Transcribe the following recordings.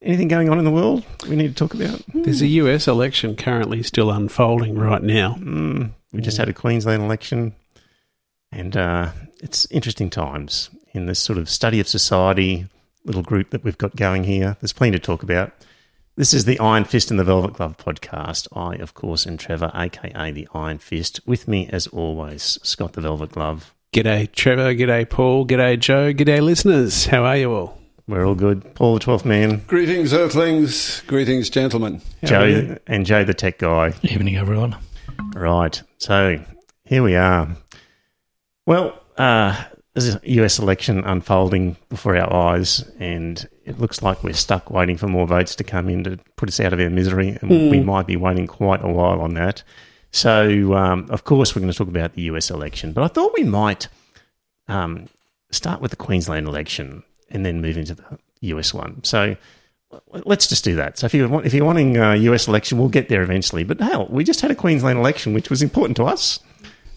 Anything going on in the world we need to talk about? There's a US election currently still unfolding right now. Mm, we just had a Queensland election, and uh, it's interesting times in this sort of study of society little group that we've got going here. There's plenty to talk about. This is the Iron Fist and the Velvet Glove podcast. I, of course, am Trevor, aka the Iron Fist. With me, as always, Scott the Velvet Glove. G'day, Trevor. G'day, Paul. G'day, Joe. G'day, listeners. How are you all? We're all good. Paul the Twelfth Man, Greetings, Earthlings. Greetings, gentlemen. How Joe, and Joe the Tech Guy. Evening, everyone. Right. So here we are. Well, uh, there's a US election unfolding before our eyes, and it looks like we're stuck waiting for more votes to come in to put us out of our misery, and we might be waiting quite a while on that. So, um, of course, we're going to talk about the US election, but I thought we might um, start with the Queensland election and then move into the US one. So, let's just do that. So if you want, if you're wanting a US election, we'll get there eventually. But hell, we just had a Queensland election, which was important to us,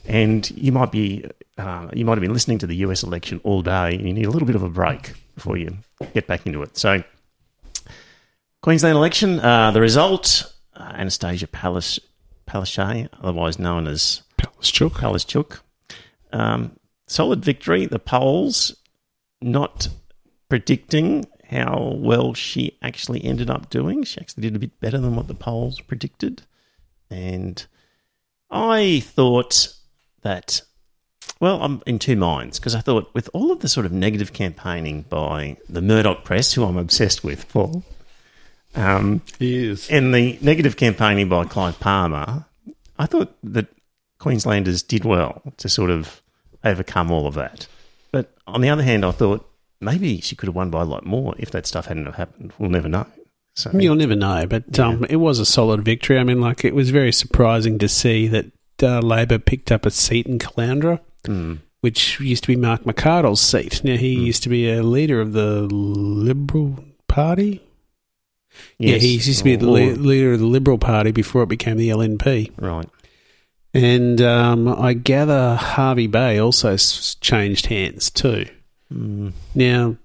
and you might be uh, you might have been listening to the US election all day, and you need a little bit of a break before you get back into it. So Queensland election, uh, the result: uh, Annastacia Palas Palaszczuk, otherwise known as Palaschuk. Palaszczuk. Um, solid victory. The polls not predicting how well she actually ended up doing. She actually did a bit better than what the polls predicted. And I thought that, well, I'm in two minds because I thought with all of the sort of negative campaigning by the Murdoch press, who I'm obsessed with, Paul, um, He is. and the negative campaigning by Clive Palmer, I thought that Queenslanders did well to sort of overcome all of that. But on the other hand, I thought maybe she could have won by a lot more if that stuff hadn't have happened. We'll never know. So You'll never know, but um, it was a solid victory. I mean, like, it was very surprising to see that uh, Labor picked up a seat in Caloundra, Mm. which used to be Mark McArdle's seat. Now, he used to be a leader of the Liberal Party. yeah, he used to be the le- leader of the Liberal Party before it became the LNP. right. And um, I gather Hervey Bay also s- changed hands too. Mm. Now,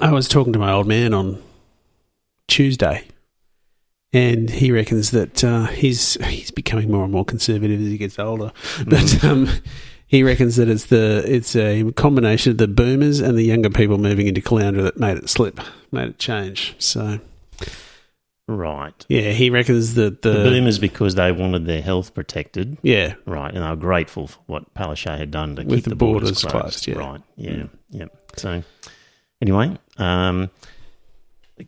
I was talking to my old man on Tuesday, and he reckons that uh, he's he's becoming more and more conservative as he gets older. But um, he reckons that it's the it's a combination of the boomers and the younger people moving into Caloundra that made it slip, made it change. So Right. yeah, he reckons that the, The boomers because they wanted their health protected. yeah Right, and they were grateful for what Palaszczuk had done to With keep the the, borders, borders closed. closed, yeah. Right, yeah, yeah. So, anyway, um,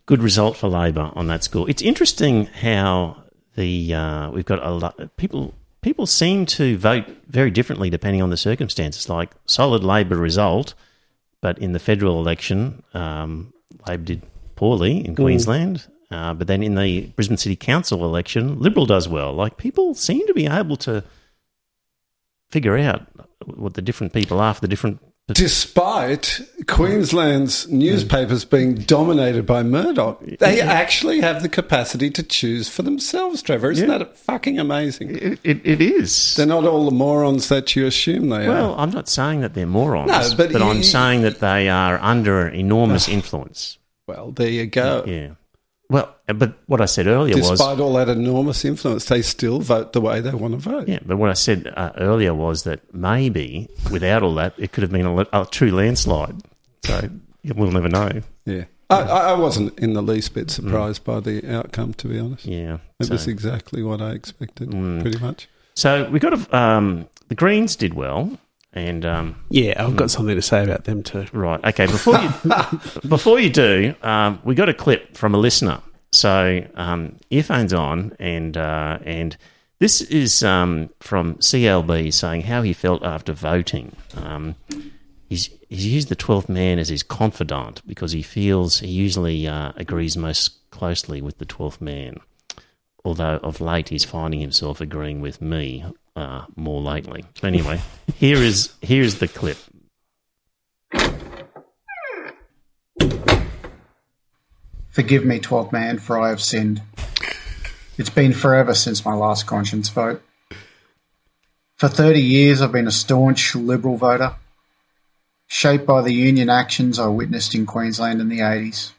good result for Labor on that score. It's interesting how the uh, we've got a lot people. People seem to vote very differently depending on the circumstances. Like solid Labor result, but in the federal election, um, Labor did poorly in Queensland. Uh, but then in the Brisbane City Council election, Liberal does well. Like people seem to be able to figure out what the different people are for the different. Despite Queensland's newspapers being dominated by Murdoch, they actually have the capacity to choose for themselves, Trevor. Isn't Yeah. that fucking amazing? It, it, it is. They're not all the morons that you assume they Well, are. Well, I'm not saying that they're morons, No, but but, I'm saying that they are under enormous influence. Well, there you go. Yeah. Well, but what I said earlier was Despite all that enormous influence, they still vote the way they want to vote. yeah. But what I said uh, earlier was that maybe without all that, it could have been a, a true landslide. So we'll never know. Yeah. I, I wasn't in the least bit surprised by the outcome, to be honest. Yeah. It so, was exactly what I expected, Mm. pretty much. so we got a, um, the Greens did well, and um, yeah. I've got something to say about them too. Right. Okay. Before you before you do, um, we got a clip from a listener. So um, earphones on, and uh, and this is um, from CLB saying how he felt after voting. Um, he's he's used the twelfth man as his confidant because he feels he usually uh, agrees most closely with the twelfth man. although of late he's finding himself agreeing with me uh, more lately. Anyway, here is here is the clip. Forgive me, 12th man, for I have sinned. It's been forever since my last conscience vote. For 30 years, I've been a staunch Liberal voter, shaped by the union actions I witnessed in Queensland in the 80s,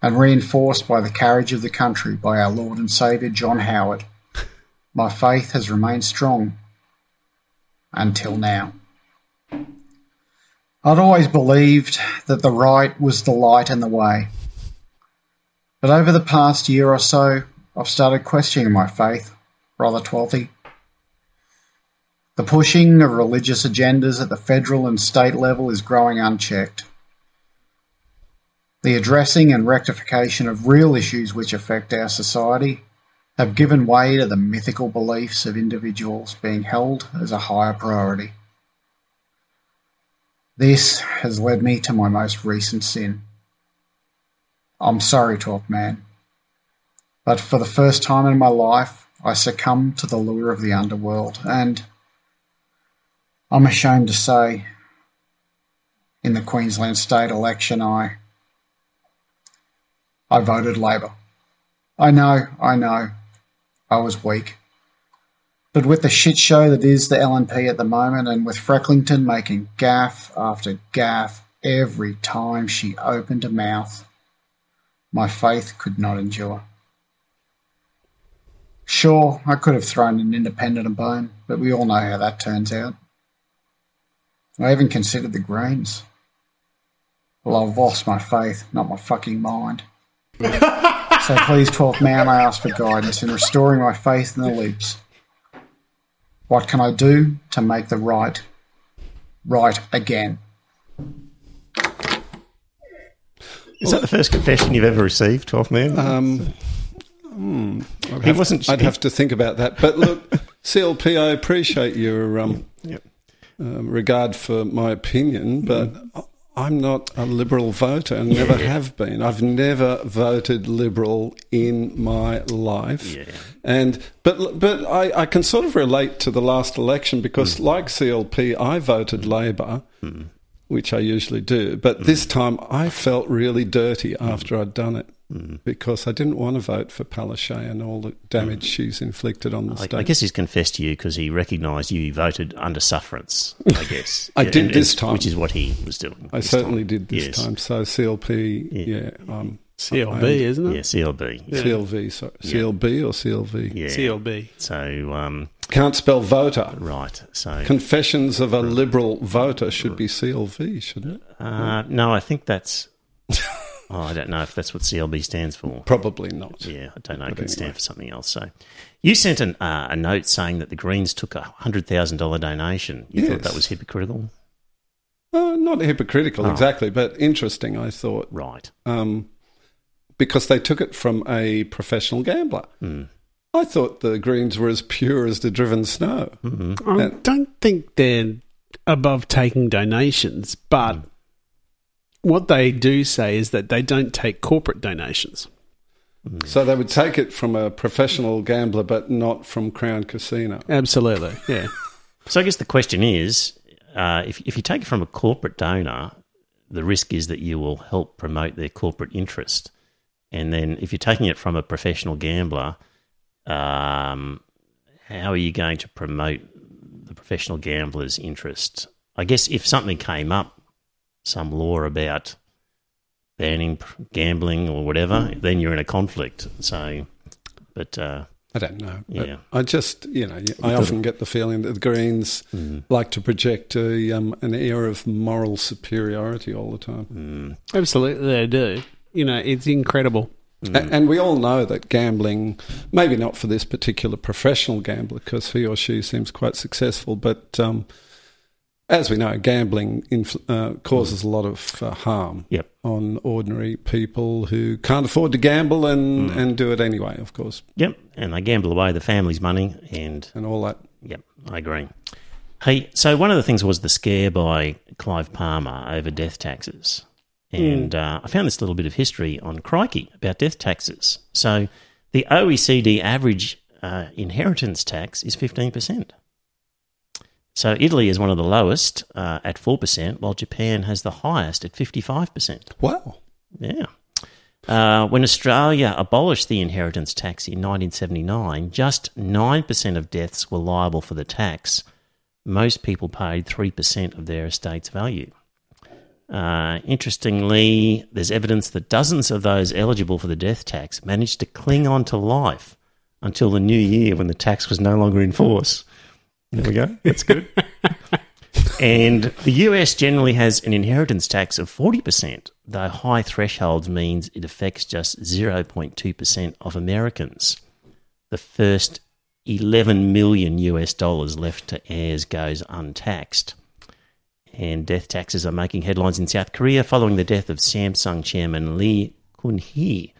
and reinforced by the courage of the country by our Lord and Saviour John Howard. My faith has remained strong until now. I'd always believed that the right was the light and the way. But over the past year or so, I've started questioning my faith, Brother Twelthy. The pushing of religious agendas at the federal and state level is growing unchecked. The addressing and rectification of real issues which affect our society have given way to the mythical beliefs of individuals being held as a higher priority. This has led me to my most recent sin. I'm sorry, Talk Man, but for the first time in my life, I succumbed to the lure of the underworld, and I'm ashamed to say, in the Queensland state election, I I voted Labor. I know, I know, I was weak. But with the shit show that is the LNP at the moment, and with Frecklington making gaffe after gaffe every time she opened a mouth, my faith could not endure. Sure, I could have thrown an independent a bone, but we all know how that turns out. I even considered the Greens. Well, I've lost my faith, not my fucking mind. so please, 12th man, I ask for guidance in restoring my faith in the Libs. What can I do to make the right right again? Is that the first confession you've ever received, 12th man? Um, hmm, I'd He have- wasn't- I'd have to think about that. But look, CLP, I appreciate your um, Yep. um, regard for my opinion, but I'm not a Liberal voter and never have been. I've never voted Liberal in my life. Yeah. And but but I, I can sort of relate to the last election because, hmm. like CLP, I voted hmm. Labor, hmm. which I usually do. But this time, I felt really dirty after I'd done it because I didn't want to vote for Palaszczuk and all the damage she's inflicted on the I, state. I guess he's confessed to you because he recognised you voted under sufferance, I guess. I Yeah, did and- this and- time. Which is what he was doing. I certainly time. did this Yes. time. So CLP, Yeah. yeah, um, CLB, I- isn't it? Yeah, CLB. Yeah. CLV, sorry, CLB or CLV. Yeah. CLB. So, um, Can't spell voter. right. So, Confessions of a liberal voter should be CLV, shouldn't it? uh, no, I think that's. oh, I don't know if that's what CLB stands for. Probably not. Yeah, I don't know. It But could stand for something else. So, you sent an, uh, a note saying that the Greens took a hundred thousand dollar donation. You thought that was hypocritical, Uh, not hypocritical Oh. exactly, but interesting. I thought right? um, because they took it from a professional gambler. Hmm. I thought the Greens were as pure as the driven snow. Mm-hmm. I And- don't think they're above taking donations, but what they do say is that they don't take corporate donations. So they would take it from a professional gambler, but not from Crown Casino. Absolutely, yeah. So, I guess the question is, uh, if if you take it from a corporate donor, the risk is that you will help promote their corporate interest, and then if you're taking it from a professional gambler, um, how are you going to promote the professional gambler's interest? I guess if something came up, some law about banning gambling or whatever, then you're in a conflict. So, but uh, I don't know. Yeah. I just, you know, I often get the feeling that the Greens like to project a, um, an air of moral superiority all the time. Absolutely, they do. You know, it's incredible. A- And we all know that gambling, maybe not for this particular professional gambler, because he or she seems quite successful, but um, as we know, gambling infl- uh, causes a lot of uh, harm Yep. on ordinary people who can't afford to gamble and, and do it anyway, of course, Yep, and they gamble away the family's money, and and all that. yep, I agree. Hey, so one of the things was the scare by Clive Palmer over death taxes, and uh, I found this little bit of history on Crikey about death taxes. So The OECD average uh, inheritance tax is 15%. So Italy is one of the lowest uh, at 4%, while Japan has the highest at 55%. Wow. Yeah. Uh, when Australia abolished the inheritance tax in 1979, just 9% of deaths were liable for the tax. Most people paid 3% of their estate's value. Uh, interestingly, there's evidence that dozens of those eligible for the death tax managed to cling on to life until the new year when the tax was no longer in force. There we go. That's good. and the US generally has an inheritance tax of 40%, though high thresholds means it affects just 0.2% of Americans. The first 11 million US dollars left to heirs goes untaxed. And death taxes are making headlines in South Korea following the death of Samsung chairman Lee Kun-hee.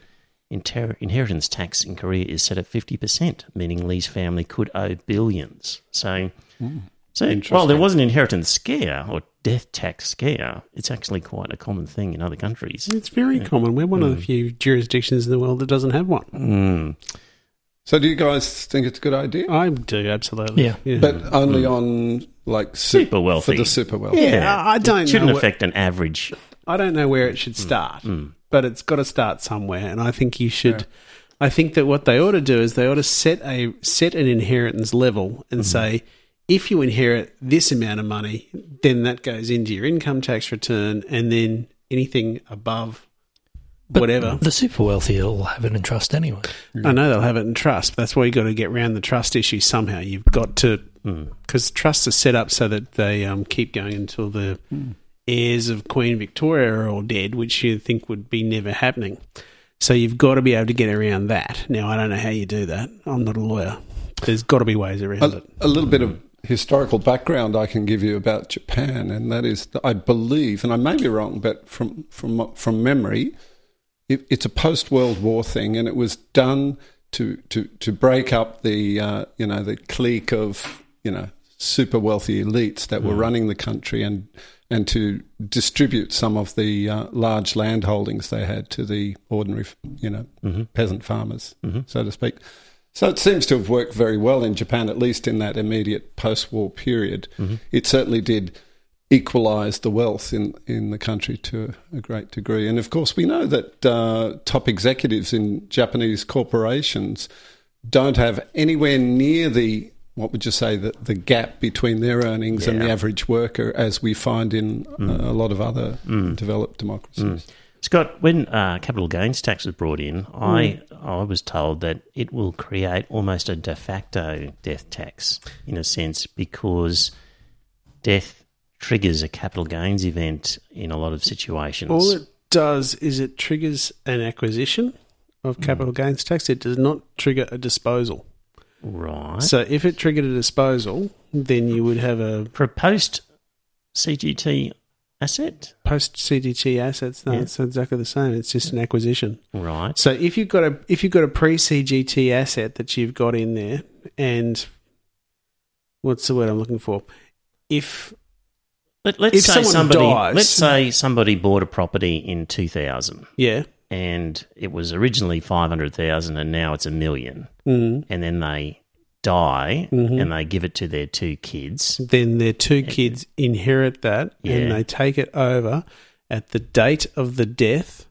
Inter- inheritance tax in Korea is set at 50%, meaning Lee's family could owe billions. So, hmm. so while there was an inheritance scare or death tax scare, it's actually quite a common thing in other countries. It's very common. We're one of the hmm. few jurisdictions in the world that doesn't have one. Mm. So, do you guys think it's a good idea? I do absolutely. Yeah. but hmm. only on like su- Super wealthy. for the super wealthy. Yeah, I I don't It shouldn't know. affect an average. I don't know where it should start, but it's got to start somewhere. And I think you should. I think that what they ought to do is they ought to set a set an inheritance level and mm-hmm. say, if you inherit this amount of money, then that goes into your income tax return, and then anything above But whatever. The super wealthy will have it in trust anyway. I know they'll have it in trust. But that's why you've got to get around the trust issue somehow. You've got to mm. because trusts are set up so that they um, keep going until the mm. Heirs of Queen Victoria are all dead, which you think would be never happening. So you've got to be able to get around that. Now I don't know how you do that. I'm not a lawyer. There's got to be ways around A, it. a little bit of historical background I can give you about Japan, and that is, I believe, and I may be wrong, but from from from memory, it, it's a post World War thing, and it was done to to to break up the uh, you know the clique of you know super wealthy elites that were running the country, and and to distribute some of the uh, large land holdings they had to the ordinary you know peasant farmers, so to speak. So it seems to have worked very well in Japan, at least in that immediate post-war period. It certainly did equalise the wealth in, in the country to a great degree. And of course, we know that uh, top executives in Japanese corporations don't have anywhere near the what would you say that the gap between their earnings and the average worker, as we find in mm. uh, a lot of other mm. developed democracies. Mm. Scott, when uh, capital gains tax was brought in, I I was told that it will create almost a de facto death tax in a sense because death triggers a capital gains event in a lot of situations. All it does is it triggers an acquisition of capital gains tax. It does not trigger a disposal. Right. So if it triggered a disposal, then you would have a For a post CGT asset, post CGT assets. No, Yeah. it's exactly the same. It's just an acquisition. right? So if you've got a if you've got a pre CGT asset that you've got in there, and what's the word I'm looking for? If Let, let's if say somebody dies- let's say somebody bought a property in 2000 yeah, and it was originally 500,000 and now it's a million mm, and then they die Mhm. and they give it to their two kids. then their two kids inherit that, Yeah. and they take it over at the date of the death,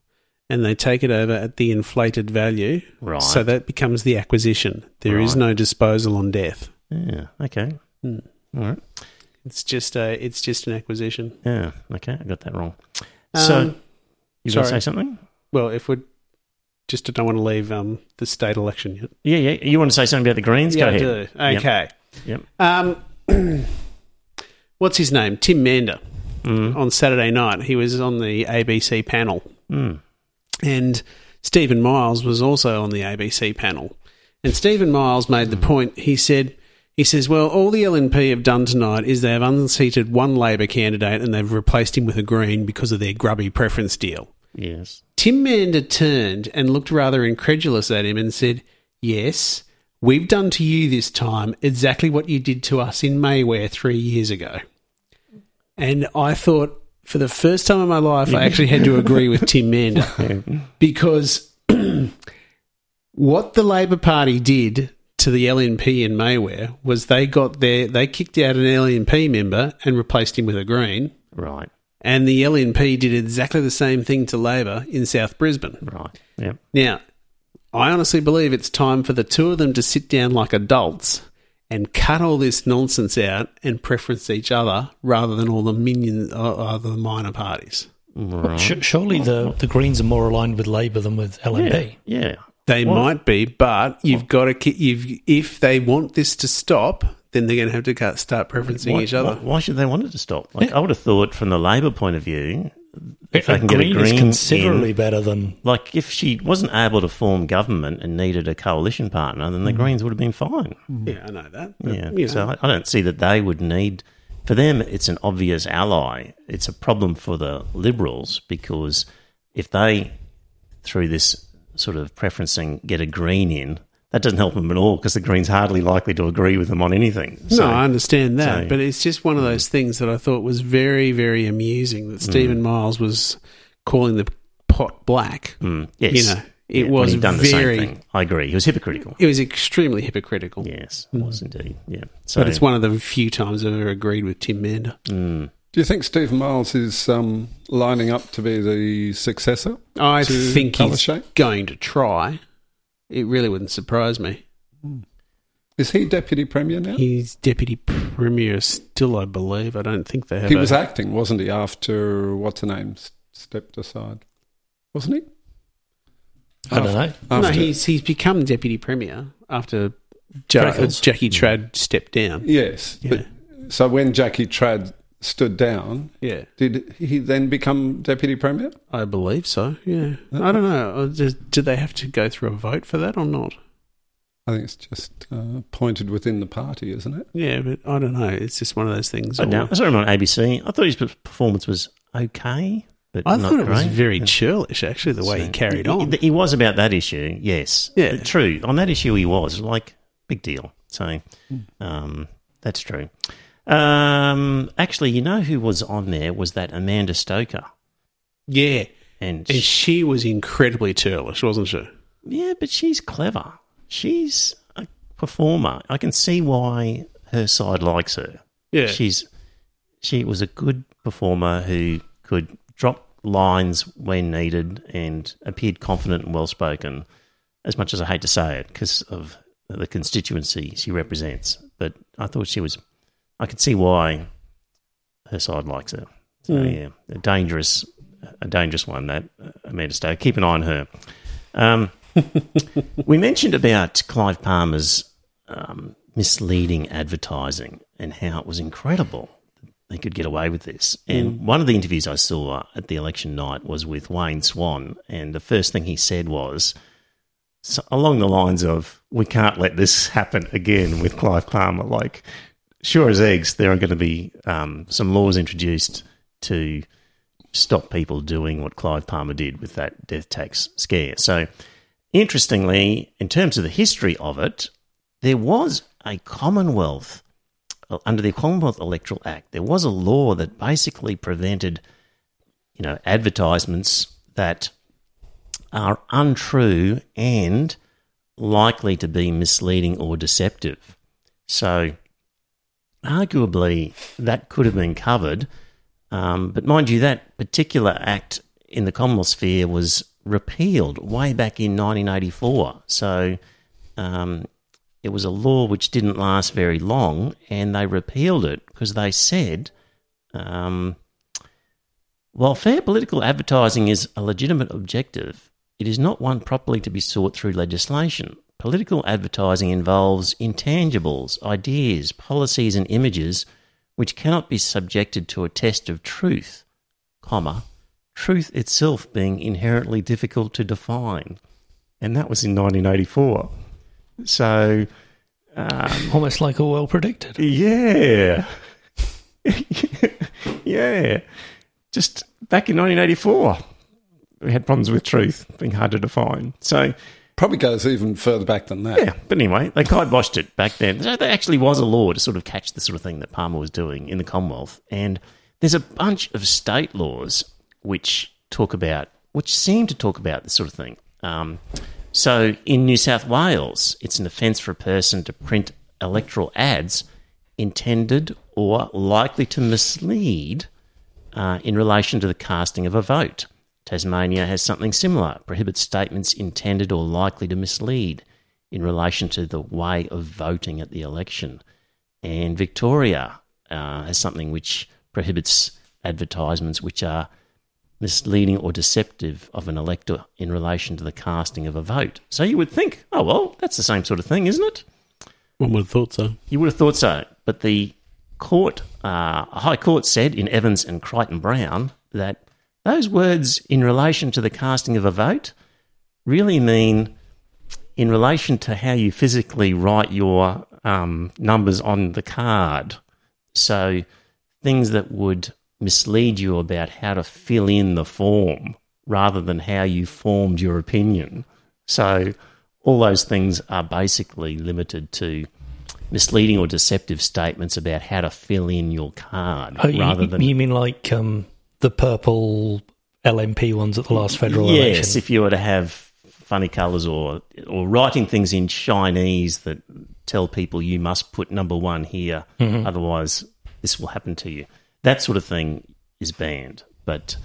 and they take it over at the inflated value. Right. So that becomes the acquisition. There is Right. no disposal on death. Yeah, okay. Hmm. All right. It's just a it's just an acquisition. Yeah, okay. I got that wrong. so, Um, you going to say something? Well, if we just don't want to leave um, the state election yet. Yeah, yeah. You want to say something about the Greens? yeah, Go I ahead. do. Okay. Yep. Um, what's his name? Tim Mander. Mm. On Saturday night, he was on the ABC panel, Mm. and Stephen Miles was also on the ABC panel. And Stephen Miles made the point. He said, "He says, well, all the LNP have done tonight is they have unseated one Labor candidate and they've replaced him with a Green because of their grubby preference deal." Yes. Tim Mander turned and looked rather incredulous at him and said, Yes, we've done to you this time exactly what you did to us in Maiwar three years ago. And I thought, for the first time in my life, I actually had to agree with Tim Mander because What the Labor Party did to the LNP in Maiwar was they got their they kicked out an LNP member and replaced him with a Green, Right. And the LNP did exactly the same thing to Labor in South Brisbane. Right. Yep. Now, I honestly believe it's time for the two of them to sit down like adults and cut all this nonsense out and preference each other rather than all the minion, uh, uh, the minor parties. Right. Sh- surely the, the Greens are more aligned with Labor than with LNP. Yeah. yeah. They Well- might be, but you've got to. ki- You've, if they want this to stop, then they're going to have to start preferencing Why, each other. why- why should they want it to stop? Like I would have thought, from the Labor point of view, if they can get a green, green is considerably in- better than like if she wasn't able to form government and needed a coalition partner, then the mm. Greens would have been fine. Mm. Yeah, I know that. But, Yeah. you know, So I, I don't see that they would need. For them, it's an obvious ally. It's a problem for the Liberals because if they, through this sort of preferencing, get a Green in, that doesn't help them at all because the Greens hardly likely to agree with them on anything. no, I understand that, so- but it's just one of those things that I thought was very, very amusing Mm. that Stephen Miles was calling the pot black. Mm, yes. You know, it Yeah, was he'd done the very- same thing. I agree. He was hypocritical. It was extremely hypocritical. Yes, it was indeed. Yeah. So But it's one of the few times I've ever agreed with Tim Mander. mm, Do you think Stephen Miles is um, lining up to be the successor? I to think he's Palaszczuk? going to try. It really wouldn't surprise me. Is he deputy premier now? He's deputy premier still, I believe. I don't think they have. He a- was acting, wasn't he? After what's her name stepped aside, wasn't he? I don't know. no, he's he's become deputy premier after ja- Jackie Trad stepped down. yes. Yeah. But, so when Jackie Trad stood down, Yeah, did he then become deputy premier? I believe so. Yeah, I don't know. Uh, Does, do they have to go through a vote for that or not? I think it's just uh, appointed within the party, isn't it? Yeah, but I don't know. It's just one of those things. but now I saw him on ABC. I thought his performance was okay, but I not thought it was great. very churlish, actually, the way he carried he, on. He was about that issue, yes. Yeah. True. On that issue, he was like big deal. So Hmm. um, that's true. Um, actually, you know who was on there was that Amanda Stoker, Yeah, and and she- was incredibly churlish, wasn't she? yeah, but she's clever. She's a performer. I can see why her side likes her. Yeah, She's she was a good performer who could drop lines when needed and appeared confident and well spoken. As much as I hate to say it, because of the constituency she represents, but I thought she was. I could see why her side likes her. So yeah, a dangerous, a dangerous one. That Amanda Stowe. Keep an eye on her. Um, we mentioned about Clive Palmer's um, misleading advertising and how it was incredible they could get away with this. And one of the interviews I saw at the election night was with Wayne Swan, and the first thing he said was so along the lines of, "We can't let this happen again with Clive Palmer." Like, sure as eggs, there are going to be um, some laws introduced to stop people doing what Clive Palmer did with that death tax scare. So, interestingly, in terms of the history of it, there was a Commonwealth uh, under the Commonwealth Electoral Act. There was a law that basically prevented, you know, advertisements that are untrue and likely to be misleading or deceptive. So, arguably, that could have been covered. Um, but mind you, that particular act in the Commonwealth sphere was repealed way back in 1984. So, um, it was a law which didn't last very long, and they repealed it because they said, um, while fair political advertising is a legitimate objective, it is not one properly to be sought through legislation. Political advertising involves intangibles, ideas, policies, and images which cannot be subjected to a test of truth, comma, truth itself being inherently difficult to define. And that was in 1984. So, um, Almost like all well predicted. yeah. yeah. Just back in 1984, we had problems with truth being hard to define. So, Probably goes even further back than that. yeah, but anyway, they kiboshed it back then. So there actually was a law to sort of catch the sort of thing that Palmer was doing in the Commonwealth. And there's a bunch of state laws which talk about, which seem to talk about this sort of thing. Um, So in New South Wales, it's an offence for a person to print electoral ads intended or likely to mislead uh, in relation to the casting of a vote. Tasmania has something similar, prohibits statements intended or likely to mislead in relation to the way of voting at the election. And Victoria uh, has something which prohibits advertisements which are misleading or deceptive of an elector in relation to the casting of a vote. So you would think, oh, well, that's the same sort of thing, isn't it? One would have thought so. You would have thought so. But the court, uh, High Court said in Evans and Crichton-Browne that those words in relation to the casting of a vote really mean in relation to how you physically write your um, numbers on the card. So things that would mislead you about how to fill in the form rather than how you formed your opinion. So all those things are basically limited to misleading or deceptive statements about how to fill in your card Oh, you, rather than you mean like um, the purple LNP ones at the last federal yes, election? if you were to have funny colours or or writing things in Chinese that tell people you must put number one here, Mm-hmm. otherwise this will happen to you. That sort of thing is banned, but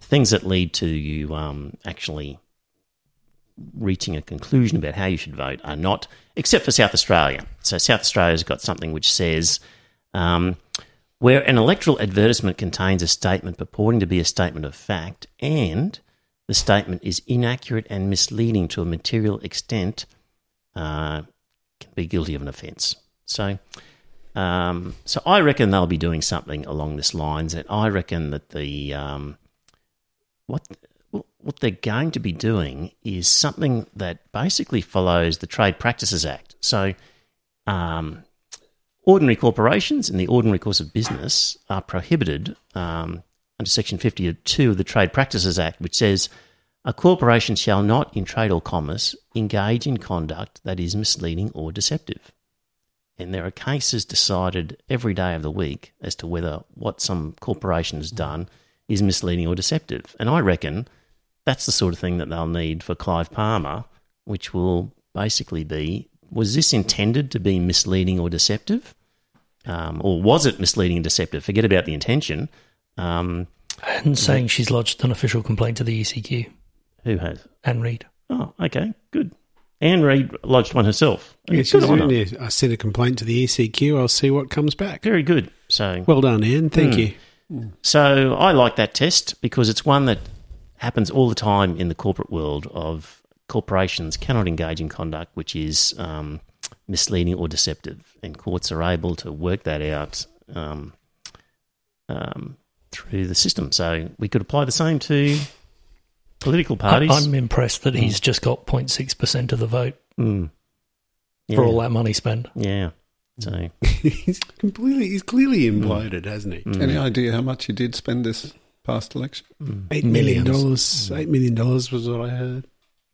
things that lead to you um, actually reaching a conclusion about how you should vote are not, except for South Australia. So South Australia's got something which says. Um, where an electoral advertisement contains a statement purporting to be a statement of fact and the statement is inaccurate and misleading to a material extent, uh, can be guilty of an offence. So, um, so I reckon they'll be doing something along this lines, and I reckon that the um, what what they're going to be doing is something that basically follows the Trade Practices Act. So, um, ordinary corporations in the ordinary course of business are prohibited um, under Section 52 of the Trade Practices Act, which says a corporation shall not, in trade or commerce, engage in conduct that is misleading or deceptive. And there are cases decided every day of the week as to whether what some corporation has done is misleading or deceptive. And I reckon that's the sort of thing that they'll need for Clive Palmer, which will basically be was this intended to be misleading or deceptive? Um, or was it misleading and deceptive? Forget about the intention. Um, and saying she's lodged an official complaint to the ECQ. who has? Anne Reid. Oh, okay, good. Anne Reid lodged one herself. Yeah, Good she's on her. yeah, I sent a complaint to the ECQ. I'll see what comes back. Very good. So, Well done, Anne. Thank Hmm. you. so I like that test because it's one that happens all the time in the corporate world. Of corporations cannot engage in conduct which is um, misleading or deceptive, and courts are able to work that out um, um, through the system. So we could apply the same to political parties. I'm impressed that he's just got 0.6% of the vote Mm. Yeah. for all that money spent. Yeah. So he's completely, he's clearly imploded, hasn't he? mm. Any idea how much he did spend this past election? Eight million dollars. Eight million dollars was what I heard.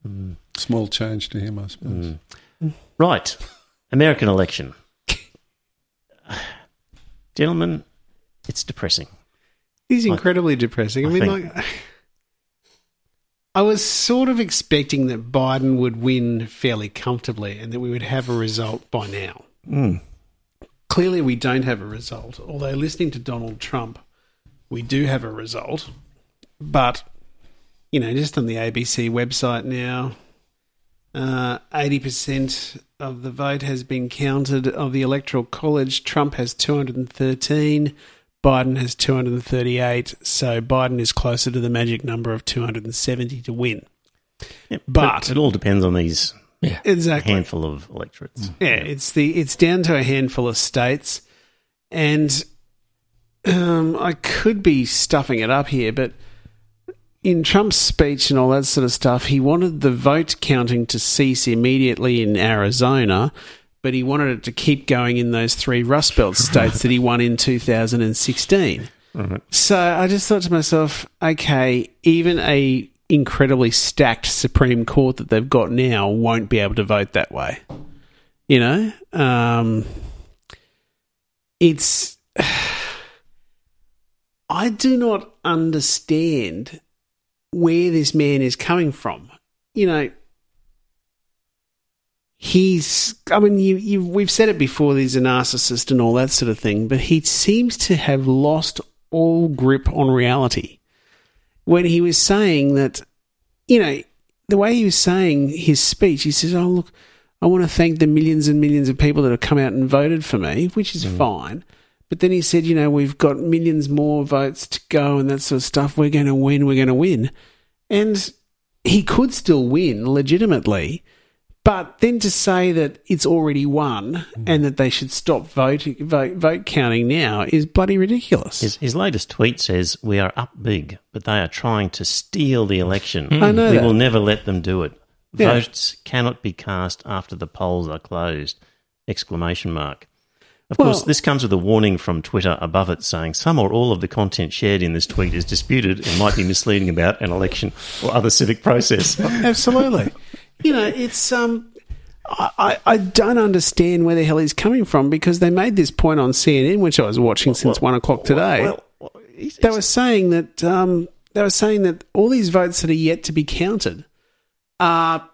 Mm. Small change to him, I suppose. Mm. Right. American election. Gentlemen, it's depressing. He's I- incredibly depressing. I, I mean, think- like, I was sort of expecting that Biden would win fairly comfortably and that we would have a result by now. Mm. Clearly, we don't have a result. Although, listening to Donald Trump, we do have a result. But, you know, just on the ABC website now, uh, 80% of the vote has been counted of the Electoral College. Trump has 213. Biden has 238. So Biden is closer to the magic number of 270 to win. Yeah, But- it all depends on these Exactly. handful of electorates. Yeah, it's the it's down to a handful of states, and um, I could be stuffing it up here, but in Trump's speech and all that sort of stuff, he wanted the vote counting to cease immediately in Arizona, but he wanted it to keep going in those three Rust Belt states that he won in 2016. So I just thought to myself, okay, even a incredibly stacked Supreme Court that they've got now won't be able to vote that way. You know, um, it's. I do not understand where this man is coming from. You know, he's. I mean, you, you we've said it before. He's a narcissist and all that sort of thing, but he seems to have lost all grip on reality when he was saying that. You know, the way he was saying his speech, he says, "Oh look." I want to thank the millions and millions of people that have come out and voted for me, which is mm. fine. But then he said, you know, we've got millions more votes to go and that sort of stuff. We're going to win. We're going to win. And he could still win legitimately. But then to say that it's already won mm. and that they should stop voting, vote, vote counting now is bloody ridiculous. His, his latest tweet says, We are up big, but they are trying to steal the election. Hmm. I know we that. will never let them do it. Yeah. Votes cannot be cast after the polls are closed! Exclamation mark. Of Well- course, this comes with a warning from Twitter above it saying some or all of the content shared in this tweet is disputed and might be misleading about an election or other civic process. Absolutely. you know, it's um, I, I don't understand where the hell he's coming from because they made this point on CNN, which I was watching since one o'clock today. Well, well, he's- they were saying that um, they were saying that all these votes that are yet to be counted are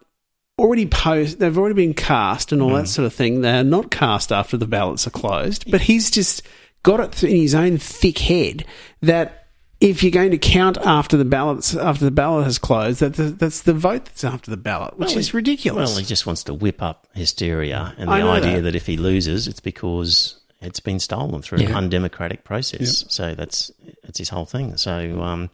already post. They've already been cast and all that sort of thing. They are not cast after the ballots are closed. But he's just got it in his own thick head that. If you're going to count after the ballots after the ballot has closed, that that's the vote that's after the ballot, which Well, is ridiculous. Well, he just wants to whip up hysteria and the idea that. that. if he loses, it's because it's been stolen through an undemocratic process. So that's that's his whole thing. So um,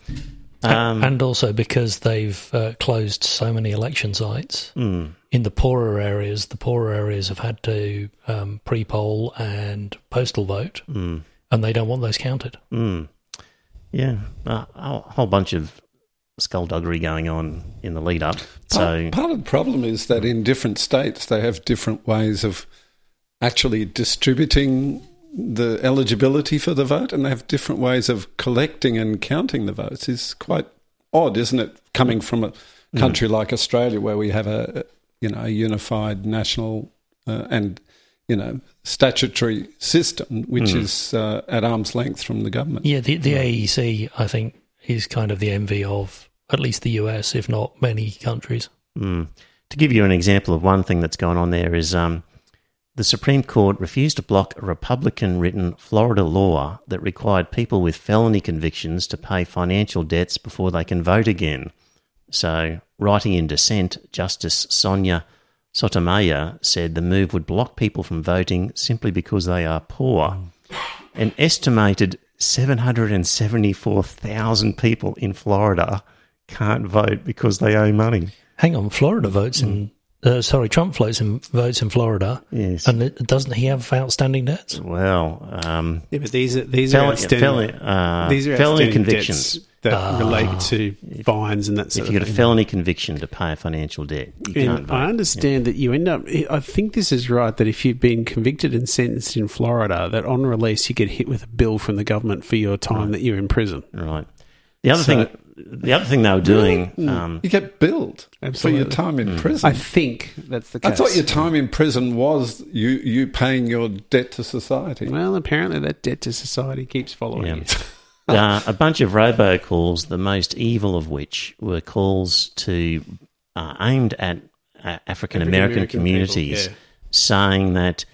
um, and also because they've uh, closed so many election sites hmm. in the poorer areas. The poorer areas have had to um, pre-poll and postal vote, Hmm. and they don't want those counted. yeah, uh, a whole bunch of skullduggery going on in the lead up. So Part, part of the problem is that in different states they have different ways of actually distributing the eligibility for the vote, and they have different ways of collecting and counting the votes. is quite odd, isn't it? Coming from a country like Australia, where we have a you know a unified national uh, and you know statutory system, which is uh, at arm's length from the government. Yeah, the, the AEC, I think, is kind of the envy of at least the US, if not many countries. Mm. To give you an example of one thing that's going on there is um, the Supreme Court refused to block a Republican written Florida law that required people with felony convictions to pay financial debts before they can vote again. So, writing in dissent, Justice Sonia Sotomayor said the move would block people from voting simply because they are poor. An estimated 774,000 people in Florida can't vote because they owe money. Hang on, Florida votes in. Mm. Uh, sorry, Trump votes in votes in Florida, Yes. and it, doesn't he have outstanding debts? Well, um, Yeah, but these are these are outstanding. felony, uh, these are felony outstanding convictions. debts that relate to fines and that sort If of you got a felony conviction to pay a financial debt, you can't vote. I understand that you end up. I think this is right. That if you've been convicted and sentenced in Florida, that on release you get hit with a bill from the government for your time that you're in prison. Right. The other So- thing, the other thing they were doing, um, You get billed Absolutely. for your time in prison. I think that's the case. I thought your time in prison was you, you paying your debt to society. Well, apparently that debt to society keeps following Yeah. you. uh, a bunch of robocalls, the most evil of which were calls to uh, aimed at uh, African American African-American communities, people, yeah. saying that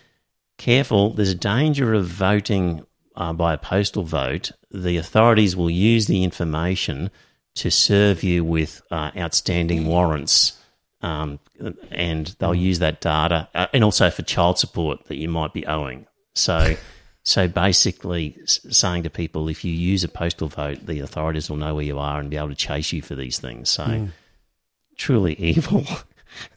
careful, there's a danger of voting uh, by a postal vote. The authorities will use the information to serve you with uh, outstanding warrants. Um, and they'll use that data, uh, and also for child support that you might be owing. So, so basically, saying to people, if you use a postal vote, the authorities will know where you are and be able to chase you for these things. So, truly evil.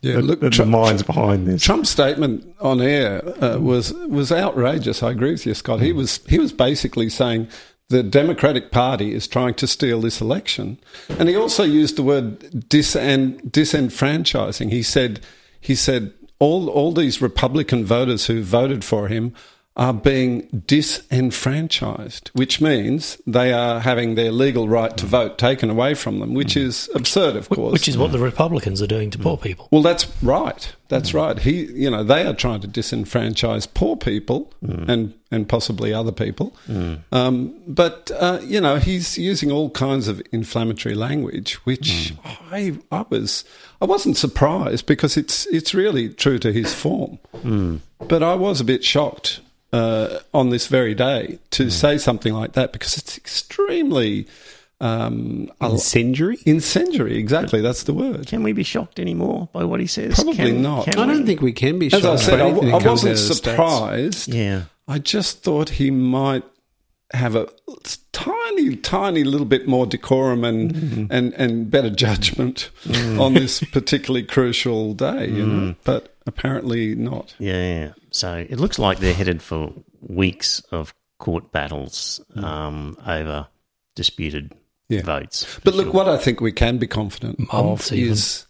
Yeah, The- look, the, the minds behind this. Trump's statement on air uh, was was outrageous. I agree with you, Scott. He was he was basically saying the Democratic Party is trying to steal this election, and he also used the word dis and disenfranchising. He said he said all all these Republican voters who voted for him are being disenfranchised, which means they are having their legal right to vote taken away from them, which mm. is absurd, of course. Which is what the mm. Republicans are doing to poor mm. people. Well, that's right. That's right. He, you know, they are trying to disenfranchise poor people and and possibly other people. Um, but uh, you know, he's using all kinds of inflammatory language, which I I was I wasn't surprised because it's it's really true to his form. But I was a bit shocked uh, on this very day to say something like that because it's extremely. Um, al- Incendiary? Incendiary, exactly. That's the word. Can we be shocked anymore by what he says? Probably Can- not. can I don't we? think we can be As shocked I said, I, I wasn't out of the States. surprised. Yeah. I just thought he might have a tiny, tiny little bit more decorum and Mm-hmm. and, and better judgment Mm. on this particularly crucial day, you know. But apparently not. Yeah. So it looks like they're headed for weeks of court battles um, over disputed Yeah. votes. But look, what I think we can be confident Months of even. is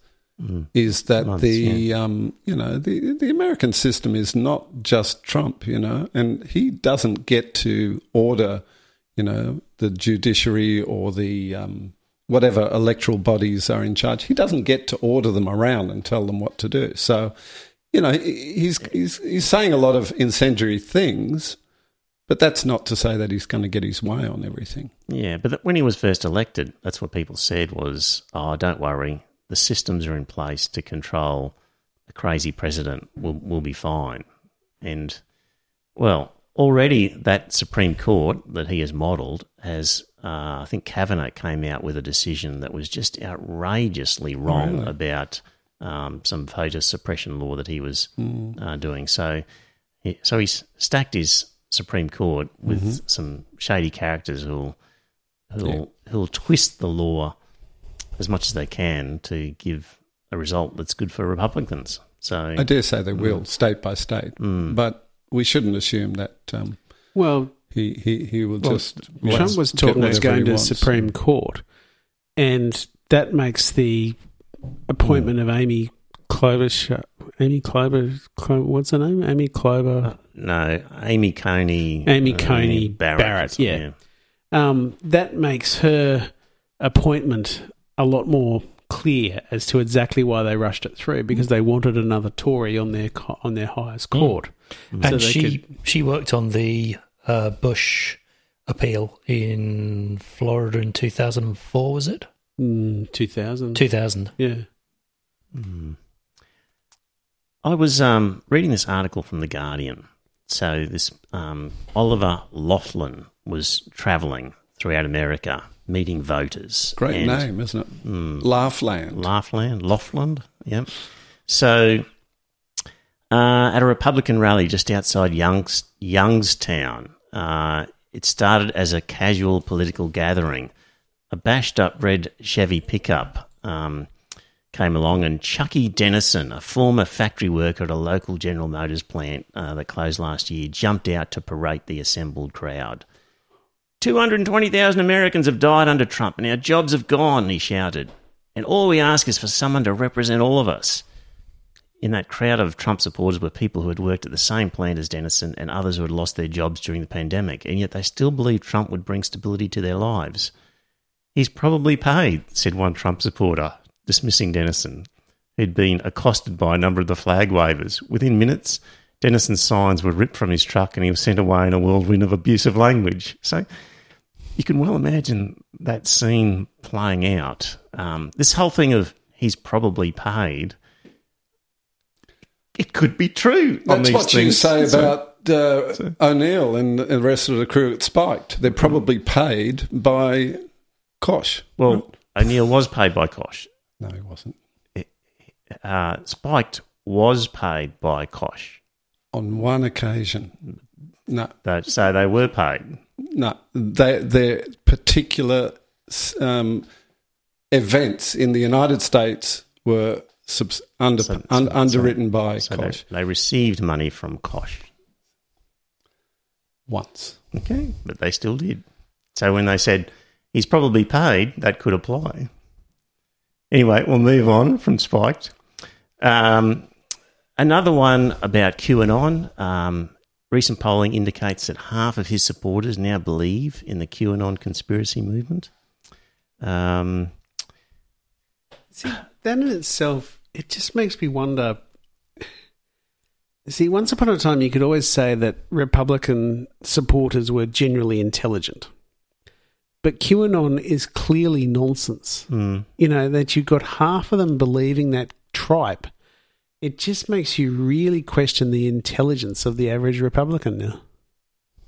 is that Months, the um, you know the the American system is not just Trump, you know, and he doesn't get to order, you know, the judiciary or the um, whatever electoral bodies are in charge. He doesn't get to order them around and tell them what to do. So, you know, he's he's he's saying a lot of incendiary things. But that's not to say that he's going to get his way on everything. Yeah, but when he was first elected, that's what people said was, "Oh, don't worry, the systems are in place to control a crazy president. We'll, we'll be fine." And well, already that Supreme Court that he has modelled has, uh, I think Kavanaugh came out with a decision that was just outrageously wrong about um, some voter suppression law that he was uh, doing. So, he, so he's stacked his Supreme Court with some shady characters who'll who'll who'll twist the law as much as they can to give a result that's good for Republicans. So I dare say they will, state by state. But we shouldn't assume that um, Well, he, he, he will Well, just. Trump was talking was whatever going to the. Supreme Court, and that makes the appointment of Amy Klobuchar, Amy Klobuchar, Klo, what's her name? Amy Klobuchar. no, Amy Coney, Amy Coney Barrett, or something, yeah. Um, that makes her appointment a lot more clear as to exactly why they rushed it through because they wanted another Tory on their on their highest court. So and she could- she worked on the uh, Bush appeal in Florida in 2004, was it? Mm, 2000. 2000. Yeah. I was um, reading this article from The Guardian. So, this um, Oliver Laughland was travelling throughout America, meeting voters. Great and- name, isn't it? Laughland. Laughland, Laughland, yep. So, uh, at a Republican rally just outside Youngs, Youngstown, uh, it started as a casual political gathering. A bashed up red Chevy pickup um, came along, and Chucky Dennison, a former factory worker at a local General Motors plant uh, that closed last year, jumped out to berate the assembled crowd. 220,000 Americans have died under Trump and our jobs have gone, he shouted. And all we ask is for someone to represent all of us. In that crowd of Trump supporters were people who had worked at the same plant as Dennison and others who had lost their jobs during the pandemic, and yet they still believed Trump would bring stability to their lives. He's probably paid, said one Trump supporter, dismissing Dennison, who'd been accosted by a number of the flag wavers. Within minutes, Dennison's signs were ripped from his truck and he was sent away in a whirlwind of abusive language. So you can well imagine that scene playing out. Um, this whole thing of he's probably paid, it could be true. That's what you say So- about uh, O'Neill and the rest of the crew at Spiked. They're probably paid by Koch. Well, O'Neill was paid by Koch. No, he wasn't. Uh, Spiked was paid by Koch. On one occasion. No, So they were paid. No. They, their particular um, events in the United States were subs- under, So- un- so- underwritten by So they, Koch they received money from Koch. once. Okay. But they still did. So when they said he's probably paid, that could apply. Anyway, we'll move on from Spiked. Um, another one about QAnon. Um, recent polling indicates that half of his supporters now believe in the QAnon conspiracy movement. Um, See, that in itself, it just makes me wonder. See, once upon a time, you could always say that Republican supporters were generally intelligent. But QAnon is clearly nonsense. mm, You know, that you've got half of them believing that tripe. It just makes you really question the intelligence of the average Republican now.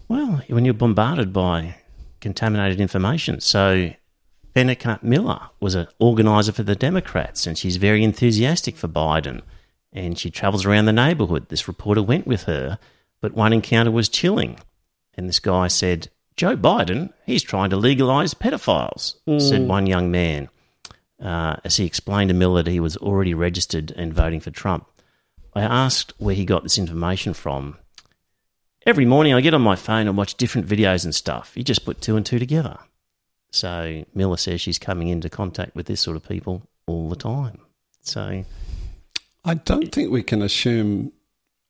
well, when you're bombarded by contaminated information. So, Fenneca Miller was an organizer for the Democrats, and she's very enthusiastic for Biden. And she travels around the neighborhood. This reporter went with her, but one encounter was chilling. And this guy said, Joe Biden, he's trying to legalize pedophiles, said hmm. one young man. Uh, as he explained to Miller that he was already registered and voting for Trump. I asked where he got this information from. Every morning I get on my phone and watch different videos and stuff. You just put two and two together. So Miller says she's coming into contact with this sort of people all the time. So I don't think we can assume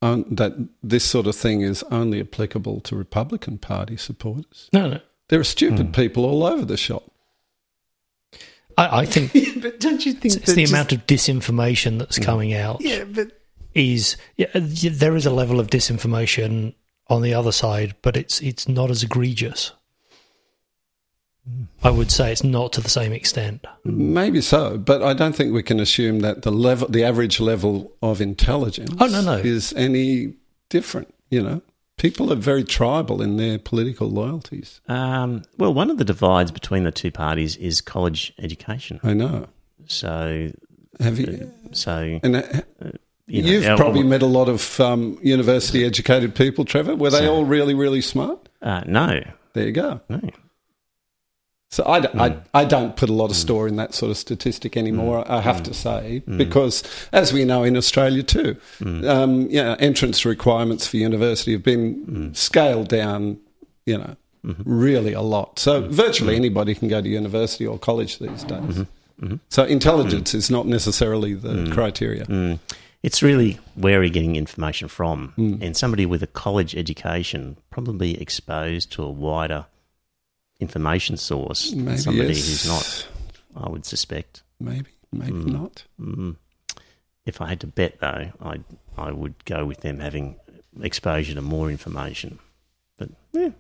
on, that this sort of thing is only applicable to Republican Party supporters. No, no. There are stupid people all over the shop. I, I think but don't you think it's the amount of disinformation that's coming out Yeah, but is yeah, uh, there is a level of disinformation on the other side, but it's it's not as egregious. I would say it's not to the same extent. Maybe so, but I don't think we can assume that the level, the average level of intelligence, Oh, no, no. is any different. You know, people are very tribal in their political loyalties. Um, well, one of the divides between the two parties is college education. I know. So, Have you? so And uh, you know, you've our- probably met a lot of um, university educated people, Trevor. Were they all really, really smart? uh, no, There you go. no. So I, d- I- Hmm. I don't put a lot of store in that sort of statistic anymore. I have Hmm. to say because, as we know in Australia too, Hmm. um, you know, entrance requirements for university have been Hmm. scaled down. You know, Mm-hmm. really a lot. So Hmm. virtually anybody can go to university or college these days. Mm-hmm. So intelligence is not necessarily the Hmm. criteria. It's really where are you getting information from? And somebody with a college education probably exposed to a wider information source Maybe somebody yes. who's not, I would suspect. Maybe, maybe Hmm. not. If I had to bet, though, I I would go with them having exposure to more information. But yeah,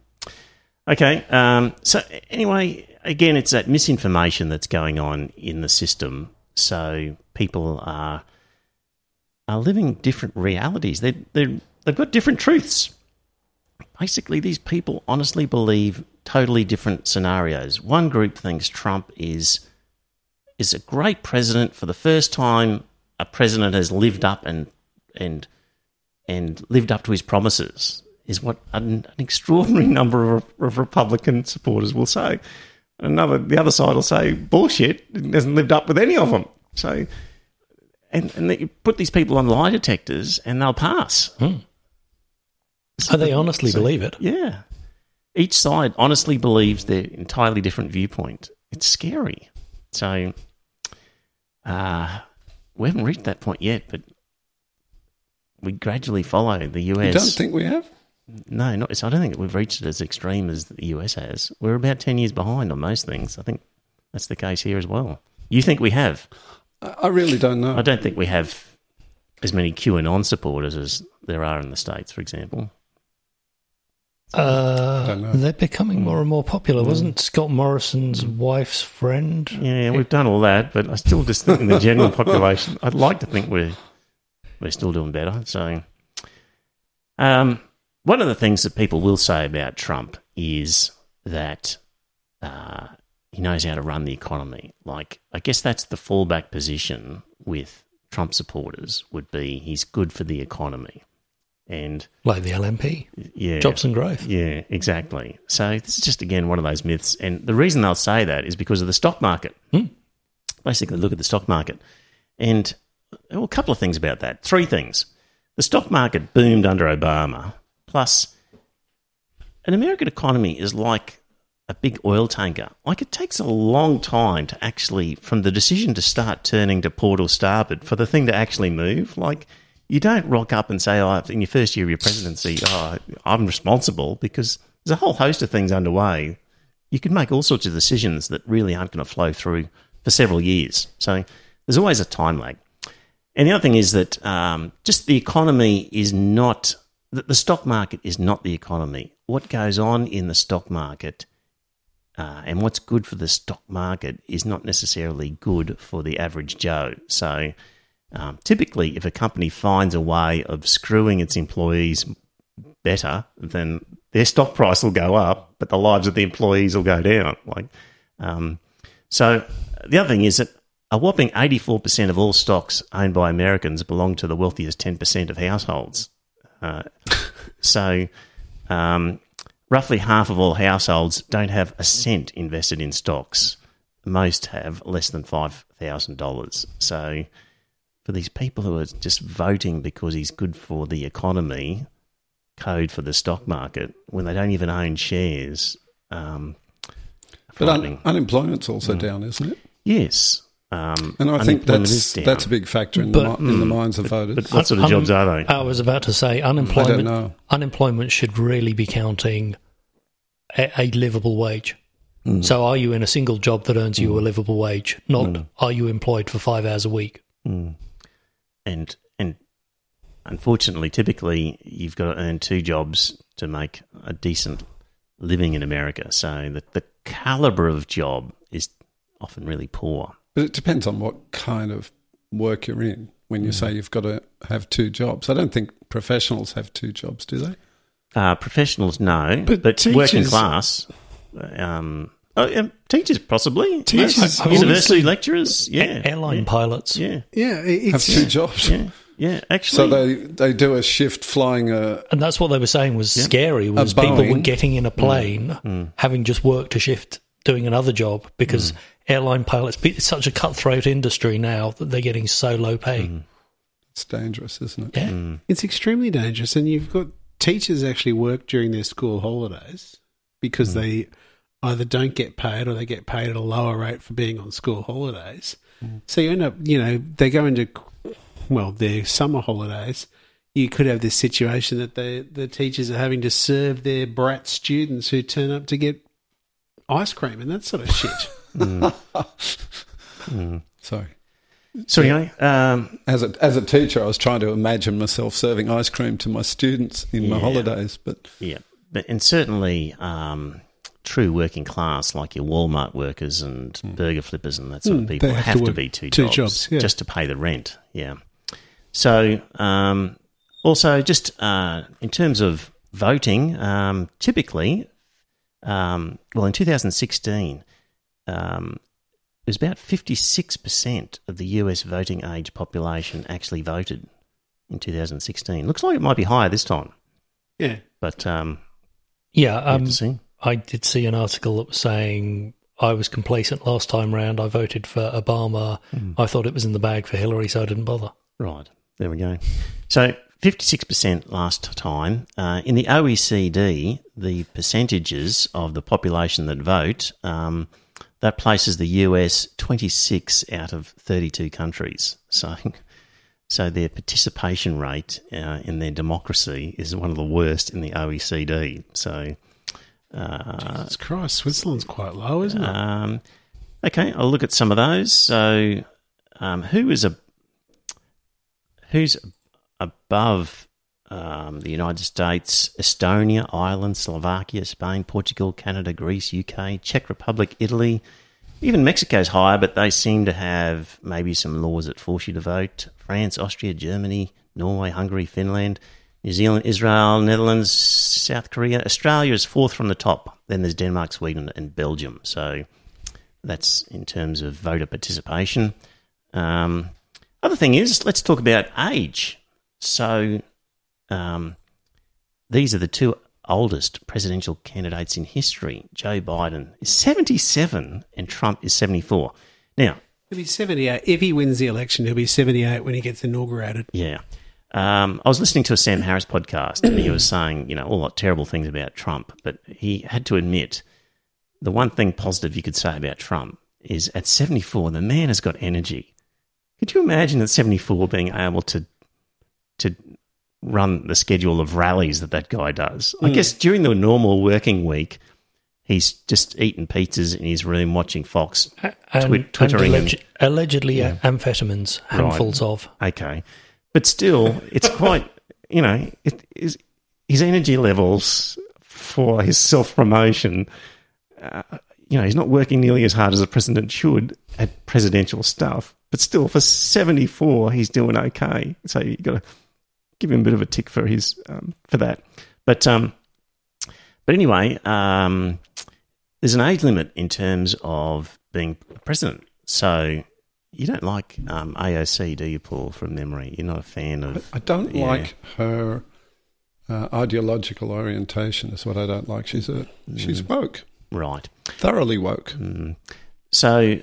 okay. Um, so anyway, again, it's that misinformation that's going on in the system. So people are are living different realities. They they they've got different truths. Basically, these people honestly believe totally different scenarios. One group thinks Trump is is a great president for the first time a president has lived up and and and lived up to his promises is what an, an extraordinary number of, of Republican supporters will say. Another, the other side will say bullshit. Hasn't lived up with any of them. So, and and they put these people on lie detectors and they'll pass. Oh, they honestly believe it. Yeah, each side honestly believes their entirely different viewpoint. It's scary. So, uh, we haven't reached that point yet, but we gradually follow the US. You don't think we have? No, not. So I don't think we've reached it as extreme as the US has. We're about ten years behind on most things. I think that's the case here as well. You think we have? I really don't know. I don't think we have as many QAnon supporters as there are in the states, for example. Uh, they're becoming more and more popular. Wasn't Scott Morrison's wife's friend? Yeah, we've done all that, but I still just think in the general population, I'd like to think we're we're still doing better. So, um, one of the things that people will say about Trump is that uh, he knows how to run the economy. Like, I guess that's the fallback position with Trump supporters would be he's good for the economy, and Like the LNP, yeah, jobs and growth. yeah, exactly. So this is just again one of those myths, and the reason they'll say that is because of the stock market. Hmm. Basically, look at the stock market, and well, a couple of things about that. Three things: the stock market boomed under Obama. Plus, an American economy is like a big oil tanker. Like it takes a long time to actually, from the decision to start turning to port or starboard, for the thing to actually move. Like you don't rock up and say, "Oh, in your first year of your presidency, oh, I'm responsible," because there's a whole host of things underway. You can make all sorts of decisions that really aren't going to flow through for several years. So there's always a time lag. And the other thing is that um, just the economy is not the, stock market is not the economy. What goes on in the stock market uh, and what's good for the stock market is not necessarily good for the average Joe. So, um, typically, if a company finds a way of screwing its employees better, then their stock price will go up, but the lives of the employees will go down. Like, um, so the other thing is that a whopping 84% of all stocks owned by Americans belong to the wealthiest 10% of households. Uh, so, um, roughly half of all households don't have a cent invested in stocks. Most have less than $5,000. So, for these people who are just voting because he's good for the economy, code for the stock market, when they don't even own shares. Um, but un- unemployment's also mm. down, isn't it? Yes. Um, and I think that's that's a big factor in, but, the, in the mm. minds of voters. But what sort of jobs are they? I was about to say unemployment. Unemployment should really be counting a, a livable wage. Mm. So, are you in a single job that earns you mm. a livable wage? Not mm. are you employed for five hours a week? And and unfortunately, typically you've got to earn two jobs to make a decent living in America. So the the caliber of job is often really poor. But it depends on what kind of work you're in. When you mm. say you've got to have two jobs, I don't think professionals have two jobs, do they? Uh, professionals, no, but, but teachers, working class. Um, oh, yeah, teachers possibly. Teachers, university lecturers, yeah, airline yeah. pilots, yeah, yeah, have two jobs. Yeah. Yeah, actually. So they they do a shift flying a. And that's what they were saying was yeah. scary. Was people were getting in a plane, mm. mm. having just worked a shift, doing another job because mm airline pilots. It's such a cutthroat industry now that they're getting so low pay. Mm. It's dangerous, isn't it? Yeah. Mm. It's extremely dangerous. And you've got teachers actually work during their school holidays because mm. they either don't get paid or they get paid at a lower rate for being on school holidays. Mm. So you end up, you know, they go into, well, their summer holidays. You could have this situation that the the teachers are having to serve their brat students who turn up to get ice cream and that sort of shit. Mm. mm. Sorry. So anyway, um, as a as a teacher, I was trying to imagine myself serving ice cream to my students in yeah, my holidays, but yeah, but and certainly um, true working class like your Walmart workers and mm. burger flippers and that sort of hmm, people have, have, to, to be two, two jobs, jobs yeah. just to pay the rent. Yeah. So um, also just uh, in terms of voting, um, typically, um, well, in 2016 um, it was about 56% of the US voting age population actually voted in 2016. Looks like it might be higher this time. Yeah. But, um, yeah, um, I did see an article that was saying I was complacent last time round. I voted for Obama. Mm. I thought it was in the bag for Hillary, so I didn't bother. Right. There we go. So 56% last time. Uh, in the OECD, the percentages of the population that vote um, – that places the US 26 out of 32 countries. So, so their participation rate uh, in their democracy is one of the worst in the OECD. So, uh, Jesus Christ, Switzerland's quite low, isn't it? Um, okay, I'll look at some of those. So, um, who is a who's above um, the United States, Estonia, Ireland, Slovakia, Spain, Portugal, Canada, Greece, UK, Czech Republic, Italy. Even Mexico's higher, but they seem to have maybe some laws that force you to vote. France, Austria, Germany, Norway, Hungary, Finland, New Zealand, Israel, Netherlands, South Korea. Australia is fourth from the top. Then there's Denmark, Sweden, and Belgium. So that's in terms of voter participation. Um, other thing is, let's talk about age. So um, these are the two oldest presidential candidates in history. Joe Biden is 77 and Trump is 74. Now, he'll be 78. If he wins the election, he'll be 78 when he gets inaugurated. Yeah. Um, I was listening to a Sam Harris podcast and he was saying, you know, all that terrible things about Trump, but he had to admit the one thing positive you could say about Trump is at 74, the man has got energy. Could you imagine at 74 being able to to run the schedule of rallies that that guy does. Mm. I guess during the normal working week, he's just eating pizzas in his room, watching Fox, and, twi- twittering, and and, allegedly yeah. amphetamines, handfuls right. of. Okay, but still, it's quite you know, it is his energy levels for his self promotion. Uh, you know, he's not working nearly as hard as a president should at presidential stuff, but still, for seventy four, he's doing okay. So you've got to give him a bit of a tick for his um, for that. But um, but anyway, um, there's an age limit in terms of being president. So you don't like um, AOC, do you, Paul? From memory, you're not a fan of. I, don't yeah. like her uh, ideological orientation. Is what I don't like. She's a mm. she's woke, right? Thoroughly woke. Mm. So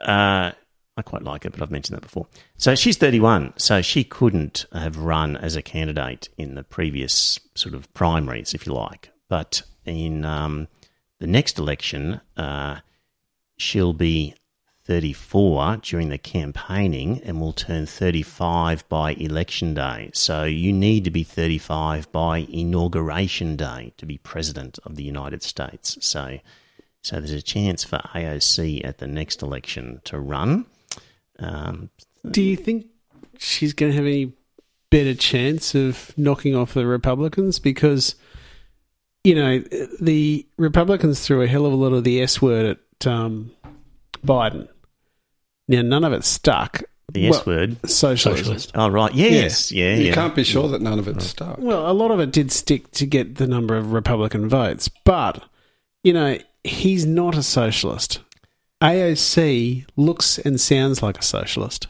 uh, I quite like her, but I've mentioned that before. So she's 31, so she couldn't have run as a candidate in the previous sort of primaries, if you like. But in um, the next election, uh, she'll be 34 during the campaigning and will turn 35 by election day. So you need to be 35 by inauguration day to be president of the United States. So, so there's a chance for AOC at the next election to run. Um, Do you think she's going to have any better chance of knocking off the Republicans? Because, you know, the Republicans threw a hell of a lot of the S word at um, Biden now, none of it stuck. The S well, word. Socialist. socialist. Oh, right. Yes. Yeah. yeah you yeah. can't be sure that none of it stuck. Well, a lot of it did stick to get the number of Republican votes. But, you know, he's not a socialist. AOC looks and sounds like a socialist.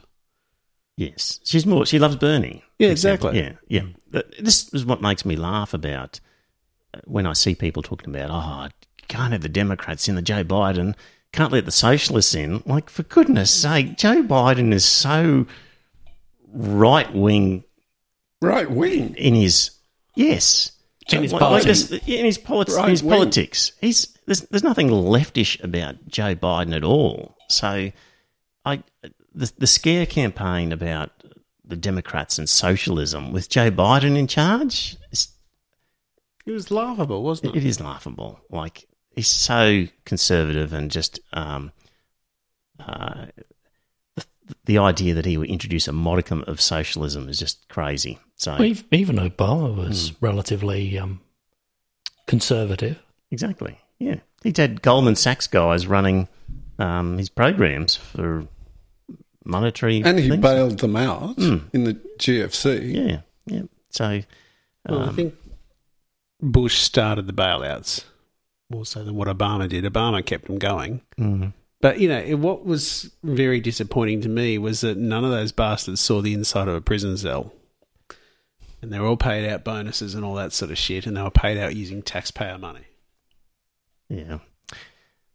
Yes. She's more, she loves Bernie. Yeah, exactly. Yeah, yeah. This is what makes me laugh about uh, when I see people talking about, oh, can't have the Democrats in the Joe Biden can't let the socialists in. Like, for goodness sake, Joe Biden is so right wing. Right wing? In his. Yes. In his, like, in his, politi- right in his politics. He's, there's, there's nothing leftish about Joe Biden at all. So, I the, the scare campaign about the Democrats and socialism with Joe Biden in charge. It was laughable, wasn't it? It is laughable. Like he's so conservative and just um, uh, the, the, idea that he would introduce a modicum of socialism is just crazy. So well, even Obama was mm. relatively um, conservative. Exactly. Yeah, he had Goldman Sachs guys running um, his programs for monetary, and he things. bailed them out mm. in the GFC. Yeah, yeah. So, well, I um, think Bush started the bailouts more so than what Obama did. Obama kept them going. Mm. But, you know, what was very disappointing to me was that none of those bastards saw the inside of a prison cell. And they were all paid out bonuses and all that sort of shit, and they were paid out using taxpayer money. Yeah.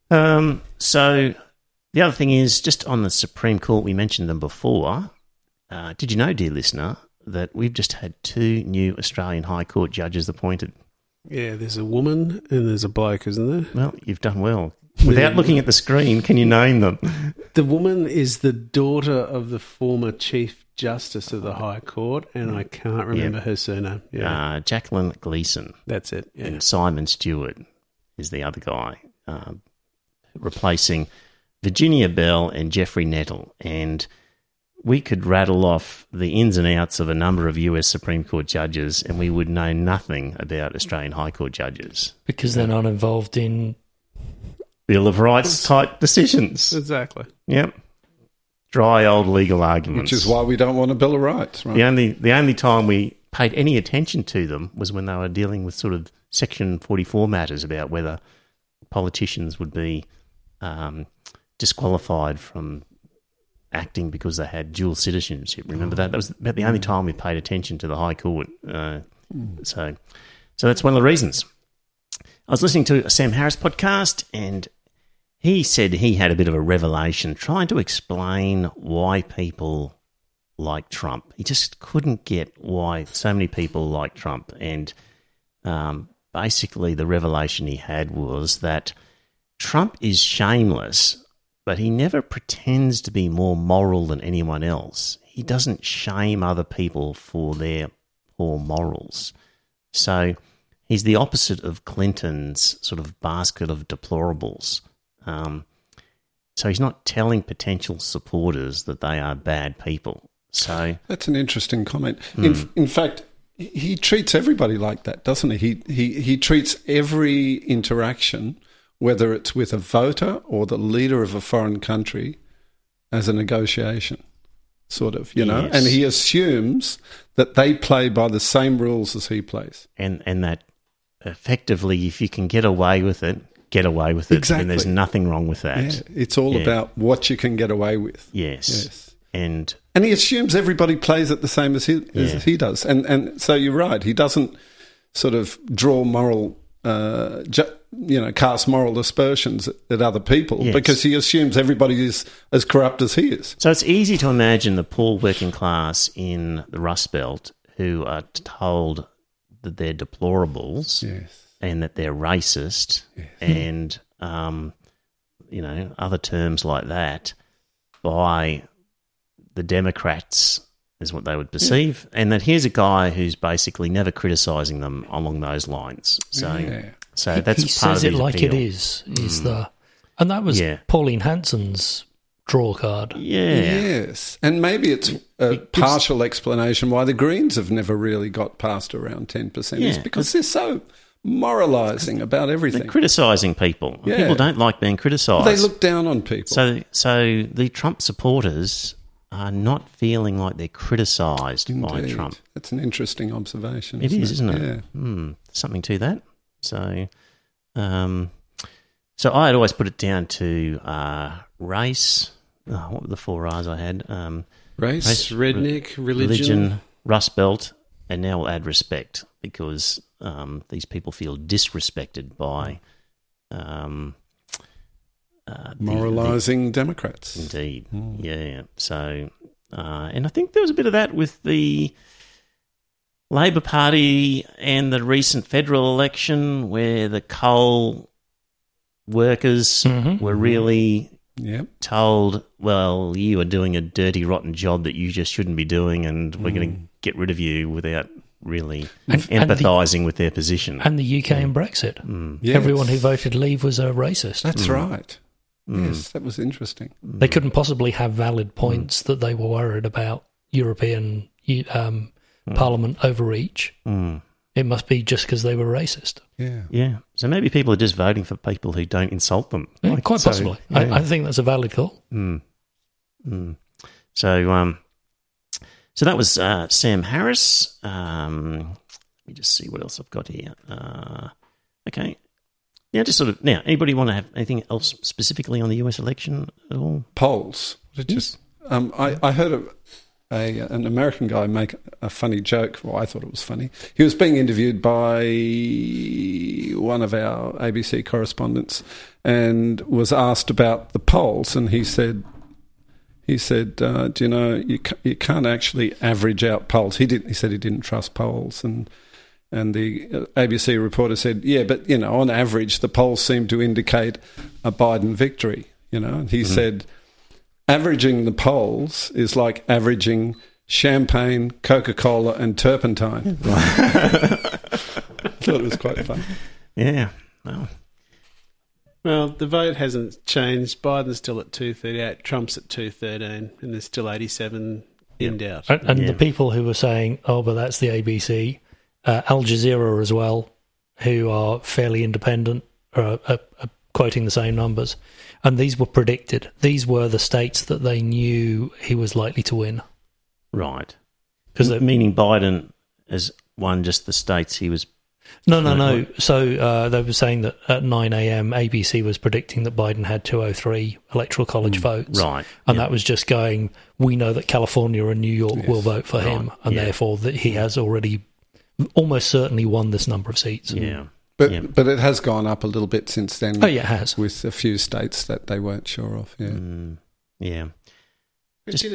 Um, so the other thing is just on the Supreme Court, we mentioned them before. Uh, did you know, dear listener, that we've just had two new Australian High Court judges appointed? Yeah, there's a woman and there's a bloke, isn't there? Well, you've done well. Without looking at the screen, can you name them? The woman is the daughter of the former Chief Justice of the High Court, and I can't remember her surname. Yeah. Uh, Jacqueline Gleeson. That's it. Yeah. And Simon Steward is the other guy, uh, replacing Virginia Bell and Geoffrey Nettle. And we could rattle off the ins and outs of a number of US Supreme Court judges and we would know nothing about Australian High Court judges. Because they're not involved in Bill of Rights type decisions. Exactly. Yep. Dry old legal arguments. Which is why we don't want a Bill of Rights, right? The only the only time we paid any attention to them was when they were dealing with sort of section forty four matters about whether politicians would be um, disqualified from acting because they had dual citizenship. Remember that? That was about the only time we paid attention to the High Court. Uh, so, so that's one of the reasons. I was listening to a Sam Harris podcast, and he said he had a bit of a revelation trying to explain why people like Trump. He just couldn't get why so many people like Trump, and um, basically the revelation he had was that Trump is shameless but he never pretends to be more moral than anyone else. he doesn't shame other people for their poor morals. So he's the opposite of Clinton's sort of basket of deplorables. Um, so he's not telling potential supporters that they are bad people. So that's an interesting comment. Mm. In, hmm. in fact, he treats everybody like that, doesn't he? He he he treats every interaction, whether it's with a voter or the leader of a foreign country, as a negotiation, sort of, you know. And he assumes that they play by the same rules as he plays, and and that effectively, if you can get away with it, get away with it, exactly. and there's nothing wrong with that. Yeah, it's all yeah. about what you can get away with. Yes. Yes. And and he assumes everybody plays it the same as he as he does, and and so you're right. He doesn't sort of draw moral, uh, ju- you know, cast moral aspersions at, other people yes. because he assumes everybody is as corrupt as he is. So it's easy to imagine the poor working class in the Rust Belt who are told that they're deplorables yes. and that they're racist yes. and um, you know other terms like that by the Democrats is what they would perceive, yeah. and that here's a guy who's basically never criticising them along those lines. So, yeah. So that's he says it like appeal. it is. Is mm. the and that was yeah. Pauline Hanson's draw card. Yeah. Yes, and maybe it's a it partial explanation why the Greens have never really got past around ten percent. Is because they're so moralising about everything. They're criticising people. Yeah. People don't like being criticised. They look down on people. So, so the Trump supporters are not feeling like they're criticised by Trump. That's an interesting observation. It is, it? isn't it? Yeah. Mm, something to that. So, um, so I had always put it down to uh, race. Oh, what were the four R's I had? Um, race, race, redneck, re- religion, religion, Rust Belt, and now we'll add respect because um, these people feel disrespected by um, uh, moralizing the, Democrats. Indeed, mm. yeah. So, uh, and I think there was a bit of that with the Labor Party and the recent federal election, where the coal workers mm-hmm. were really yep. told, "Well, you are doing a dirty, rotten job that you just shouldn't be doing, and we're going to mm. get rid of you," without really and, empathising the, with their position. And the UK and Brexit. Mm. Yes. Everyone who voted Leave was a racist. That's mm. right. Mm. Yes, that was interesting. They couldn't possibly have valid mm. points mm. that they were worried about European um, mm. Parliament overreach. Mm. It must be just because they were racist. Yeah, yeah. So maybe people are just voting for people who don't insult them. Yeah, like, quite so, possibly. Yeah. I, I, think that's a valid call. Mm. So, um, so that was uh, Sam Harris. Um, let me just see what else I've got here. Uh, okay, yeah, just sort of now. Anybody want to have anything else specifically on the U.S. election at all? Polls. Just um, I, I heard a, a, an American guy make a funny joke. Well, I thought it was funny. He was being interviewed by one of our ABC correspondents and was asked about the polls, and he said. He said, uh, "Do you know you, you can't actually average out polls?" He didn't. He said he didn't trust polls, and and the uh, ABC reporter said, "Yeah, but you know, on average, the polls seem to indicate a Biden victory." You know, and he mm-hmm. said, "Averaging the polls is like averaging champagne, Coca Cola, and turpentine." I thought it was quite fun. Yeah. Well. Well, the vote hasn't changed. Biden's still at 238, Trump's at 213, and there's still 87 in doubt. And, and yeah. the people who were saying, oh, but that's the ABC, uh, Al Jazeera as well, who are fairly independent, are, are, are, quoting the same numbers. And these were predicted. These were the states that they knew he was likely to win. Right. Because meaning Biden has won just the states he was. No, no, no. So uh, they were saying that at 9 a.m., ABC was predicting that Biden had 203 electoral college mm, votes. Right. And yep. that was just going, we know that California and New York yes. will vote for right. him, and therefore that he has already almost certainly won this number of seats. Yeah. But yeah. but it has gone up a little bit since then. Oh yeah, it has with a few states that they weren't sure of. Yeah, mm, yeah. Just,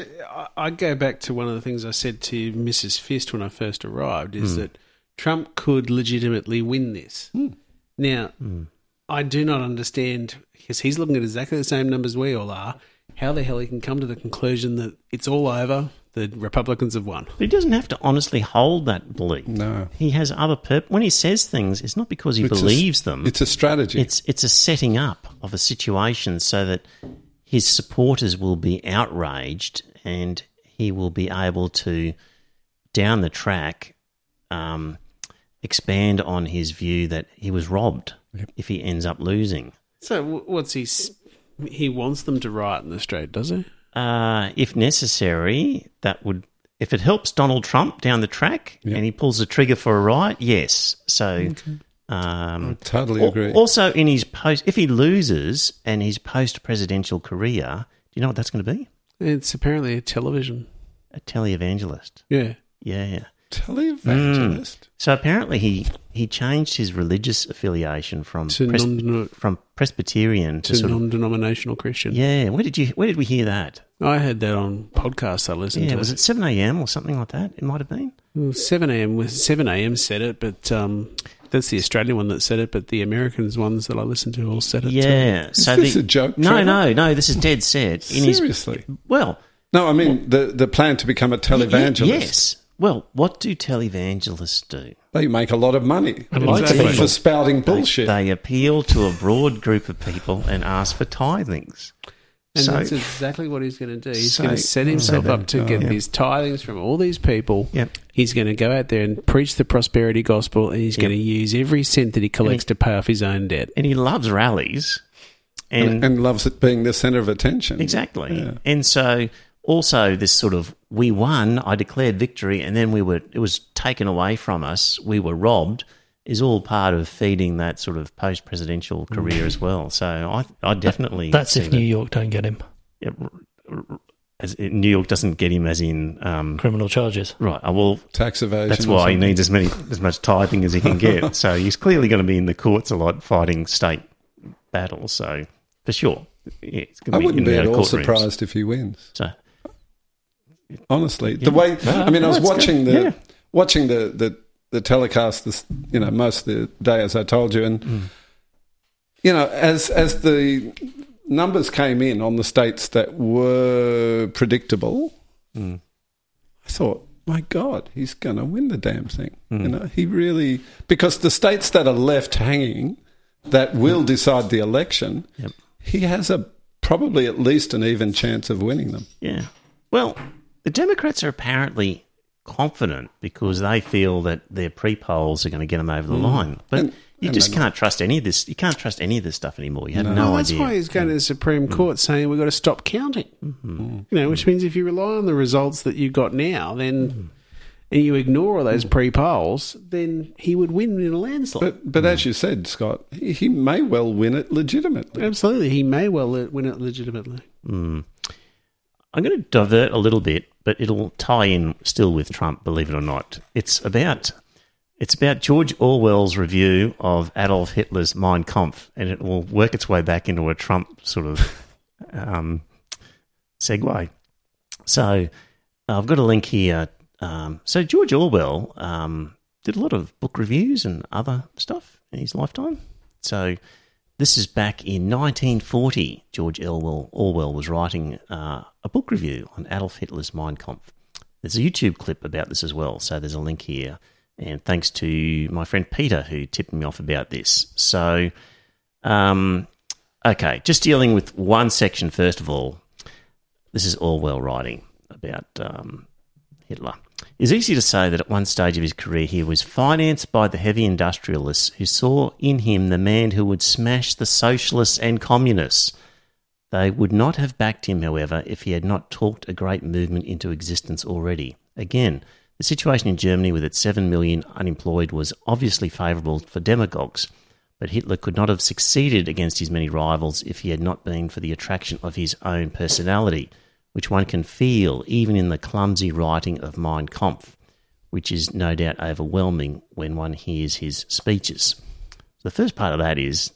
I go back to one of the things I said to Mrs. Fist when I first arrived is mm. that Trump could legitimately win this. Mm. Now, mm. I do not understand because he's looking at exactly the same numbers we all are. How the hell he can come to the conclusion that it's all over, The Republicans have won. But he doesn't have to honestly hold that belief. No. He has other purpose. When he says things, it's not because he It's a- believes them. It's a strategy. It's it's a setting up of a situation so that his supporters will be outraged and he will be able to down the track um, expand on his view that he was robbed if he ends up losing. So what's he? He wants them to riot in the street, does he? Uh, if necessary, that would if it helps Donald Trump down the track and he pulls the trigger for a riot, yes. So. Um, totally agree. Also, in his post, if he loses and his post-presidential career, do you know what that's going to be? It's apparently a television. A televangelist. Yeah. Yeah. Televangelist. So apparently he he changed his religious affiliation from Pres- from Presbyterian to, to non-denominational Christian. yeah. Where did you where did we hear that? I heard that on podcasts I listened Yeah, to. was it seven a.m. or something like that? It might have been. Well, 7 a.m. was 7 a.m. said it, but um, that's the Australian one that said it. But the Americans ones that I listened to all said it. too. Yeah. so this the, a joke, No, Trevor? no, no. This is dead set. In his Seriously. well, No, I mean the the plan to become a televangelist. yes. Well, what do televangelists do? They make a lot of money And like for, people. for spouting bullshit. They appeal to a broad group of people and ask for tithings. And So- that's exactly what he's going to do. He's So- going to set himself so up to get yeah. these tithings from all these people. Yep. He's going to go out there and preach the prosperity gospel, and he's going to use every cent that he collects to pay off his own debt. And he loves rallies. And, and, and loves it being the center of attention. exactly. Yeah. And so also this sort of we won, I declared victory, and then we were it was taken away from us, we were robbed, is all part of feeding that sort of post presidential career as well. So I I definitely That's if that. New York don't get him Yeah, r- r- as New York doesn't get him as in um, criminal charges. right. uh, Well, Tax evasion. That's why he needs as many as much tithing as he can get. so he's clearly going to be in the courts a lot, fighting state battles. So for sure, yeah, it's going I to be wouldn't in be at all of courtrooms. surprised if he wins. So Honestly, the way I mean, I was watching good. the Yeah. watching the, the the telecast this you know most of the day as I told you, and Mm. you know as as the numbers came in on the states that were predictable, Mm. I thought, my God, he's going to win the damn thing. Mm. You know, he really because the states that are left hanging that will decide the election, Yep. he has a probably at least an even chance of winning them. yeah, well, the Democrats are apparently confident because they feel that their pre polls are going to get them over the mm. line, but. And- you and just can't trust any of this. You can't trust any of this stuff anymore. You have no, Well, that's idea. why he's going to the mm. Supreme mm. Court saying we've got to stop counting. Mm-hmm. You know, which means if you rely on the results that you've got now, then mm-hmm. and you ignore all those pre polls, then he would win in a landslide. But but as you said, Scott, he, he may well win it legitimately. Absolutely, he may well win it legitimately. I'm going to divert a little bit, but it'll tie in still with Trump, believe it or not. It's about it's about George Orwell's review of Adolf Hitler's Mein Kampf, and it will work its way back into a Trump sort of um, segue. So I've got a link here. Um, so George Orwell um, did a lot of book reviews and other stuff in his lifetime. So this is back in 1940. George Orwell, Orwell was writing uh, a book review on Adolf Hitler's Mein Kampf. There's a YouTube clip about this as well, so there's a link here. And thanks to my friend Peter who tipped me off about this. So, um, okay, just dealing with one section first of all. This is Orwell writing about um, Hitler. It's easy to say that at one stage of his career he was financed by the heavy industrialists who saw in him the man who would smash the socialists and communists. They would not have backed him, however, if he had not talked a great movement into existence already. Again, the situation in Germany with its 7 million unemployed was obviously favourable for demagogues, but Hitler could not have succeeded against his many rivals if he had not been for the attraction of his own personality, which one can feel even in the clumsy writing of Mein Kampf, which is no doubt overwhelming when one hears his speeches. The first part of that is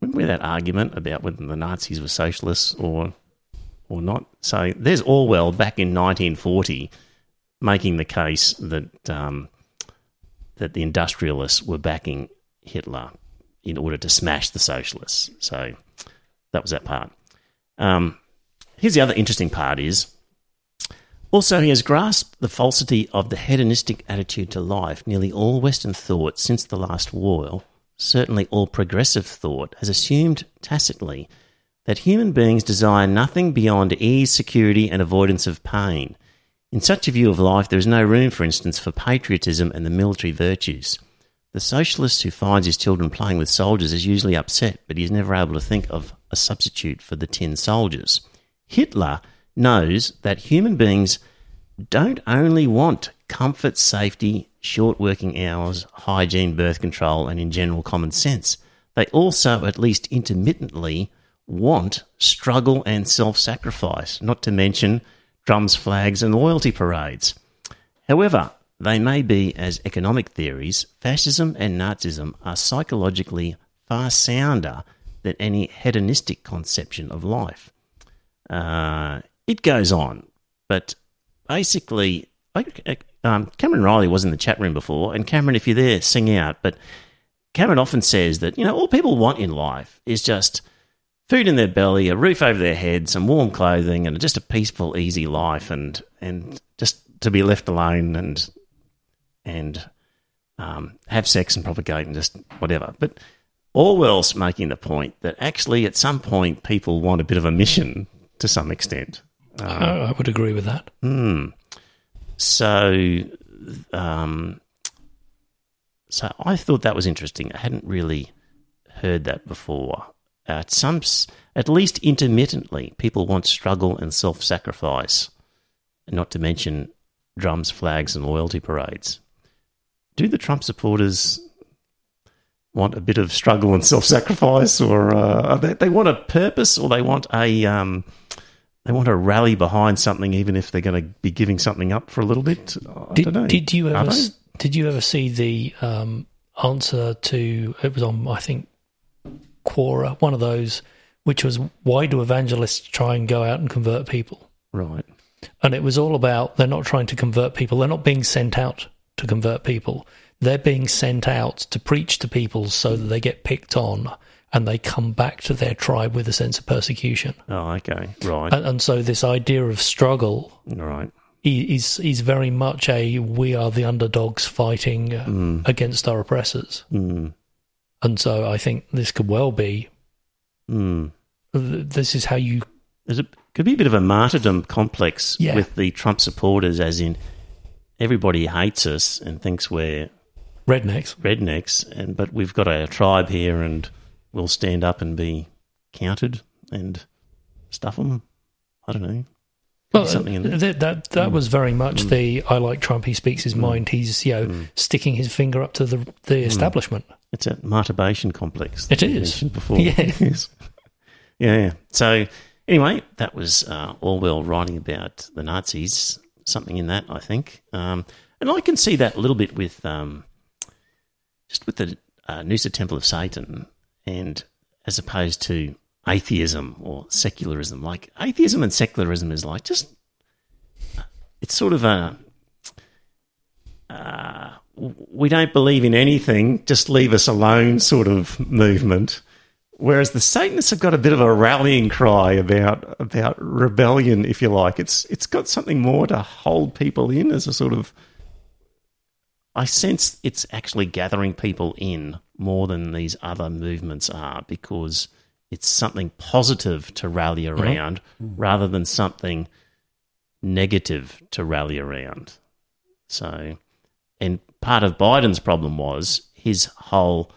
remember that argument about whether the Nazis were socialists or or not. So there's Orwell back in 1940 making the case that um, that the industrialists were backing Hitler in order to smash the socialists. So that was that part. Um, here's the other interesting part: is Also, he has grasped the falsity of the hedonistic attitude to life. Nearly all Western thought since the last war, certainly all progressive thought, has assumed tacitly that human beings desire nothing beyond ease, security, and avoidance of pain. In such a view of life, there is no room, for instance, for patriotism and the military virtues. The socialist who finds his children playing with soldiers is usually upset, but he is never able to think of a substitute for the tin soldiers. Hitler knows that human beings don't only want comfort, safety, short working hours, hygiene, birth control, and in general common sense. They also, at least intermittently, want struggle and self sacrifice, not to mention drums, flags, and loyalty parades. However, they may be as economic theories, fascism and Nazism are psychologically far sounder than any hedonistic conception of life. Uh, it goes on, but basically, um, Cameron Riley was in the chat room before, and Cameron, if you're there, sing out. But Cameron often says that you know all people want in life is just food in their belly, a roof over their head, some warm clothing, and just a peaceful, easy life, and and just to be left alone and and um, have sex and propagate and just whatever. But Orwell's making the point that actually, at some point, people want a bit of a mission to some extent. Uh, I would agree with that. Hmm. So, um, so I thought that was interesting. I hadn't really heard that before. At some, at least intermittently, people want struggle and self-sacrifice, not to mention drums, flags, and loyalty parades. Do the Trump supporters want a bit of struggle and self-sacrifice, or uh, they, they, want a purpose, or they want a um, they want to rally behind something, even if they're going to be giving something up for a little bit. I did. Did you ever? Did you ever see the um, answer to? It was on, I think, Quora, one of those, which was why do evangelists try and go out and convert people? Right. And it was all about they're not trying to convert people. They're not being sent out to convert people. They're being sent out to preach to people so that they get picked on and they come back to their tribe with a sense of persecution. Oh, okay, right. And, and so this idea of struggle, right, is is very much a we are the underdogs fighting uh, mm. against our oppressors. Mm. And so I think this could well be. Mm. This is how you. There's a could be a bit of a martyrdom complex yeah. with the Trump supporters, as in everybody hates us and thinks we're rednecks, rednecks, and but we've got a tribe here and we'll stand up and be counted and stuff them. I don't know. Well, something in that that, that mm. was very much mm. the I like Trump. He speaks his mm. mind. He's you know mm. sticking his finger up to the the mm. establishment. It's a masturbation complex. It is before. Yeah. Yeah. So anyway, that was uh, Orwell writing about the Nazis. Something in that, I think, um, and I can see that a little bit with um, just with the uh, Noosa Temple of Satan and as opposed to atheism or secularism. Like atheism and secularism is like just it's sort of a uh, we don't believe in anything, just leave us alone sort of movement. Whereas the Satanists have got a bit of a rallying cry about about rebellion, if you like. It's it's got something more to hold people in as a sort of I sense it's actually gathering people in more than these other movements are because it's something positive to rally mm-hmm. around mm-hmm. rather than something negative to rally around. So, and part of Biden's problem was his whole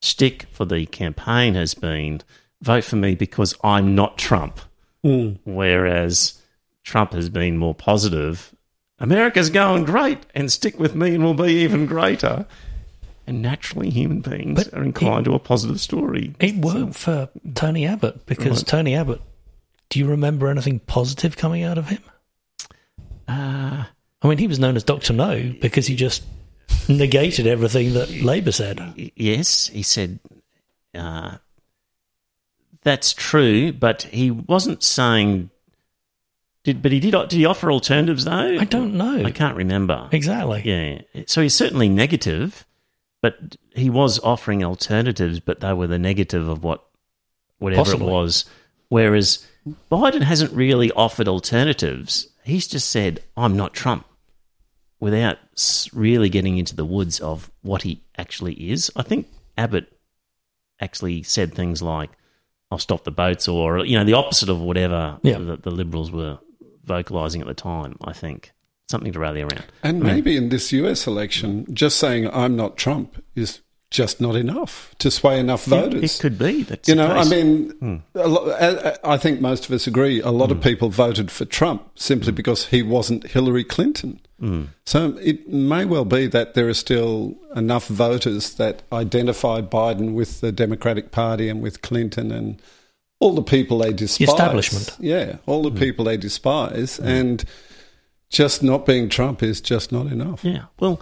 stick for the campaign has been vote for me because I'm not Trump. Mm. Whereas Trump has been more positive America's going great and stick with me and we'll be even greater. And naturally, human beings but are inclined it, to a positive story. It worked for Tony Abbott because right. Tony Abbott, do you remember anything positive coming out of him? Uh, I mean, he was known as Dr. No because he just negated everything that Labour said. Yes, he said uh, that's true, but he wasn't saying did, but he did. Did he offer alternatives though? I don't know. I can't remember exactly. Yeah. So he's certainly negative, but he was offering alternatives, but they were the negative of what whatever Possibly. it was. Whereas Biden hasn't really offered alternatives. he's just said, I'm not Trump, without really getting into the woods of what he actually is. I think Abbott actually said things like, I'll stop the boats, or, you know, the opposite of whatever Yeah. the, the Liberals were vocalising at the time, I think. Something to rally around. And maybe in this US election, just saying I'm not Trump is just not enough to sway enough voters. It could be. That's you know, I mean, hmm. a lo- I I think most of us agree. A lot of hmm. people voted for Trump simply hmm. because he wasn't Hillary Clinton. So it may well be that there are still enough voters that identify Biden with the Democratic Party and with Clinton and all the people they despise. establishment. Yeah, all the mm. people they despise. Mm. And just not being Trump is just not enough. Yeah. Well,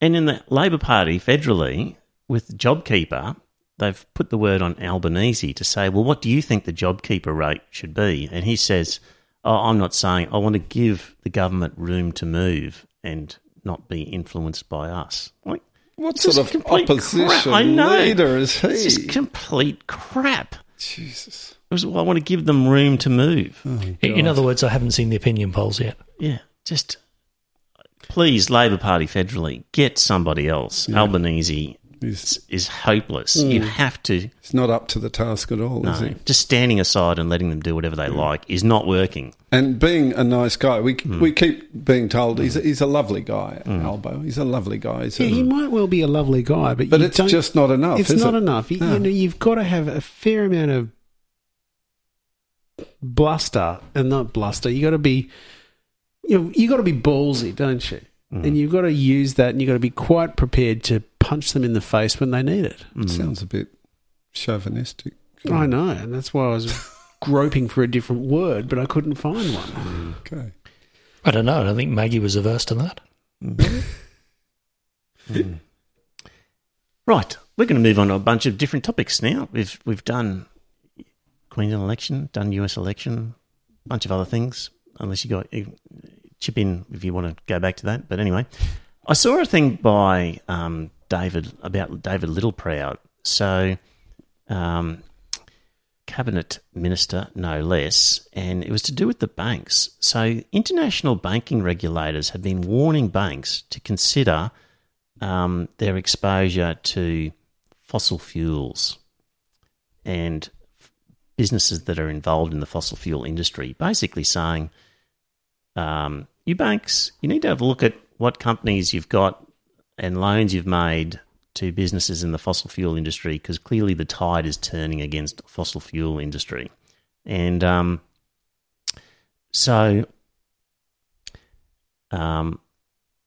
and in the Labor Party federally, with JobKeeper, they've put the word on Albanese to say, well, what do you think the JobKeeper rate should be? And he says, oh, I'm not saying, I want to give the government room to move and not be influenced by us. Like, What sort of opposition crap. I know. leader is he? It's just complete crap. Jesus. Was, well, I want to give them room to move. Oh, in- In other words, I haven't seen the opinion polls yet. Yeah, just please, Labor Party federally, get somebody else. Albanese He's, is, is hopeless. You hmm. have to, It's not up to the task at all, is no, just standing aside and letting them do whatever they hmm. like is not working. And being a nice guy, we Hmm. we keep being told he's hmm. a, he's a lovely guy, Albo. He's a lovely guy. Yeah, he might well be a lovely guy, but but you it's don't- just not enough. It's is not it? enough. You, No. you ah. know, you've got to have a fair amount of bluster, and not bluster. You got to be, you know, you got to be ballsy, don't you? Mm. And you've got to use that, and you've got to be quite prepared to punch them in the face when they need it. It mm. sounds a bit chauvinistic. I know, and that's why I was groping for a different word, but I couldn't find one. Okay. I don't know. I don't think Maggie was averse to that. Mm-hmm. Mm. Right, we're going to move on to a bunch of different topics now. We've we've done Queensland election, done US election, a bunch of other things. Unless you got you chip in if you want to go back to that. But anyway, I saw a thing by um, David about David Littleproud. So, um, cabinet minister, no less, and it was to do with the banks. So, international banking regulators have been warning banks to consider um, their exposure to fossil fuels and businesses that are involved in the fossil fuel industry, basically saying, um, you banks, you need to have a look at what companies you've got and loans you've made to businesses in the fossil fuel industry because clearly the tide is turning against fossil fuel industry. And um, so, um,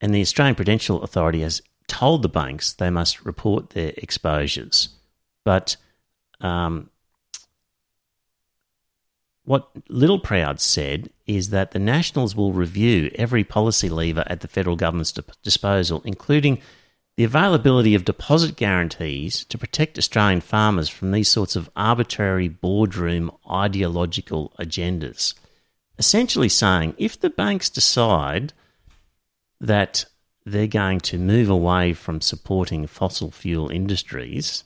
and the Australian Prudential Authority has told the banks they must report their exposures. But um, what Littleproud said is that the Nationals will review every policy lever at the federal government's disposal, including the availability of deposit guarantees to protect Australian farmers from these sorts of arbitrary boardroom ideological agendas. Essentially saying if the banks decide that they're going to move away from supporting fossil fuel industries,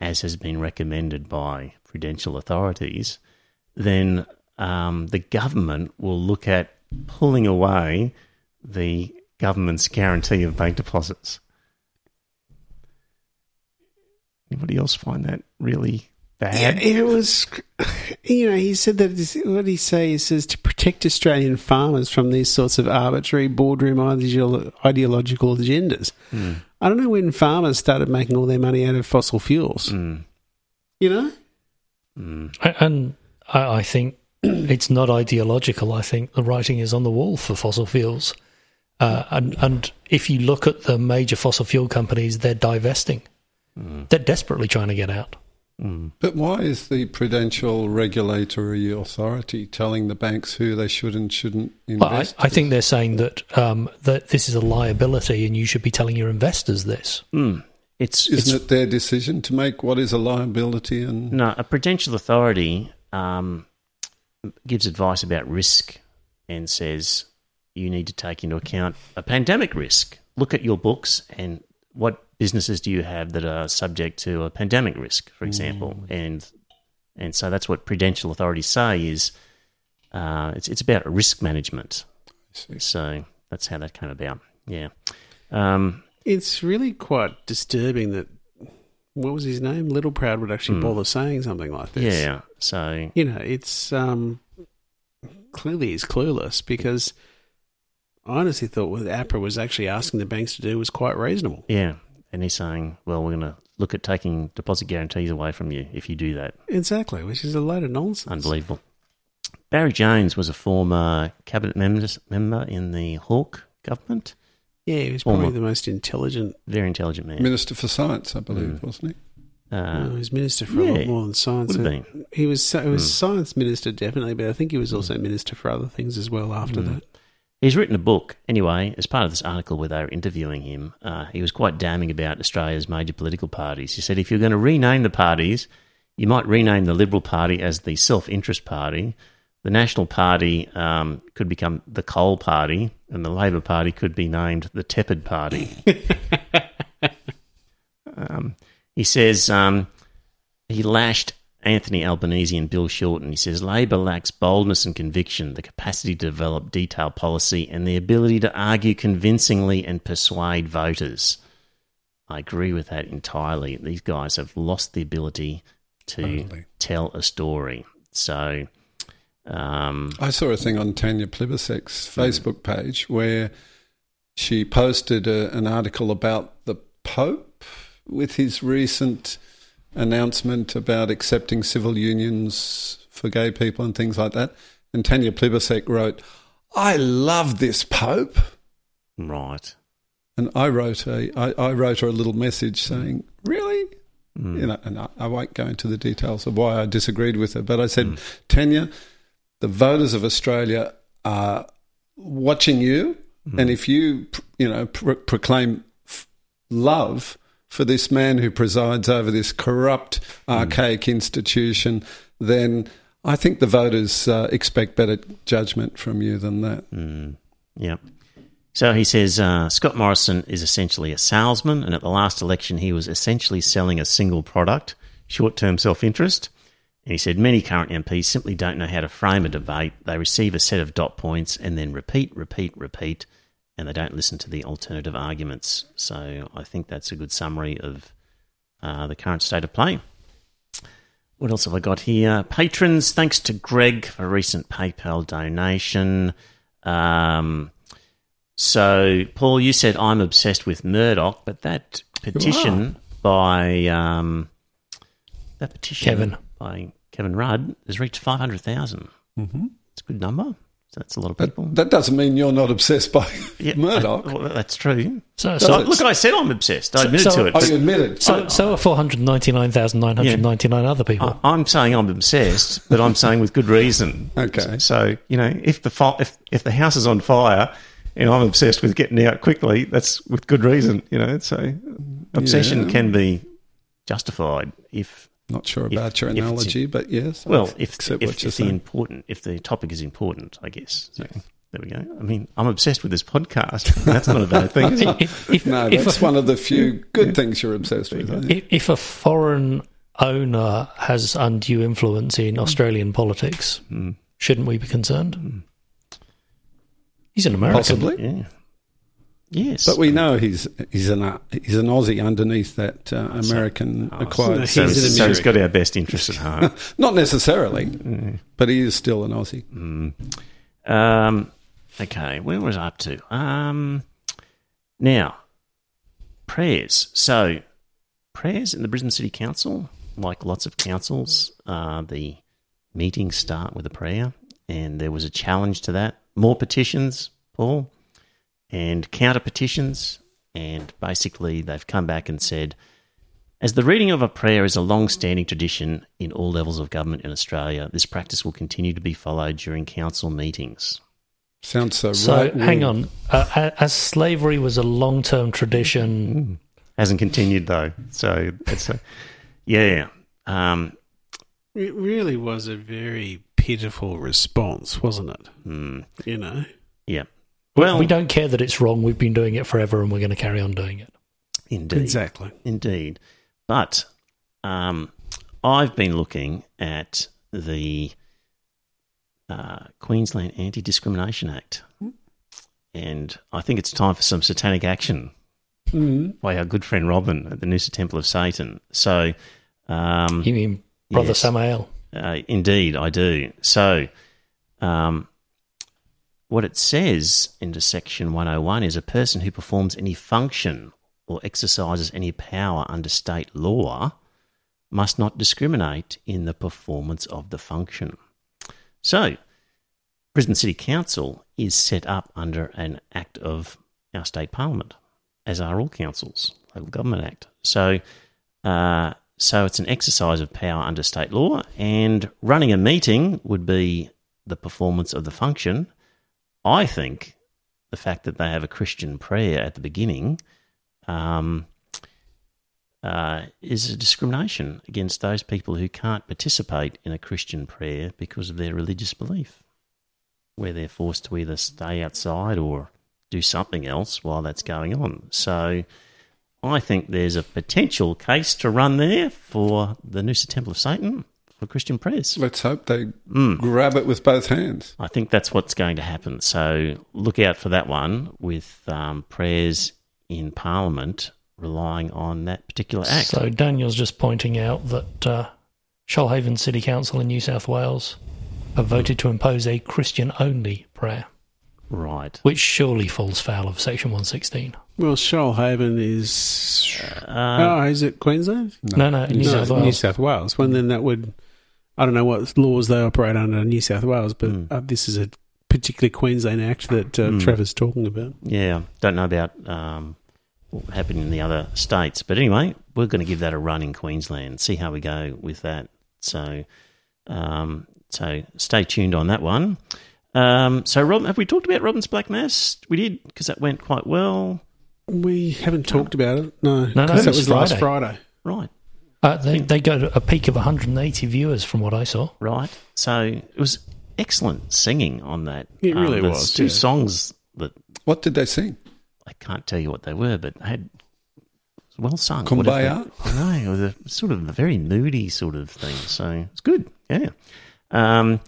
as has been recommended by prudential authorities, then um, the government will look at pulling away the government's guarantee of bank deposits. Anybody else find that really bad? Yeah, it was. You know, he said that. What did he say? He says to protect Australian farmers from these sorts of arbitrary boardroom ideolo- ideological agendas. Hmm. I don't know when farmers started making all their money out of fossil fuels. Hmm. You know, hmm. A- And I, I think it's not ideological. I think the writing is on the wall for fossil fuels. Uh, and, and if you look at the major fossil fuel companies, they're divesting. They're desperately trying to get out. But why is the prudential regulatory authority telling the banks who they should and shouldn't Well, I, invest? I think they're saying that um, that this is a liability, and you should be telling your investors this. Mm. It's, it's Isn't it their decision to make what is a liability and No, a prudential authority um, gives advice about risk and says you need to take into account a pandemic risk. Look at your books and what businesses do you have that are subject to a pandemic risk, for example, and and so that's what prudential authorities say is uh, it's it's about risk management So that's how that came about. Yeah. Um, it's really quite disturbing that what was his name? Littleproud would actually Hmm. bother saying something like this. yeah. So You know, it's um, clearly he's clueless because I honestly thought what APRA was actually asking the banks to do was quite reasonable. yeah, and he's saying, well, we're going to look at taking deposit guarantees away from you if you do that. Exactly, which is a load of nonsense. Unbelievable. Barry Jones was a former cabinet member in the Hawke government. Yeah, he was probably Former- the most intelligent. Very intelligent man. Minister for Science, I believe, Mm. wasn't he? Uh, no, he was minister for a yeah, lot more than science. would have been. He was he was Mm. science minister definitely, but I think he was also minister for other things as well after Mm. that. He's written a book, anyway, as part of this article where they were interviewing him. Uh, he was quite damning about Australia's major political parties. He said if you're going to rename the parties, you might rename the Liberal Party as the Self Interest Party. The National Party um, could become the Coal Party, and the Labor Party could be named the Tepid Party. um, he says um, he lashed Anthony Albanese and Bill Shorten. He says Labor lacks boldness and conviction, the capacity to develop detailed policy, and the ability to argue convincingly and persuade voters. I agree with that entirely. These guys have lost the ability to Totally. tell a story. So, um, I saw a thing on Tanya Plibersek's Facebook page where she posted a, an article about the Pope with his recent announcement about accepting civil unions for gay people and things like that. And Tanya Plibersek wrote, I love this Pope. right. And I wrote a, I, I wrote her a little message saying, "Really?" Mm. You know, and I, I won't go into the details of why I disagreed with her, but I said, Mm. "Tanya, the voters of Australia are watching you, Mm. and if you, you know, pro- proclaim f- love for this man who presides over this corrupt, Mm. archaic institution, then." I think the voters uh, expect better judgment from you than that. Mm, yeah. So he says uh, Scott Morrison is essentially a salesman, and at the last election, he was essentially selling a single product short term self interest. And he said many current MPs simply don't know how to frame a debate. They receive a set of dot points and then repeat, repeat, repeat, and they don't listen to the alternative arguments. So I think that's a good summary of uh, the current state of play. What else have I got here? Patrons, thanks to Greg for a recent PayPal donation. Um, so, Paul, you said I'm obsessed with Murdoch, but that petition by um, that petition Kevin. By Kevin Rudd has reached five hundred thousand. Mm-hmm. It's a good number. So that's a lot of But people. that doesn't mean you're not obsessed by Yeah, Murdoch. I- well, that's true. So, So, so, look, I said I'm obsessed. I So- admitted so- to it. Oh, but you admitted. so, so are 499,999 other people. I- I'm saying I'm obsessed, but I'm saying with good reason. Okay. So you know, if the fi- if if the house is on fire, and I'm obsessed with getting out quickly, that's with good reason. You know, so obsession Yeah. can be justified if Not sure If- about your if it's- analogy, but yes. I well, if accept if, if the important if the topic is important, I guess. So there we go. I mean, I'm obsessed with this podcast. That's not a bad thing. If, if, no, if, that's a, one of the few good things you're obsessed with. I think. if, if a foreign owner has undue influence in Australian politics, Mm. shouldn't we be concerned? He's an American. Possibly, Yeah. Yes, but we know he's he's an he's an Aussie underneath that uh, American oh, acquired. so so, he's so he's got our best interests at heart. Not necessarily, Mm. but he is still an Aussie. Um, okay, where was I up to? Um, now, prayers. So, prayers in the Brisbane City Council, like lots of councils, uh, the meetings start with a prayer, and there was a challenge to that. More petitions, Paul, and counter petitions, and basically they've come back and said. As the reading of a prayer is a long standing tradition in all levels of government in Australia, this practice will continue to be followed during council meetings. Sounds so. So right hang on. Uh, as slavery was a long term tradition, Hasn't continued though, so it's a, yeah. Um, It really was a very pitiful response, wasn't it? mm, You know, yeah. Well, we don't care that it's wrong. We've been doing it forever, and we're going to carry on doing it. indeed, exactly. indeed. But um, I've been looking at the uh, Queensland Anti Discrimination Act, and I think it's time for some satanic action Mm. by our good friend Robin at the Noosa Temple of Satan. So, um, You mean Brother Yes. Samael? uh, indeed, I do. So, um, what it says into section 101 is a person who performs any function or exercises any power under state law must not discriminate in the performance of the function. So, Brisbane City Council is set up under an act of our state parliament, as are all councils, local government act. So, uh, so it's an exercise of power under state law, and running a meeting would be the performance of the function. I think the fact that they have a Christian prayer at the beginning um, uh, is a discrimination against those people who can't participate in a Christian prayer because of their religious belief, where they're forced to either stay outside or do something else while that's going on. So I think there's a potential case to run there for the Noosa Temple of Satan for Christian prayers. Let's hope they Mm. grab it with both hands. I think that's what's going to happen. So look out for that one with um, prayers in Parliament relying on that particular act. So Daniel's just pointing out that uh, Shoalhaven City Council in New South Wales have voted to impose a Christian-only prayer, right. which surely falls foul of Section 116. Well, Shoalhaven is. Uh, oh, is it Queensland? No, no, New no, South Wales. New South Wales. Well, then that would. I don't know what laws they operate under in New South Wales, but Mm. uh, this is a particularly Queensland act that uh, Mm. Trevor's talking about. Yeah, don't know about um, what happened in the other states, but anyway, we're going to give that a run in Queensland. See how we go with that. So, um, so stay tuned on that one. Um, so, Rob, have we talked about Robin's Black Mass? We did because that went quite well, We haven't talked about it. No, No, no, that was was last Friday. Friday. right? Uh, they, they go to a peak of 180 viewers from what I saw. Right. So it was excellent singing on that. It really there's was, Two yeah. songs that What did they sing? I can't tell you what they were, but they had well sung. Kumbaya? they- I know it was a sort of a very moody sort of thing. So it's good. Yeah. Um,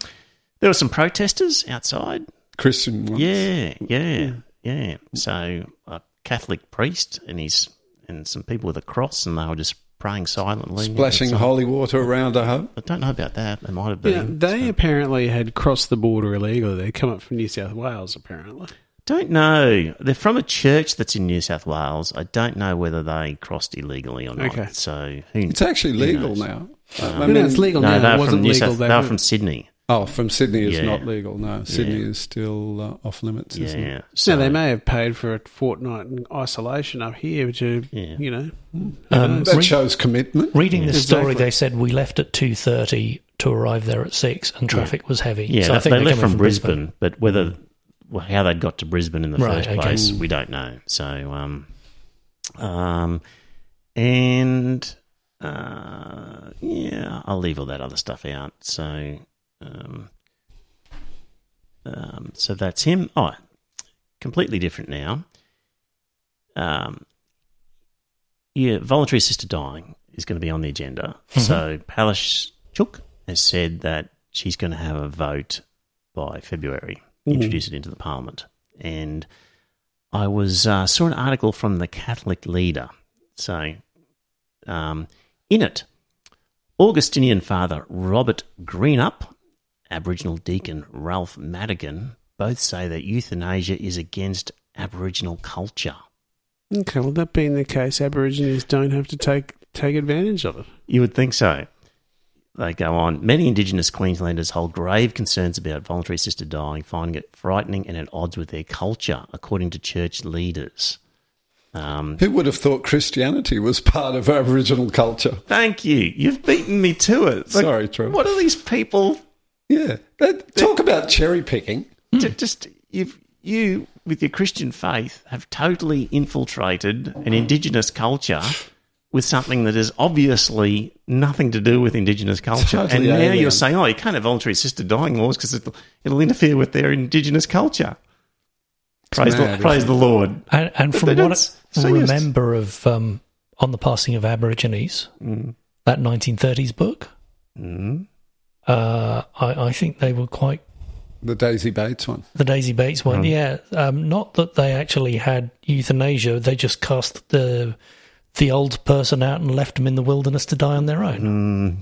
there were some protesters outside. Christian ones. Yeah, yeah, yeah. So a Catholic priest and his and some people with a cross, and they were just praying silently, Splashing And so- holy water around a home. I don't know about that. They might have been. Yeah, they so- apparently had crossed the border illegally. They come up from New South Wales, apparently. Don't know. They're from a church that's in New South Wales. I don't know whether they crossed illegally or not. Okay. So who, It's actually who legal knows? now. Um, I no, mean, it's legal No, now. they're It wasn't New legal. South. they They're were- from Sydney. Oh, from Sydney is Yeah. not legal. No, Sydney Yeah. is still uh, off limits. Isn't it? Yeah. No, So they may have paid for a fortnight in isolation up here to, Yeah. you know. Um, That re- shows commitment. reading this story, Exactly. they said we left at 2.30 to arrive there at 6 and traffic was heavy. Yeah, so I they, think they they're left coming from Brisbane, but whether well, how they got to Brisbane in the Right, first okay. place, we don't know. So, um, um, and uh, yeah, I'll leave all that other stuff out. So, um, um, so that's him. Oh, completely different now. Um, yeah, voluntary assisted dying is going to be on the agenda. So Palash Chuk has said that she's going to have a vote by February, introduce it into the Parliament. And I was uh, saw an article from the Catholic Leader. So um, in it, Augustinian Father Robert Greenup, Aboriginal Deacon Ralph Madigan both say that euthanasia is against Aboriginal culture. Okay, well, that being the case, Aborigines don't have to take take advantage of it. You would think so. They go on. Many Indigenous Queenslanders hold grave concerns about voluntary assisted dying, finding it frightening and at odds with their culture, according to church leaders. Um, Who would have thought Christianity was part of Aboriginal culture? thank you. You've beaten me to it. Like, Sorry, Trevor. What are these people? Yeah. That, talk about cherry picking. Ju- Just you've you with your Christian faith have totally infiltrated an Indigenous culture with something that is obviously nothing to do with Indigenous culture. Totally and now alien. you're saying, oh, you can't have voluntary assisted dying laws because it'll, it'll interfere with their Indigenous culture. Praise, mad, the, praise isn't the Lord. And, and from what don't I s- remember of um, on the passing of Aborigines, Mm. that 1930s book, Mm. Uh, I, I think they were quite The Daisy Bates one. The Daisy Bates one, Mm. yeah. Um, not that they actually had euthanasia; they just cast the the old person out and left them in the wilderness to die on their own. Mm,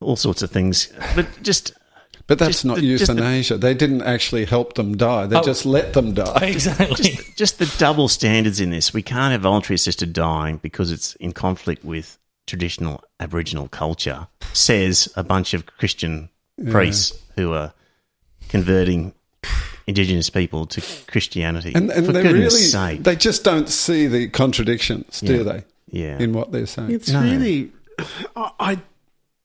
all sorts of things. But just But that's Just not the- just the- euthanasia. they didn't actually help them die. They Oh. just let them die. Exactly. just the double standards in this. We can't have voluntary assisted dying because it's in conflict with traditional Aboriginal culture, says a bunch of Christian priests who are converting Indigenous people to Christianity. And, and For they goodness really, sake. they just don't see the contradictions, do they, yeah. in what they're saying? It's No. really. I, I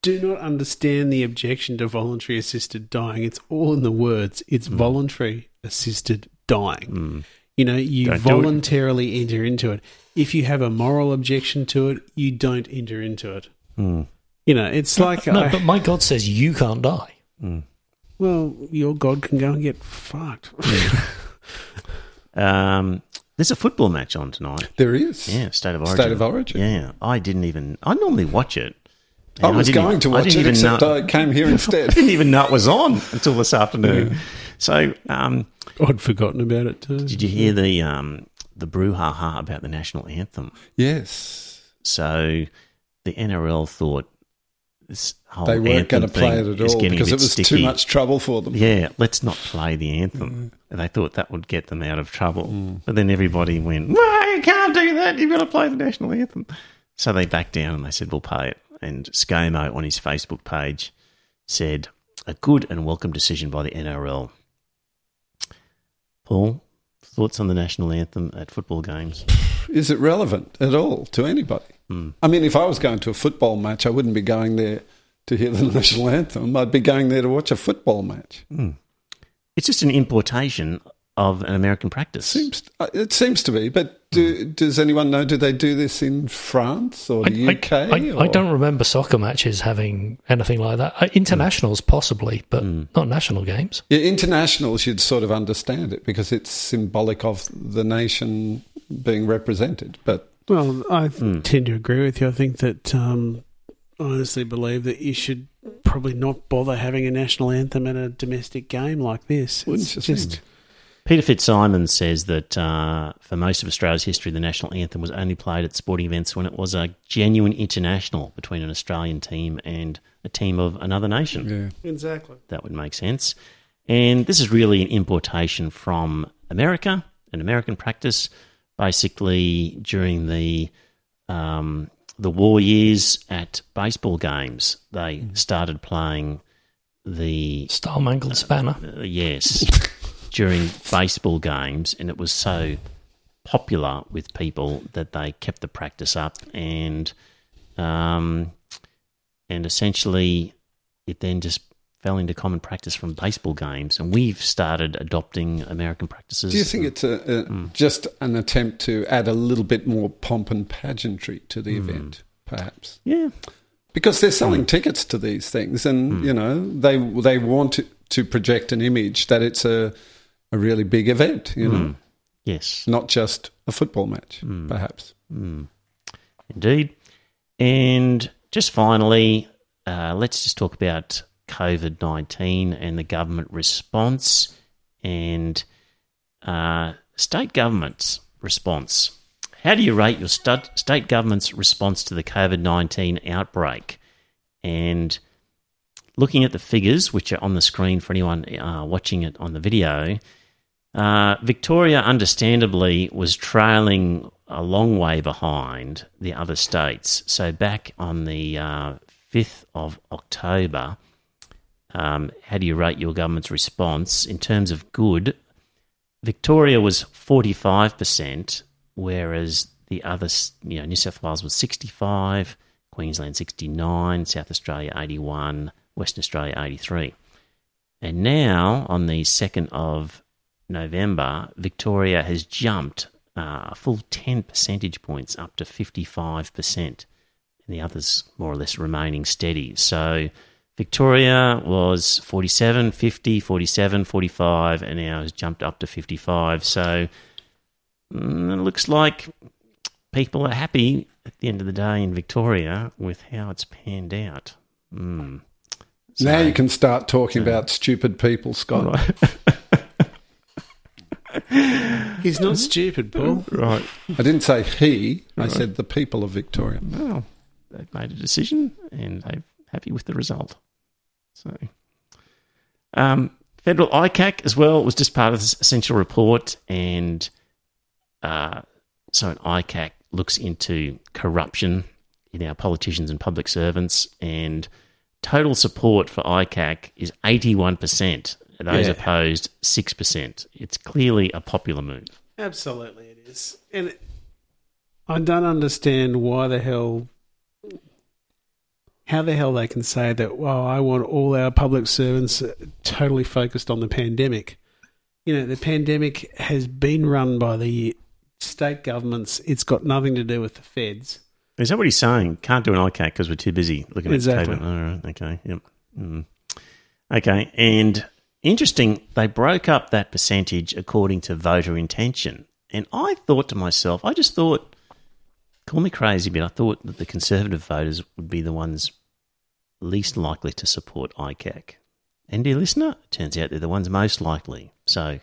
do not understand the objection to voluntary assisted dying. It's all in the words. It's Hmm. voluntary assisted dying. You know, you Don't voluntarily enter into it. If you have a moral objection to it, you don't enter into it. Hmm. You know, it's like no, I- but my God says you can't die. well, your God can go and get fucked. Um, there's a football match on tonight. There is. Yeah, State of Origin. State of Origin. Yeah, I didn't even. I normally watch it. I was didn't going even- to watch didn't it, even except know- I came here instead. I didn't even know it was on until this afternoon. So, um, I'd forgotten about it too. did you hear the um, the brouhaha about the national anthem? yes. So, the NRL thought this whole They weren't going to play it at all getting a because it was sticky. too much trouble for them. Yeah, let's not play the anthem. And they thought that would get them out of trouble. But then everybody went, no, you can't do that. You've got to play the national anthem. So they backed down and they said, we'll pay it. And ScoMo on his Facebook page said, a good and welcome decision by the NRL. Paul, thoughts on the national anthem at football games? Is it relevant at all to anybody? Hmm. I mean, if I was going to a football match, I wouldn't be going there to hear the national anthem. I'd be going there to watch a football match. It's just an importation of an American practice. Seems uh, it seems to be, but do, does anyone know? Do they do this in France or the I, UK? I, I, or- I don't remember soccer matches having anything like that. Uh, Internationals, possibly, but not national games. Yeah, internationals, you'd sort of understand it because it's symbolic of the nation being represented. But Well, I tend to agree with you. I think that um, I honestly believe that you should probably not bother having a national anthem at a domestic game like this. Wouldn't It's you just think? Peter Fitzsimons says that uh, for most of Australia's history, the national anthem was only played at sporting events when it was a genuine international between an Australian team and a team of another nation. yeah, exactly. That would make sense. And this is really an importation from America, an American practice. Basically, during the um, the war years at baseball games, they started playing the Star Mangled Spanner. uh, yes, during baseball games, and it was so popular with people that they kept the practice up, and um, and essentially, it then just fell into common practice from baseball games, and we've started adopting American practices. do you think it's a, a, mm. just an attempt to add a little bit more pomp and pageantry to the mm. event, perhaps? Yeah, Because they're selling mm. tickets to these things, and you know they they want to, to project an image that it's a a really big event. You know, yes, not just a football match, perhaps. Indeed. And just finally, uh, let's just talk about COVID 19 and the government response and uh, state government's response. How do you rate your stud- state government's response to the COVID 19 outbreak? And looking at the figures, which are on the screen for anyone uh, watching it on the video, uh, Victoria, understandably, was trailing a long way behind the other states. So back on the uh, 5th of October, um, how do you rate your government's response in terms of good? Victoria was 45%, whereas the others, you know, New South Wales was 65, Queensland 69, South Australia 81, Western Australia 83. And now, on the 2nd of November, Victoria has jumped uh, a full 10 percentage points up to 55%, and the others more or less remaining steady. So Victoria was 47, 50, 47, 45, and now has jumped up to 55. So mm, it looks like people are happy at the end of the day in Victoria with how it's panned out. Mm. So, now you can start talking yeah. about stupid people, Scott. Right. He's not stupid, Paul. Right. I didn't say he. I said the people of Victoria. Well, they've made a decision and they're happy with the result. So, um, federal ICAC as well was just part of this essential report, and uh, so an ICAC looks into corruption in our politicians and public servants, and total support for ICAC is 81%. Those yeah. opposed, 6%. It's clearly a popular move. Absolutely, it is. And I don't understand why the hell, how the hell they can say that, well, I want all our public servants totally focused on the pandemic. You know, the pandemic has been run by the state governments. It's got nothing to do with the feds. Is that what he's saying? Can't do an ICAC because we're too busy looking at exactly. at All right. Okay. Yep. Mm. Okay. And interesting, they broke up that percentage according to voter intention. And I thought to myself, I just thought, call me crazy, but I thought that the conservative voters would be the ones least likely to support ICAC. And dear listener, turns out they're the ones most likely. So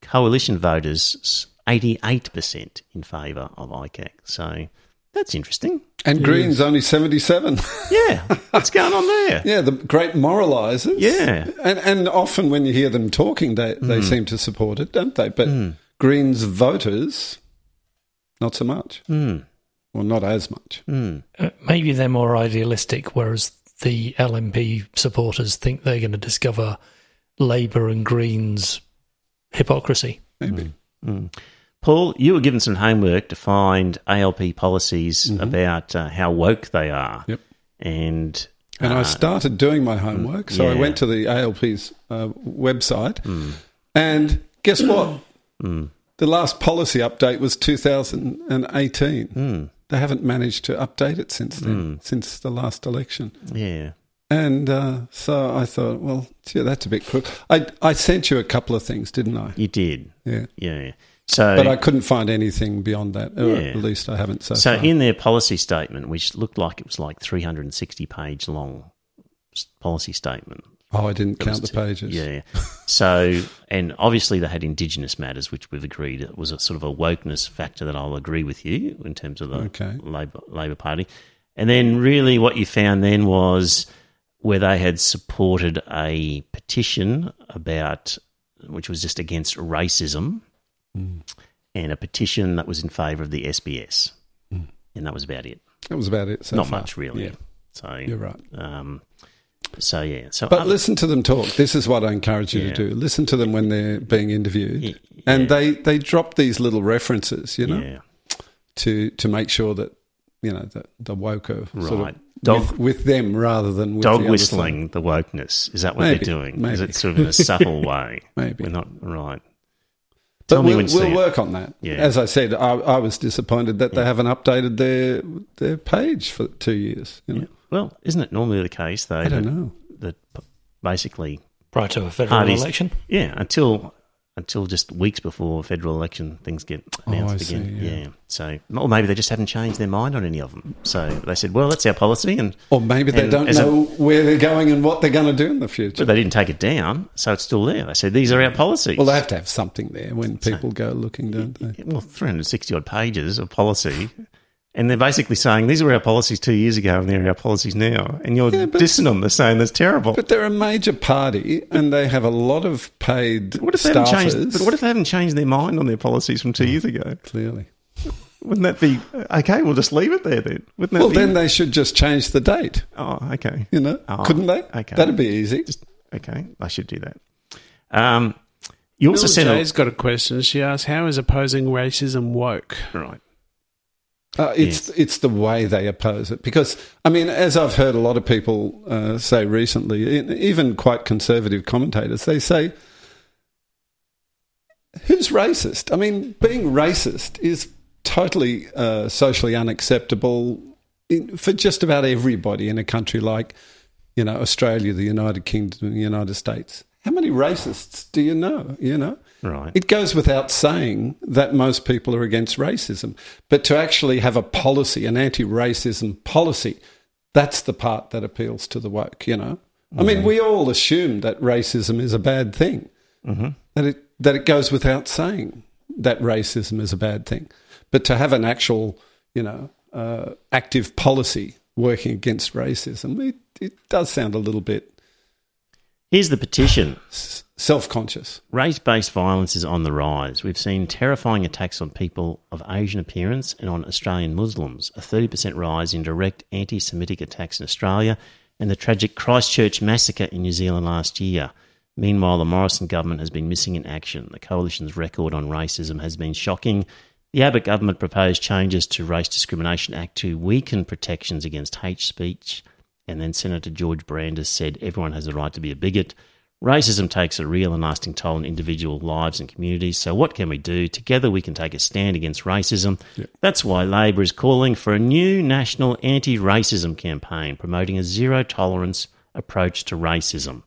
coalition voters 88% in favour of ICAC. So that's interesting. And Green's only 77. Yeah. What's going on there? yeah, the great moralisers. Yeah. And, and often when you hear them talking, they, they mm. seem to support it, don't they? But mm. Green's voters, not so much. Mm. Or not as much. Hmm. Uh, maybe they're more idealistic, whereas the LNP supporters think they're going to discover Labour and Greens hypocrisy. Maybe. Mm. Paul, you were given some homework to find ALP policies mm-hmm. about uh, how woke they are. Yep. And and uh, I started doing my homework, so yeah. I went to the ALP's uh, website, mm. and guess what? Mm. The last policy update was 2018. Mm. They haven't managed to update it since then, mm. since the last election. Yeah. And uh, so I thought, well, gee, that's a bit crook. I I sent you a couple of things, didn't I? You did. Yeah. Yeah. So, but I couldn't find anything beyond that. Yeah. at least I haven't so. So far. in their policy statement, which looked like it was like 360 page long policy statement. Oh, I didn't count the pages. Yeah. so, and obviously they had Indigenous matters, which we've agreed it was a sort of a wokeness factor that I'll agree with you in terms of the okay. Labor Labor Party. And then, really, what you found then was where they had supported a petition about, which was just against racism mm. and a petition that was in favour of the SBS. Mm. And that was about it. That was about it. So Not far. much, really. Yeah. So You're right. Um, so, yeah. So but other, listen to them talk. This is what I encourage you yeah. to do. Listen to them when they're being interviewed. Yeah. And they, they drop these little references, you know, to, to make sure that, you know, the, the woke are right. sort of dog, with, with, them rather than with dog the whistling the wokeness. Is that what maybe, they're doing? Maybe. Is it sort of in a subtle way? maybe we're not right. Tell we'll, we'll work on that. Yeah. As I said, I, I was disappointed that yeah. they haven't updated their their page for two years. You know? yeah. Well, isn't it normally the case though? I don't that, know. That basically prior to a federal parties, election. Yeah, until until just weeks before federal election things get oh, announced oh, again. See, yeah. yeah. So, or maybe they just haven't changed their mind on any of them. So they said, "Well, that's our policy," and or maybe they don't know a, where they're going and what they're going to do in the future. But they didn't take it down, so it's still there. They said these are our policies. Well, they have to have something there when people so, go looking, don't they? Well, three hundred sixty odd pages of policy. And they're basically saying these were our policies two years ago, and they're our policies now. And you're yeah, but, dissing them. They're saying that's terrible. But they're a major party, and they have a lot of paid what if they haven't changed? But what if they haven't changed their mind on their policies from two oh, years ago? Clearly, wouldn't that be okay? We'll just leave it there then. Wouldn't well, be, then they should just change the date. Oh, okay. You know, oh, couldn't they? Okay, that'd be easy. Just, okay, I should do that. Um, you also Bill said Jay's got a question. She asked, "How is opposing racism woke?" Right. Uh, it's yes. it's the way they oppose it because I mean, as I've heard a lot of people uh, say recently, even quite conservative commentators, they say, "Who's racist?" I mean, being racist is totally uh, socially unacceptable in, for just about everybody in a country like you know Australia, the United Kingdom, the United States. How many racists do you know? You know. Right. It goes without saying that most people are against racism, but to actually have a policy, an anti racism policy, That's the part that appeals to the woke, you know. Mm-hmm. I mean, we all assume that racism is a bad thing. Mm-hmm. That it that it goes without saying that racism is a bad thing. But to have an actual, you know, uh, active policy working against racism, it, it does sound a little bit. Here's the petition. Self conscious. Race based violence is on the rise. We've seen terrifying attacks on people of Asian appearance and on Australian Muslims, a 30% rise in direct anti Semitic attacks in Australia, and the tragic Christchurch massacre in New Zealand last year. Meanwhile, the Morrison government has been missing in action. The coalition's record on racism has been shocking. The Abbott government proposed changes to Race Discrimination Act to weaken protections against hate speech. And then Senator George Brandis said everyone has the right to be a bigot. Racism takes a real and lasting toll on individual lives and communities. So, what can we do? Together, we can take a stand against racism. That's why Labor is calling for a new national anti racism campaign promoting a zero tolerance approach to racism.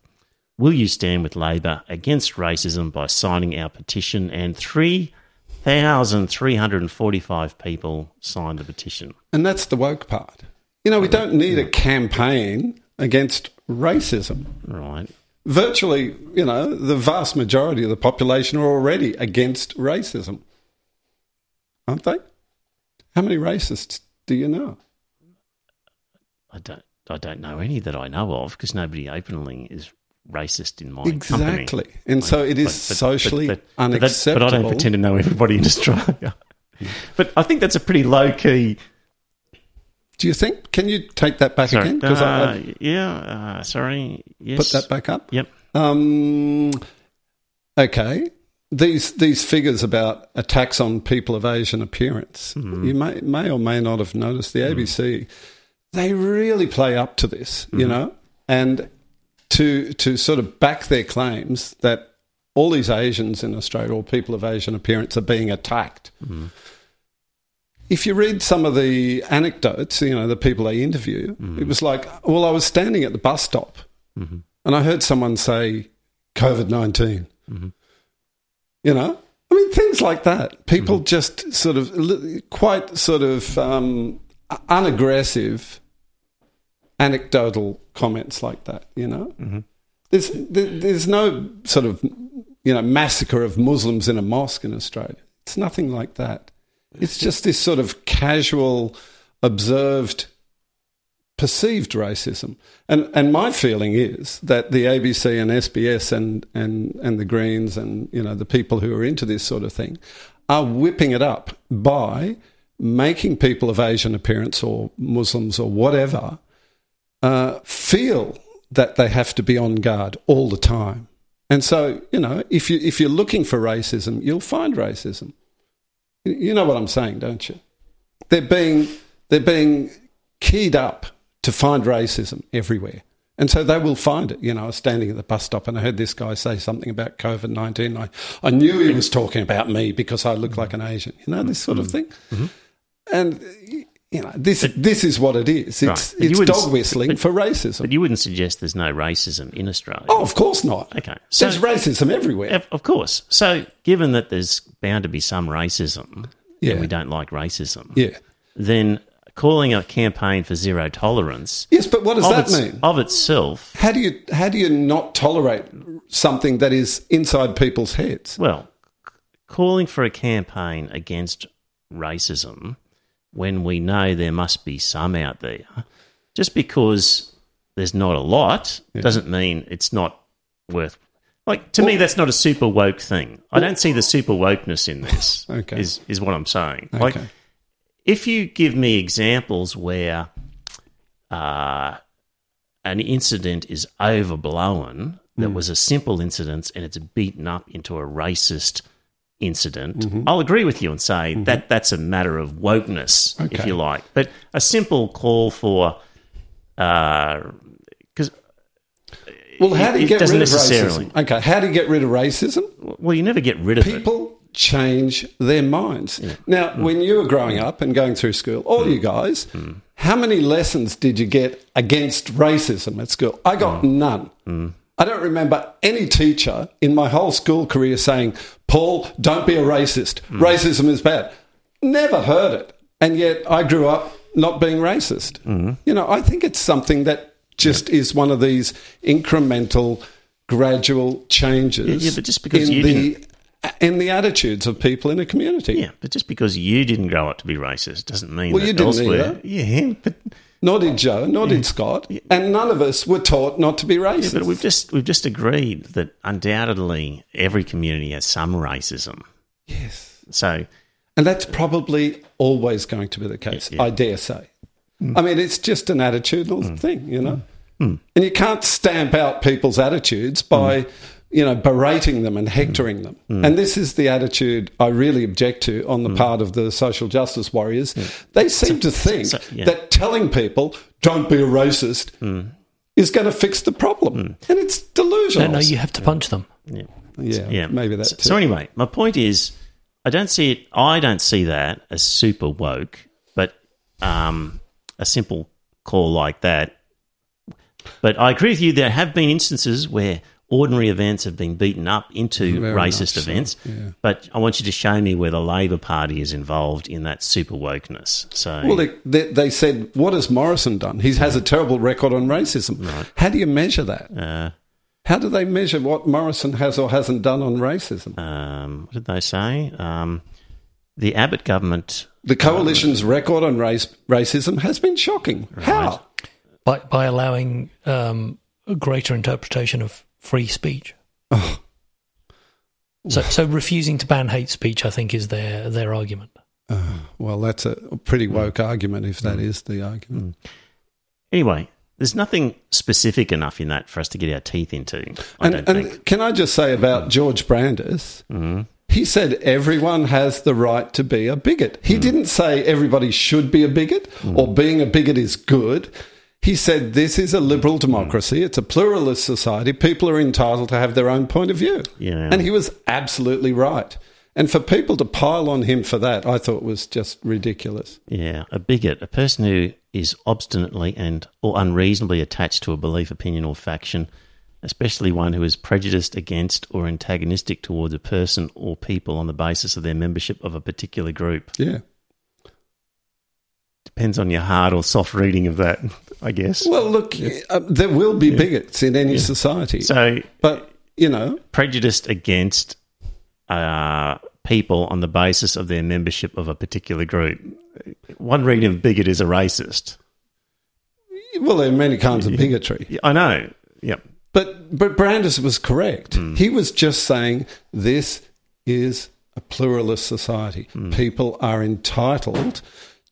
Will you stand with Labor against racism by signing our petition? And 3,345 people signed the petition. And that's the woke part. You know, we don't need a campaign against racism. Right. Virtually, you know, the vast majority of the population are already against racism. Aren't they? How many racists do you know? I don't I don't know any that I know of because nobody openly is racist in my exactly. company. And so it is but, but, socially but, unacceptable. But, I don't pretend to know everybody in Australia. but I think that's a pretty low key. Do you think? Can you take that back sorry. again? Uh, I, yeah, uh, sorry. Yes. Put that back up. Yep. Um, okay. These these figures about attacks on people of Asian appearance, mm. you may may or may not have noticed the ABC. Mm. They really play up to this, mm. you mm-hmm. know, and to to sort of back their claims that all these Asians in Australia or people of Asian appearance are being attacked. Mm. If you read some of the anecdotes, you know, the people they interview, mm. it was like, well, I was standing at the bus stop mm-hmm. and I heard someone say COVID 19. Mm-hmm. You know, I mean, things like that. People mm-hmm. just sort of quite sort of um, unaggressive anecdotal comments like that. You know, mm-hmm. there's there's no sort of you know massacre of Muslims in a mosque in Australia. It's nothing like that. It's just this sort of casual, observed, perceived racism. And and my feeling is that the ABC and SBS and and and the Greens and you know the people who are into this sort of thing are whipping it up by making people of Asian appearance or Muslims or whatever uh, feel that they have to be on guard all the time. And so, you know, if you if you're looking for racism, you'll find racism. You know what I'm saying, don't you? They're being they're being keyed up to find racism everywhere. And so they will find it. You know, I was standing at the bus stop and I heard this guy say something about COVID 19. I, I knew he was talking about me because I look like an Asian, you know, this sort of thing. Mm-hmm. And you know, this but, this is what it is. It's right. it's dog whistling but, for racism. But you wouldn't suggest there's no racism in Australia. Oh, of course not. Okay, so, there's racism everywhere. Of course. So, given that there's bound to be some racism, yeah. and we don't like racism, yeah, then calling a campaign for zero tolerance. Yes, but what does that its, mean? Of itself, how do you how do you not tolerate something that is inside people's heads? Well, calling for a campaign against racism when we know there must be some out there. Just because there's not a lot yeah. doesn't mean it's not worth. Like to well, me, that's not a super woke thing. I don't see the super wokeness in this. okay. is is what I'm saying. Okay. Like, if you give me examples where uh, an incident is overblown, that mm. was a simple incident and it's beaten up into a racist incident, mm-hmm. I'll agree with you and say mm-hmm. that that's a matter of wokeness, okay. if you like. But a simple call for, because. Uh, well, how do you get rid of racism? Okay, how do you get rid of racism? Well, you never get rid of People it. People change their minds. Yeah. Now, mm. when you were growing up and going through school, all mm. you guys, mm. how many lessons did you get against racism at school? I got mm. none. Mm. I don't remember any teacher in my whole school career saying, Paul, don't be a racist. Mm. Racism is bad. Never heard it. And yet I grew up not being racist. Mm-hmm. You know, I think it's something that just is one of these incremental, gradual changes. Yeah, yeah but just because in you the didn't... in the attitudes of people in a community. Yeah, but just because you didn't grow up to be racist doesn't mean well, that you didn't elsewhere. either. Yeah, but nor did Joe, nor did Scott, and none of us were taught not to be racist. Yeah, but we've just we've just agreed that undoubtedly every community has some racism. Yes. So, and that's probably always going to be the case. Yeah, yeah. I dare say. Mm. I mean, it's just an attitudinal mm. thing, you know. Mm. And you can't stamp out people's attitudes by, you know, berating them and hectoring them. Mm. And this is the attitude I really object to on the mm. part of the social justice warriors. They seem so, to think so, yeah. that telling people, don't be a racist, mm. is going to fix the problem. And it's delusional. No, no, you have to punch them. Yeah. Yeah, yeah. maybe that. So, so, anyway, my point is, I don't see it. I don't see that as super woke, but um, a simple call like that. But I agree with you. There have been instances where ordinary events have been beaten up into Very racist events. So, yeah. But I want you to show me where the Labor Party is involved in that super wokeness. So, well, they, they, they said, "What has Morrison done? He has a terrible record on racism." Right. How do you measure that? Uh, how do they measure what Morrison has or hasn't done on racism? Um, what did they say? Um, the Abbott government. The coalition's uh, record on race racism has been shocking. Right. How? By by allowing um, a greater interpretation of free speech. Oh. So so refusing to ban hate speech, I think, is their their argument. Uh, well, that's a pretty woke mm. argument if that mm. is the argument. Mm. Anyway, there's nothing specific enough in that for us to get our teeth into. I and, and can I just say about George Brandis? Mm-hmm. He said everyone has the right to be a bigot. He mm. didn't say everybody should be a bigot mm. or being a bigot is good. He said this is a liberal mm. democracy. It's a pluralist society. People are entitled to have their own point of view. Yeah. And he was absolutely right. And for people to pile on him for that, I thought was just ridiculous. Yeah, a bigot, a person who is obstinately and or unreasonably attached to a belief, opinion, or faction, especially one who is prejudiced against or antagonistic towards a person or people on the basis of their membership of a particular group. Yeah. Depends on your hard or soft reading of that, I guess. Well, look, yes. uh, there will be yeah. bigots in any yeah. society. So, but you know, prejudiced against uh, people on the basis of their membership of a particular group. One reading of bigot is a racist. Well, there are many kinds of bigotry. I know. Yep. But but Brandis was correct. Mm. He was just saying this is a pluralist society. Mm. People are entitled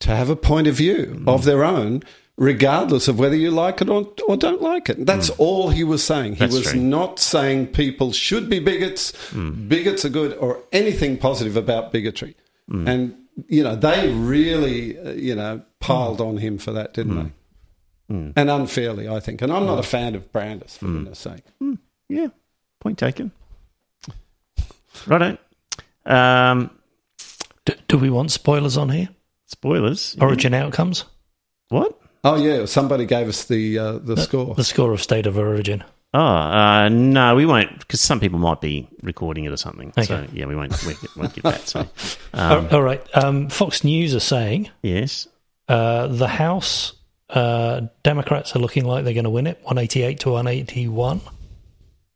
to have a point of view mm. of their own regardless of whether you like it or, or don't like it. That's mm. all he was saying. He That's was true. not saying people should be bigots, mm. bigots are good, or anything positive about bigotry. Mm. And, you know, they really, uh, you know, piled on him for that, didn't they? And unfairly, I think. And I'm not a fan of Brandis, for goodness sake. Yeah, point taken. Righto. Um, do, do we want spoilers on here? Spoilers? Origin outcomes? What? Oh yeah, somebody gave us the uh, the, the, score. The score of State of Origin. Oh uh, no, we won't because some people might be recording it or something. Okay. So yeah, we won't we won't give that. So, um, all right. Um, Fox News are saying yes. Uh, the House uh, Democrats are looking like they're going to win it, one eighty eight to one eighty one.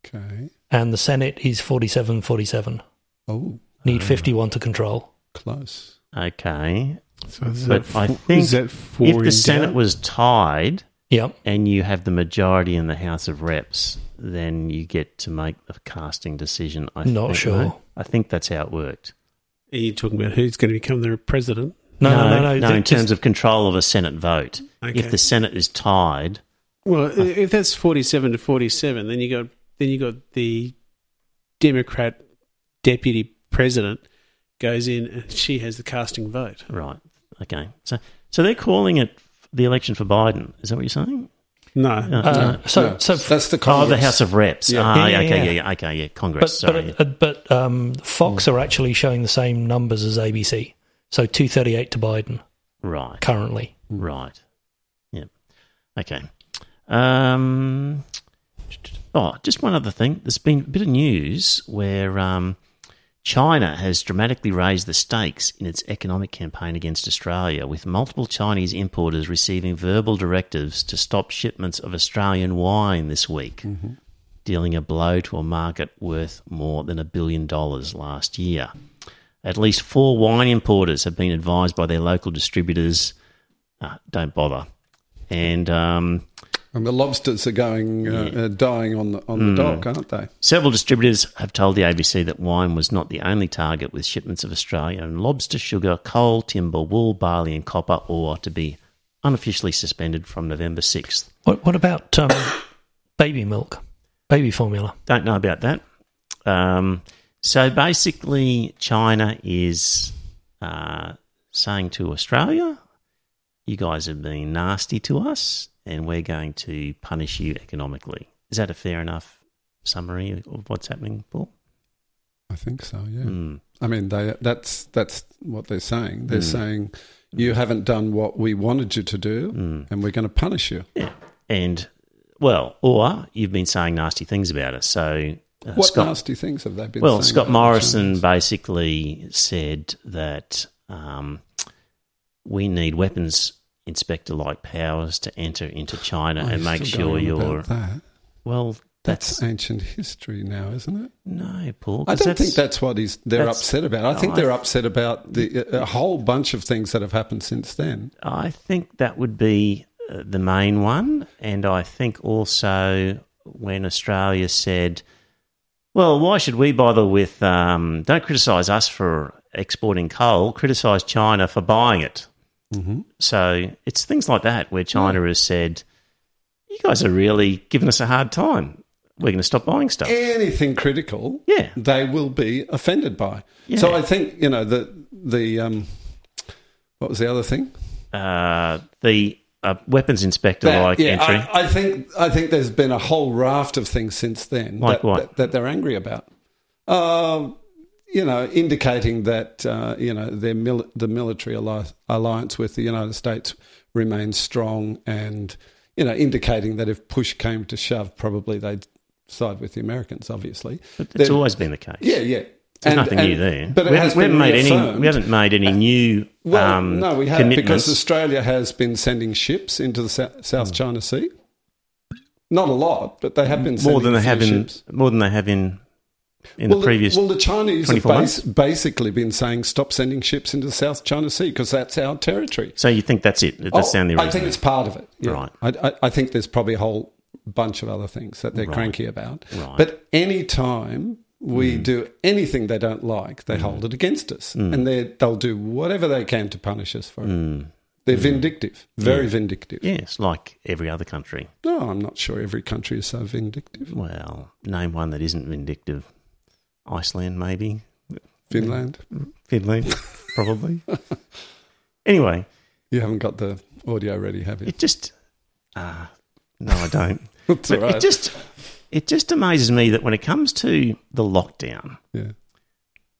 Okay. And the Senate is 47-47. Oh, need fifty one to control. Close. Okay. So but four, I think if the Senate down? was tied, Yep. and you have the majority in the House of Reps, then you get to make the casting decision. I Not think, sure. no? I think that's how it worked. Are you talking about who's going to become the president? No, no, no, no. no in terms of control of a Senate vote, Okay. if the Senate is tied, Well, if that's forty-seven to forty-seven, then you got then you got the Democrat deputy president goes in and she has the casting vote. right? Okay, so so they're calling it the election for Biden. Is that what you're saying? No, Uh, no. so, No, so that's the Oh, the House of Reps. Yeah. Ah, Yeah, okay, yeah, yeah, yeah. yeah, okay, yeah, Congress. but sorry. but, uh, but um, Fox are actually showing the same numbers as ABC. So two thirty eight to Biden right, currently. right. Yeah. Okay. Um. Oh, just one other thing. There's been a bit of news where um, China has dramatically raised the stakes in its economic campaign against Australia, with multiple Chinese importers receiving verbal directives to stop shipments of Australian wine this week, mm-hmm. dealing a blow to a market worth more than a billion dollars last year. At least four wine importers have been advised by their local distributors uh, don't bother. And um, and the lobsters are going uh, yeah. uh, dying on the on the mm. dock, aren't they? Several distributors have told the ABC that wine was not the only target with shipments of Australian lobster, sugar, coal, timber, wool, barley, and copper ore to be unofficially suspended from November sixth. What, what about um, baby milk, baby formula? Don't know about that. Um, so basically, China is uh, saying to Australia, "You guys have been nasty to us." And we're going to punish you economically. Is that a fair enough summary of what's happening, Paul? I think so. Yeah. Mm. I mean, they, that's that's what they're saying. They're mm. saying you haven't done what we wanted you to do, mm. and we're going to punish you. Yeah. And well, or you've been saying nasty things about us. So uh, what Scott, nasty things have they been? Well, Scott Morrison basically said that um, we need weapons inspector like powers to enter into China and make sure you're. That. Well, that's, that's, ancient history now, isn't it? No, Paul. I don't think that's what he's, they're upset about. I think they're upset about the, a whole bunch of things that have happened since then. I think that would be uh, the main one. And I think also when Australia said, well, why should we bother with, um, don't criticise us for exporting coal, criticise China for buying it. Mm-hmm. So it's things like that where China has said, "You guys are really giving us a hard time. We're going to stop buying stuff." Anything critical, yeah, they will be offended by. Yeah. So I think you know the the um, what was the other thing? Uh, the uh, weapons inspector like yeah, entry. I, I, think I think there's been a whole raft of things since then like that, that, that, they're angry about. Um, you know, indicating that uh, you know their mil- the military alliance with the United States remains strong, and you know, indicating that if push came to shove, probably they'd side with the Americans. Obviously, but it's They're, always been the case. Yeah, yeah. There's and, nothing and, new there. But we, haven't, we haven't made any. We haven't made any new. Well, um, no, we haven't because Australia has been sending ships into the South China Sea. Not a lot, but they have been more than they have in more than they have in in well, the previous. well, the Chinese have bas- basically been saying stop sending ships into the South China Sea because that's our territory. So you think that's it? That's oh, the I think it's part of it. Yeah. Right. I, I, I, think there's probably a whole bunch of other things that they're right. cranky about. Right. But any time we mm. do anything they don't like, they mm. hold it against us, mm. and they'll do whatever they can to punish us for it. Mm. They're mm. vindictive, very yeah. vindictive. Yes, like every other country. No, I'm not sure every country is so vindictive. Well, name one that isn't vindictive. Iceland, maybe. Finland. Finland, probably. anyway. You haven't got the audio ready, have you? It just. Uh, no, I don't. That's right. It just, it just amazes me that when it comes to the lockdown, yeah.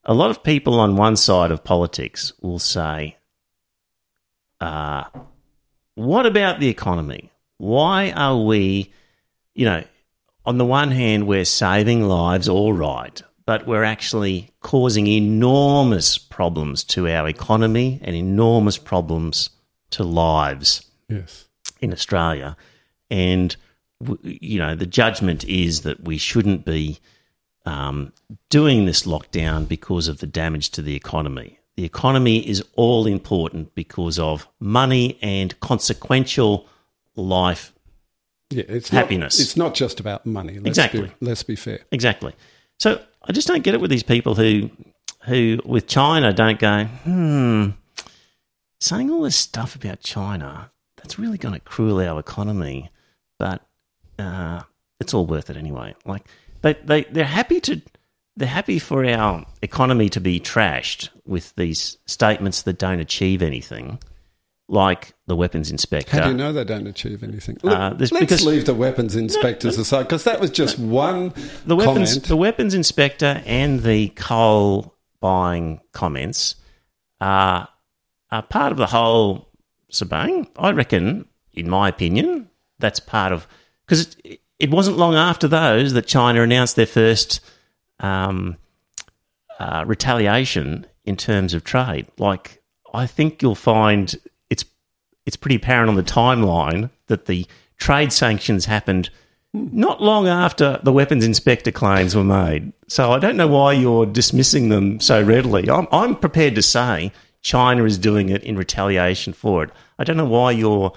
a lot of people on one side of politics will say, uh, what about the economy? Why are we, you know, on the one hand, we're saving lives, all right but we're actually causing enormous problems to our economy and enormous problems to lives yes. in Australia. And, you know, the judgment is that we shouldn't be um, doing this lockdown because of the damage to the economy. The economy is all important because of money and consequential life yeah, it's happiness. Not, it's not just about money. Let's exactly. Be, let's be fair. Exactly. So I just don't get it with these people who, who with China don't go, hmm, saying all this stuff about China, that's really going to cruel our economy, but uh, it's all worth it anyway. Like they, they, they're happy to, they're happy for our economy to be trashed with these statements that don't achieve anything like the weapons inspector. How do you know they don't achieve anything? Look, uh, let's because, leave the weapons inspectors no, aside because that was just one the weapons, comment. The weapons inspector and the coal buying comments are, are part of the whole shebang. I reckon, in my opinion, that's part of because it, it wasn't long after those that China announced their first um, uh, retaliation in terms of trade. Like, I think you'll find it's pretty apparent on the timeline that the trade sanctions happened not long after the weapons inspector claims were made. So I don't know why you're dismissing them so readily. I'm, I'm prepared to say China is doing it in retaliation for it. I don't know why you're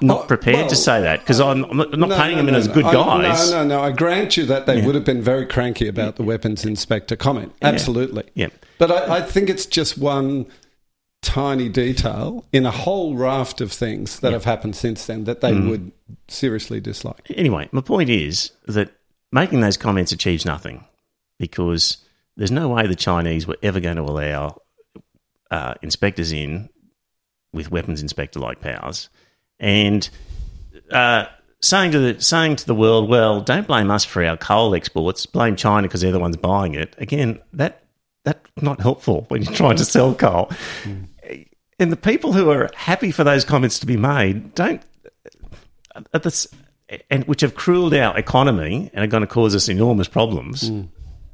not oh, prepared well, to say that because I'm, I'm, not no, painting no, them no, in as good guys. no, no, no. I grant you that they yeah. would have been very cranky about the weapons inspector comment. Absolutely. Yeah. yeah. But I, I think it's just one tiny detail in a whole raft of things that yep. have happened since then that they mm. would seriously dislike. Anyway, my point is that making those comments achieves nothing because there's no way the Chinese were ever going to allow uh, inspectors in with weapons inspector like powers and uh, saying to the saying to the world, well, don't blame us for our coal exports, blame China because they're the ones buying it. Again, that that's not helpful when you're trying to sell coal. Mm and the people who are happy for those comments to be made don't at this and which have crueled our economy and are going to cause us enormous problems. Mm.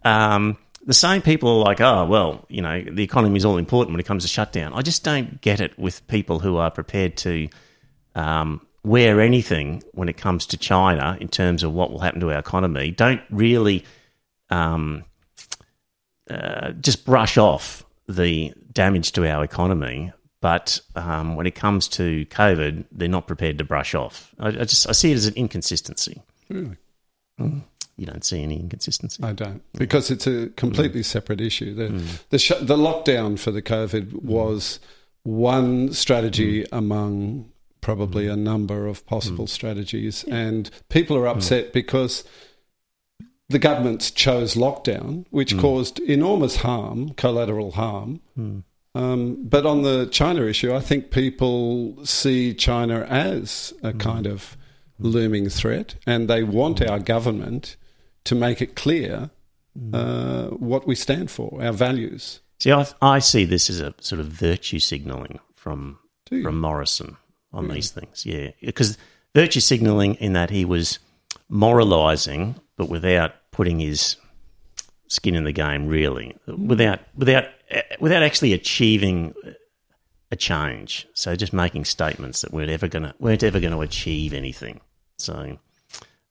Um, the same people are like, oh well, you know, the economy is all important when it comes to shutdown. I just don't get it with people who are prepared to um, wear anything when it comes to China in terms of what will happen to our economy. Don't really um, uh, just brush off the damage to our economy but um, when it comes to COVID, they're not prepared to brush off. I, I just I see it as an inconsistency. Really? Mm. You don't see any inconsistency. I don't, because it's a completely mm. separate issue. The mm. the, sh- the, lockdown for the COVID was one strategy mm. among probably a number of possible mm. strategies, and people are upset because the governments chose lockdown, which caused enormous harm, collateral harm. Um, but on the China issue, I think people see China as a mm. kind of looming threat, and they want our government to make it clear mm. uh, what we stand for, our values. See, I, I, see this as a sort of virtue signalling from from Morrison on these things. Yeah, because virtue signalling in that he was moralising, but without putting his skin in the game, really, without without without actually achieving a change. So just making statements that weren't ever going to weren't ever going to achieve anything. So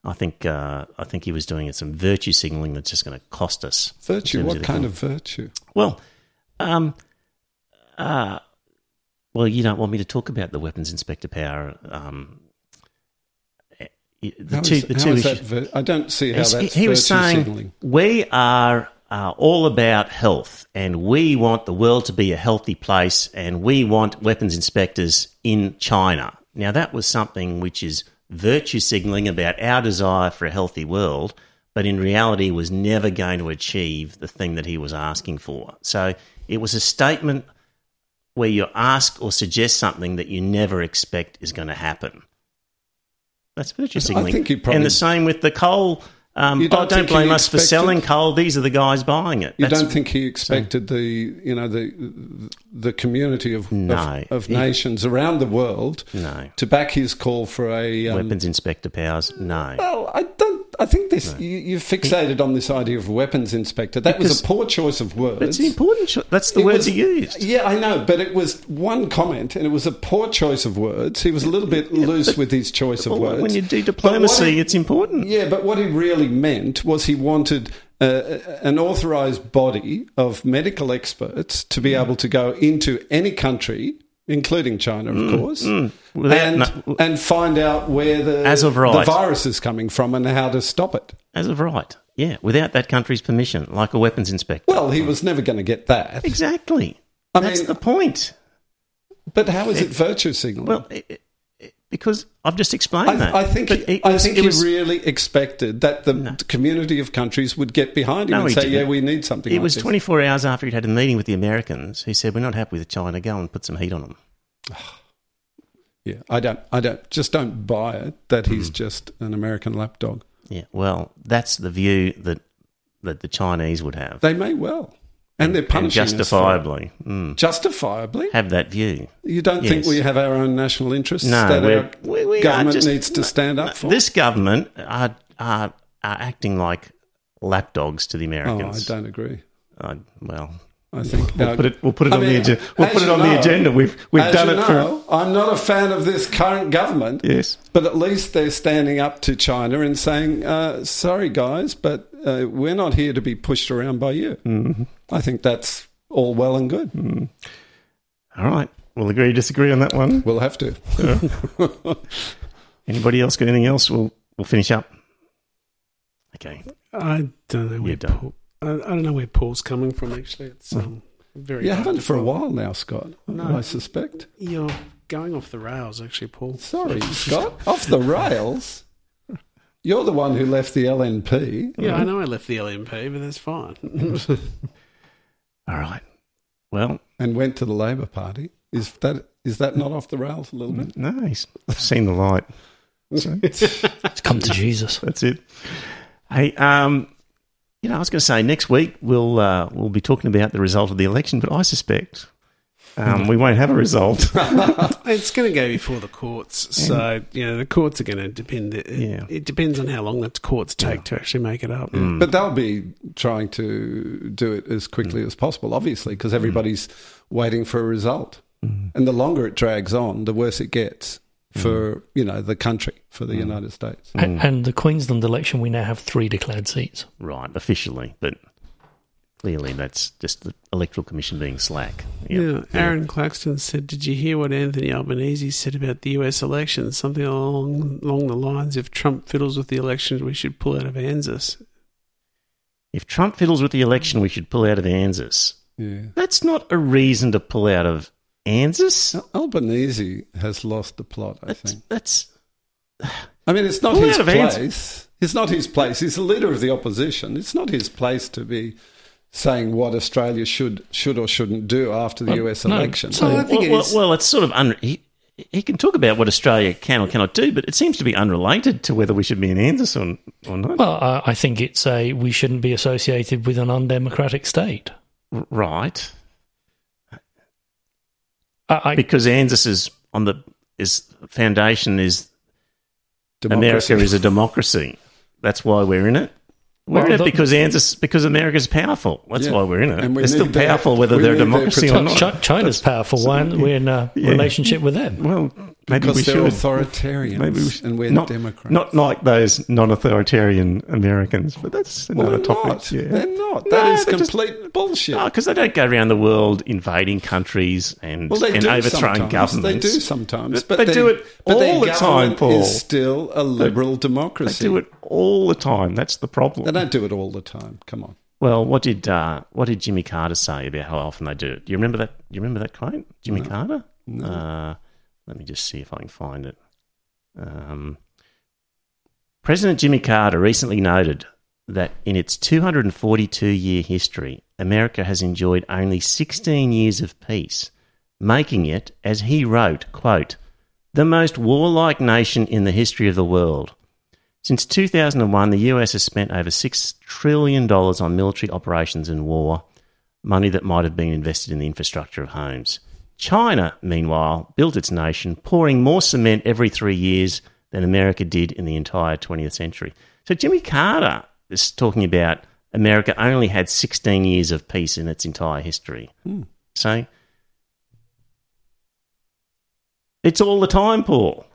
I think uh, I think he was doing some virtue signalling that's just going to cost us. Virtue? What of kind of virtue? Well, um, uh, well, you don't want me to talk about the weapons inspector power. Um, the how two, is, the two issues. I don't see how that's he was saying signaling. we are uh, all about health, and we want the world to be a healthy place, and we want weapons inspectors in China. Now, that was something which is virtue signaling about our desire for a healthy world, but in reality was never going to achieve the thing that he was asking for. So it was a statement where you ask or suggest something that you never expect is going to happen. That's virtue signaling. Probably, and the same with the coal um, don't, don't blame us expected, for selling coal. These are the guys buying it. You don't think he expected so, the you know the the community of no, of, of he, nations around the world no. to back his call for a um, weapons inspector powers? No. Well, I don't. I think this no. you, you fixated on this idea of weapons inspector. That because, was a poor choice of words. It's important. Cho- that's the it words was, he used. Yeah, I know, but it was one comment, and it was a poor choice of words. He was a little bit yeah, loose with his choice of words. When you do diplomacy, he, it's important. Yeah, but what he really meant was he wanted uh, an authorized body of medical experts to be able to go into any country including China, of mm, course, mm. and, no, and find out where the, as of right. the virus is coming from and how to stop it. As of right, yeah, without that country's permission, like a weapons inspector. Well, he was never going to get that. Exactly. I That's mean, the point. But how is it, it virtue signaling? Well, it, because I've just explained I, that. I think he, I think he was, really expected that the no. community of countries would get behind him no, and say, didn't. "Yeah, we need something." It like was this. 24 hours after he'd had a meeting with the Americans. He said, "We're not happy with China. Go and put some heat on them." yeah, I don't, I don't, just don't buy it that he's mm. just an American lapdog. Yeah, well, that's the view that that the Chinese would have. They may well and they're punishing and justifiably. Mm. Justifiably have that view. You don't yes. think we have our own national interests no, that our we, government just, needs to stand up for? This government are, are are acting like lapdogs to the Americans. Oh, I don't agree. Uh, well, I think we'll put it. We'll put it I on mean, the agenda. We'll put it on the know- agenda. We've we've done it for. I'm not a fan of this current government. Yes. But at least they're standing up to China and saying, uh, sorry, guys, but uh, we're not here to be pushed around by you. Mm-hmm. I think that's all well and good. Mm. All right. We'll agree to disagree on that one. We'll have to. Anybody else got anything else? We'll we'll finish up. Okay. I don't know where Paul, I, I don't know where Paul's coming from. Actually, it's um, very. You haven't for a while now, Scott. No. I suspect. You're going off the rails, actually, Paul. Sorry, Scott. Off the rails. You're the one who left the LNP. Yeah, I know I left the LNP, but that's fine. All right. Well, and went to the Labor Party. Is that is that not off the rails a little bit? no, he's seen the light. So, It's come to Jesus. that's it. Hey, um, you know, I was going to say next week we'll uh, we'll be talking about the result of the election, but I suspect um, we won't have a result. it's going to go before the courts, so you know the courts are going to depend. It, Yeah. it depends on how long the courts take to actually make it up. Mm. But they'll be trying to do it as quickly mm. as possible, obviously, because everybody's mm. waiting for a result. And the longer it drags on, the worse it gets for you know the country, for the United States. A- And the Queensland election, we now have three declared seats. right, officially, but clearly that's just the electoral commission being slack. Yeah, Yep. Aaron Claxton said, "Did you hear what Anthony Albanese said about the U.S. election? Something along along the lines: if Trump fiddles with the elections, we should pull out of ANZUS." If Trump fiddles with the election, we should pull out of ANZUS. Yeah. That's not a reason to pull out of ANZUS. Albanese has lost the plot, I That's, think. that's I mean, it's not Pull his out of place. It's not his place. He's the leader of the opposition. It's not his place to be saying what Australia should should or shouldn't do after the oh, US no, election. so- I think well, it well, well, it's sort of un- he, he can talk about what Australia can or cannot do, but it seems to be unrelated to whether we should be in ANZUS or, or not. Well, I, I think it's a we shouldn't be associated with an undemocratic state. R- right, I, I, because ANZUS is on the is foundation is America is a democracy. That's why we're in it. We're Well, in it because ANZUS because America's powerful. That's Yeah. why we're in it. And They're still need their- powerful whether they're a democracy or not. Chi- China's powerful. Why aren't we in a Yeah. relationship with them? Well, maybe because we they're should. authoritarians Maybe we should. and we're not, Democrats. Not like those non-authoritarian Americans, but that's another they're topic. not. Yeah. They're not. No, That is they're just- complete bullshit. No, because they don't go around the world invading countries and, well, and overthrowing sometimes. governments. They do sometimes, But but they do it all the time, Paul. Is still a liberal They democracy. They do it all the time. That's the problem. They don't do it all the time. Come on. Well, what did uh, what did Jimmy Carter say about how often they do it? Do you remember that? Do you remember that quote, Jimmy Carter? Uh, let me just see if I can find it. Um, President Jimmy Carter recently noted that in its 242 year history, America has enjoyed only 16 years of peace, making it, as he wrote, quote, the most warlike nation in the history of the world. Since 2001, the US has spent over $6 trillion on military operations and war, money that might have been invested in the infrastructure of homes. China, meanwhile, built its nation, pouring more cement every three years than America did in the entire 20th century. So Jimmy Carter is talking about America only had 16 years of peace in its entire history. Hmm. So it's all the time, Paul.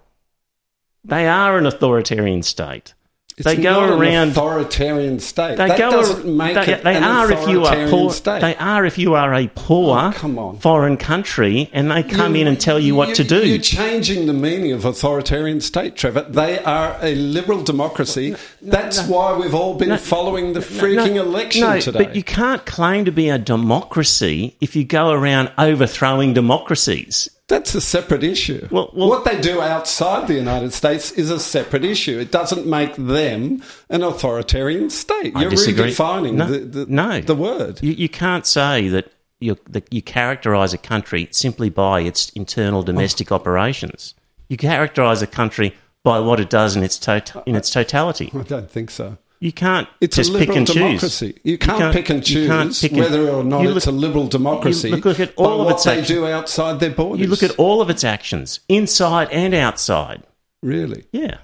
They are an authoritarian state. It's they go around. an authoritarian state. They that go. doesn't make they, it they are if you are poor. State. They are if you are a poor Oh, come on. foreign country, and they come in and tell you what to do. You're changing the meaning of authoritarian state, Trevor. They are a liberal democracy. That's why we've all been following the freaking No, election no, today. but you can't claim to be a democracy if you go around overthrowing democracies. That's a separate issue. Well- well- what they do outside the United States is a separate issue. It doesn't make them an authoritarian state. You're redefining no, the, the, no. the word. You, you can't say that you that you characterise a country simply by its internal domestic operations. You characterise a country by what it does in its tot- in its totality. I don't think so. You can't It's just a liberal pick and choose. democracy. You can't, can't- pick and choose can't pick and- whether or not you it's a liberal democracy. you look- look at all of what its they actions. do outside their borders. You look at all of its actions, inside and outside. really. Yeah.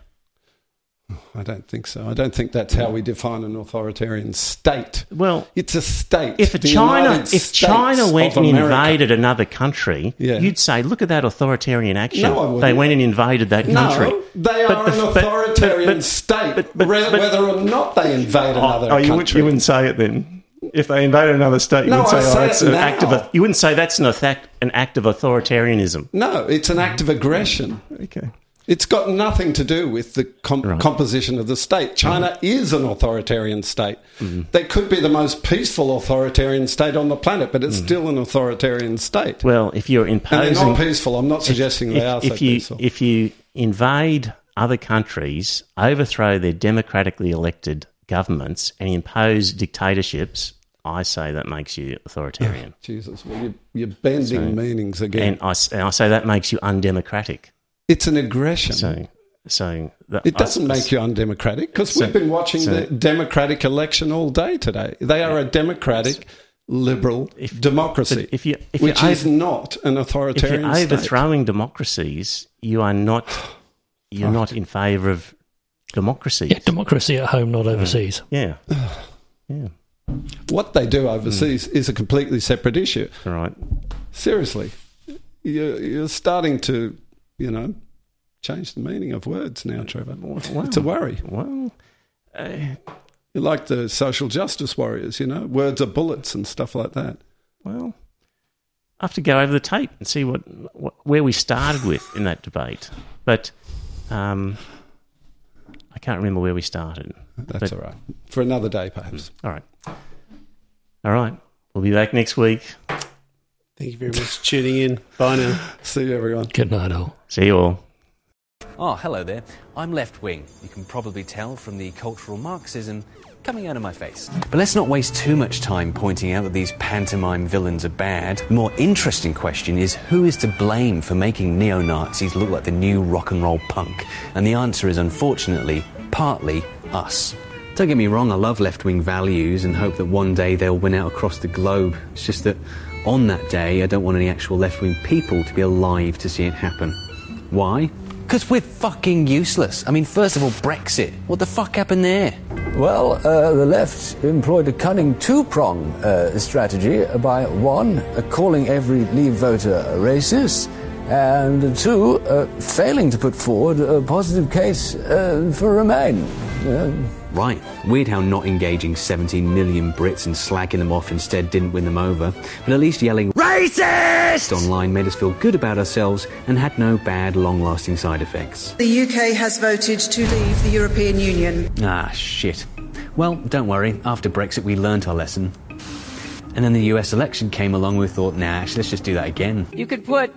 I don't think so. I don't think that's how we define an authoritarian state. Well, it's a state. If China, if States China went and America. invaded another country, Yeah. you'd say, "Look at that authoritarian action." No, I wouldn't. they went and invaded that country. No, they But are the- an authoritarian but- but- state, whether or not they invade oh, another oh, you, country. wouldn't, you wouldn't say it then. If they invaded another state, you No, wouldn't say, "Oh, say that's it an act of." A, you wouldn't say that's an an act of authoritarianism. no, it's an act of aggression. Okay. It's got nothing to do with the com- Right. composition of the state. Uh-huh. China is an authoritarian state. Mm-hmm. They could be the most peaceful authoritarian state on the planet, but it's mm-hmm. still an authoritarian state. Well, if you're imposing, and they're not peaceful. I'm not suggesting they if, are so if you peaceful. if you invade other countries, overthrow their democratically elected governments, and impose dictatorships, I say that makes you authoritarian, Jesus, well, you're, you're bending So- meanings again. and I, and I say that makes you undemocratic. It's an aggression. So, so that, It doesn't I- make you undemocratic because So- we've been watching so- the democratic election all day today. They are a democratic, liberal If- democracy, but if you- if which is over- not an If authoritarian you're state. overthrowing democracies, you are not you're not in favour of democracy. Yeah, democracy at home, not overseas. yeah, yeah. What they do overseas Hmm. is a completely separate issue. All right. Seriously, you're, you're starting to, you know, change the meaning of words now, Trevor. Well, It's a worry. Well, uh, You're like the social justice warriors, you know, words are bullets and stuff like that. Well, I have to go over the tape and see what, what where we started with in that debate. But um, I can't remember where we started. That's But- all right. For another day, perhaps. All right. All right. We'll be back next week. Thank you very much for tuning in. Bye now. See you, everyone. Good night, all. See you all. Oh, hello there. I'm left wing. You can probably tell from the cultural Marxism coming out of my face. But let's not waste too much time pointing out that these pantomime villains are bad. The more interesting question is who is to blame for making neo Nazis look like the new rock and roll punk? And the answer is unfortunately partly us. Don't get me wrong, I love left wing values and hope that one day they'll win out across the globe. It's just that on that day, I don't want any actual left wing people to be alive to see it happen. Why? Because we're fucking useless. I mean, first of all, Brexit. What the fuck happened there? Well, uh, the left employed a cunning two prong uh, strategy by one, uh, calling every Leave voter racist, and two, uh, failing to put forward a positive case uh, for Remain. Right. Weird how not engaging 17 million Brits and slagging them off instead didn't win them over. But at least yelling RACIST online made us feel good about ourselves and had no bad, long lasting side effects. The UK has voted to leave the European Union. Ah, shit. Well, don't worry. After Brexit, we learnt our lesson. And then the US election came along, we thought, nah, actually, let's just do that again. You could put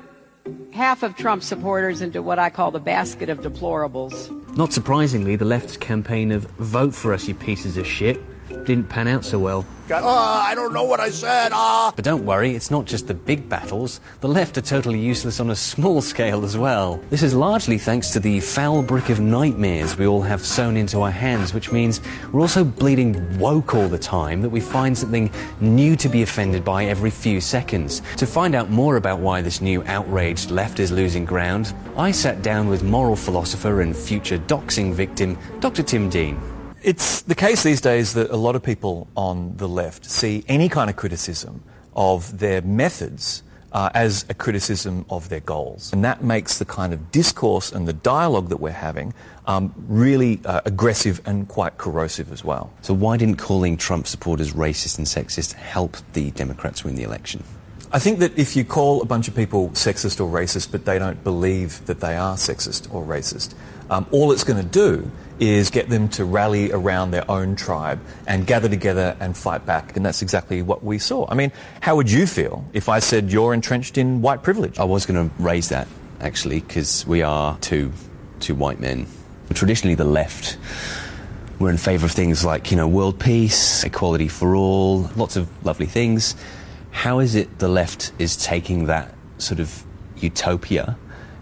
half of Trump supporters into what I call the basket of deplorables. Not surprisingly, the left's campaign of vote for us, you pieces of shit, didn't pan out so well. Ah, I don't know what I said. Ah. But don't worry, it's not just the big battles. The left are totally useless on a small scale as well. This is largely thanks to the foul brick of nightmares we all have sewn into our hands, which means we're also bleeding woke all the time, that we find something new to be offended by every few seconds. To find out more about why this new outraged left is losing ground, I sat down with moral philosopher and future doxing victim, Dr. Tim Dean. It's the case these days that a lot of people on the left see any kind of criticism of their methods uh, as a criticism of their goals. And that makes the kind of discourse and the dialogue that we're having um, really uh, aggressive and quite corrosive as well. So, why didn't calling Trump supporters racist and sexist help the Democrats win the election? I think that if you call a bunch of people sexist or racist, but they don't believe that they are sexist or racist, um, all it's going to do is get them to rally around their own tribe and gather together and fight back. And that's exactly what we saw. I mean, how would you feel if I said you're entrenched in white privilege? I was going to raise that, actually, because we are two, two white men. Traditionally, the left were in favour of things like, you know, world peace, equality for all, lots of lovely things. How is it the left is taking that sort of utopia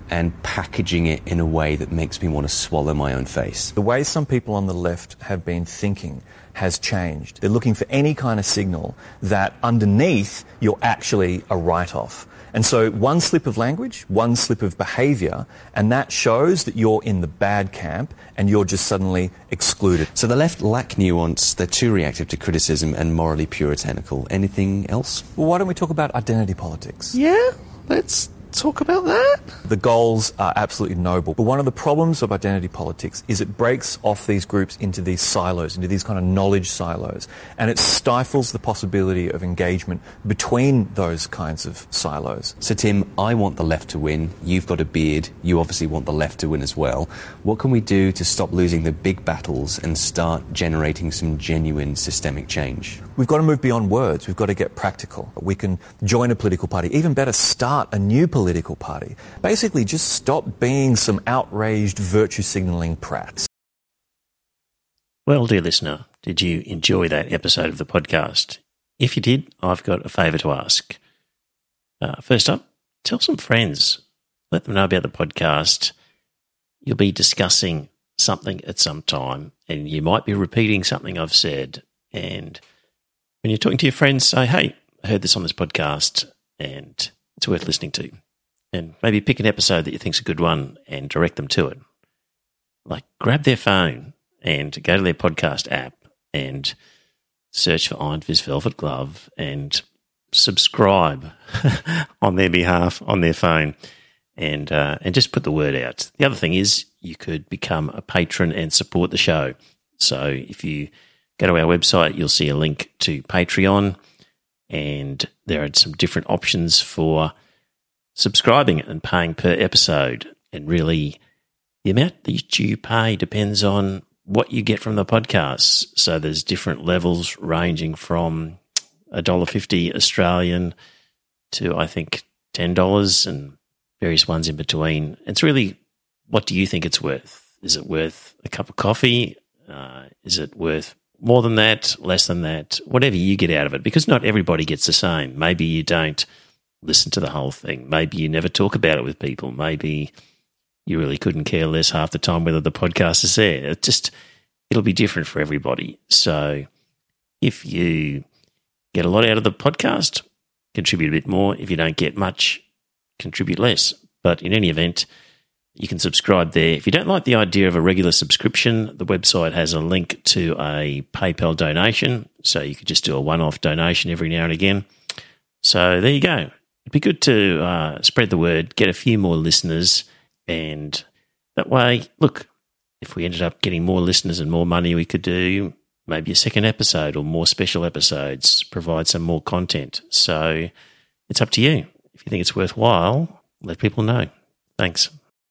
and packaging it in a way that makes me want to swallow my own face? The way some people on the left have been thinking has changed. They're looking for any kind of signal that underneath you're actually a write off. And so one slip of language, one slip of behavior, and that shows that you're in the bad camp and you're just suddenly excluded. So the left lack nuance, they're too reactive to criticism and morally puritanical. Anything else? Well, why don't we talk about identity politics? Yeah, let's talk about that? The goals are absolutely noble. But one of the problems of identity politics is it breaks off these groups into these silos, into these kind of knowledge silos. And it stifles the possibility of engagement between those kinds of silos. So, Tim, I want the left to win. You've got a beard. You obviously want the left to win as well. What can we do to stop losing the big battles and start generating some genuine systemic change? We've got to move beyond words. We've got to get practical. We can join a political party. Even better, start a new political political party. Basically, just stop being some outraged virtue signalling prats. Well, dear listener, did you enjoy that episode of the podcast? If you did, I've got a favour to ask. Uh, first up, tell some friends. Let them know about the podcast. You'll be discussing something at some time, and you might be repeating something I've said. And when you're talking to your friends, say, hey, I heard this on this podcast, and it's worth listening to and maybe pick an episode that you think's a good one and direct them to it. Like grab their phone and go to their podcast app and search for Iron Fist Velvet Glove and subscribe on their behalf on their phone and uh, and just put the word out. The other thing is you could become a patron and support the show. So if you go to our website, you'll see a link to Patreon, and there are some different options for subscribing and paying per episode. And really, the amount that you pay depends on what you get from the podcast. So there's different levels ranging from $1.50 Australian to, I think, $10 and various ones in between. It's really what do you think it's worth? Is it worth a cup of coffee? Uh, is it worth more than that, less than that? Whatever you get out of it, because not everybody gets the same. Maybe you don't listen to the whole thing. Maybe you never talk about it with people. Maybe you really couldn't care less half the time whether the podcast is there. It just it'll be different for everybody. So if you get a lot out of the podcast, contribute a bit more. If you don't get much, contribute less. But in any event, you can subscribe there. If you don't like the idea of a regular subscription, the website has a link to a PayPal donation. So you could just do a one off donation every now and again. So there you go be good to uh, spread the word, get a few more listeners, and that way, look, if we ended up getting more listeners and more money, we could do maybe a second episode or more special episodes, provide some more content. So it's up to you. If you think it's worthwhile, let people know. Thanks.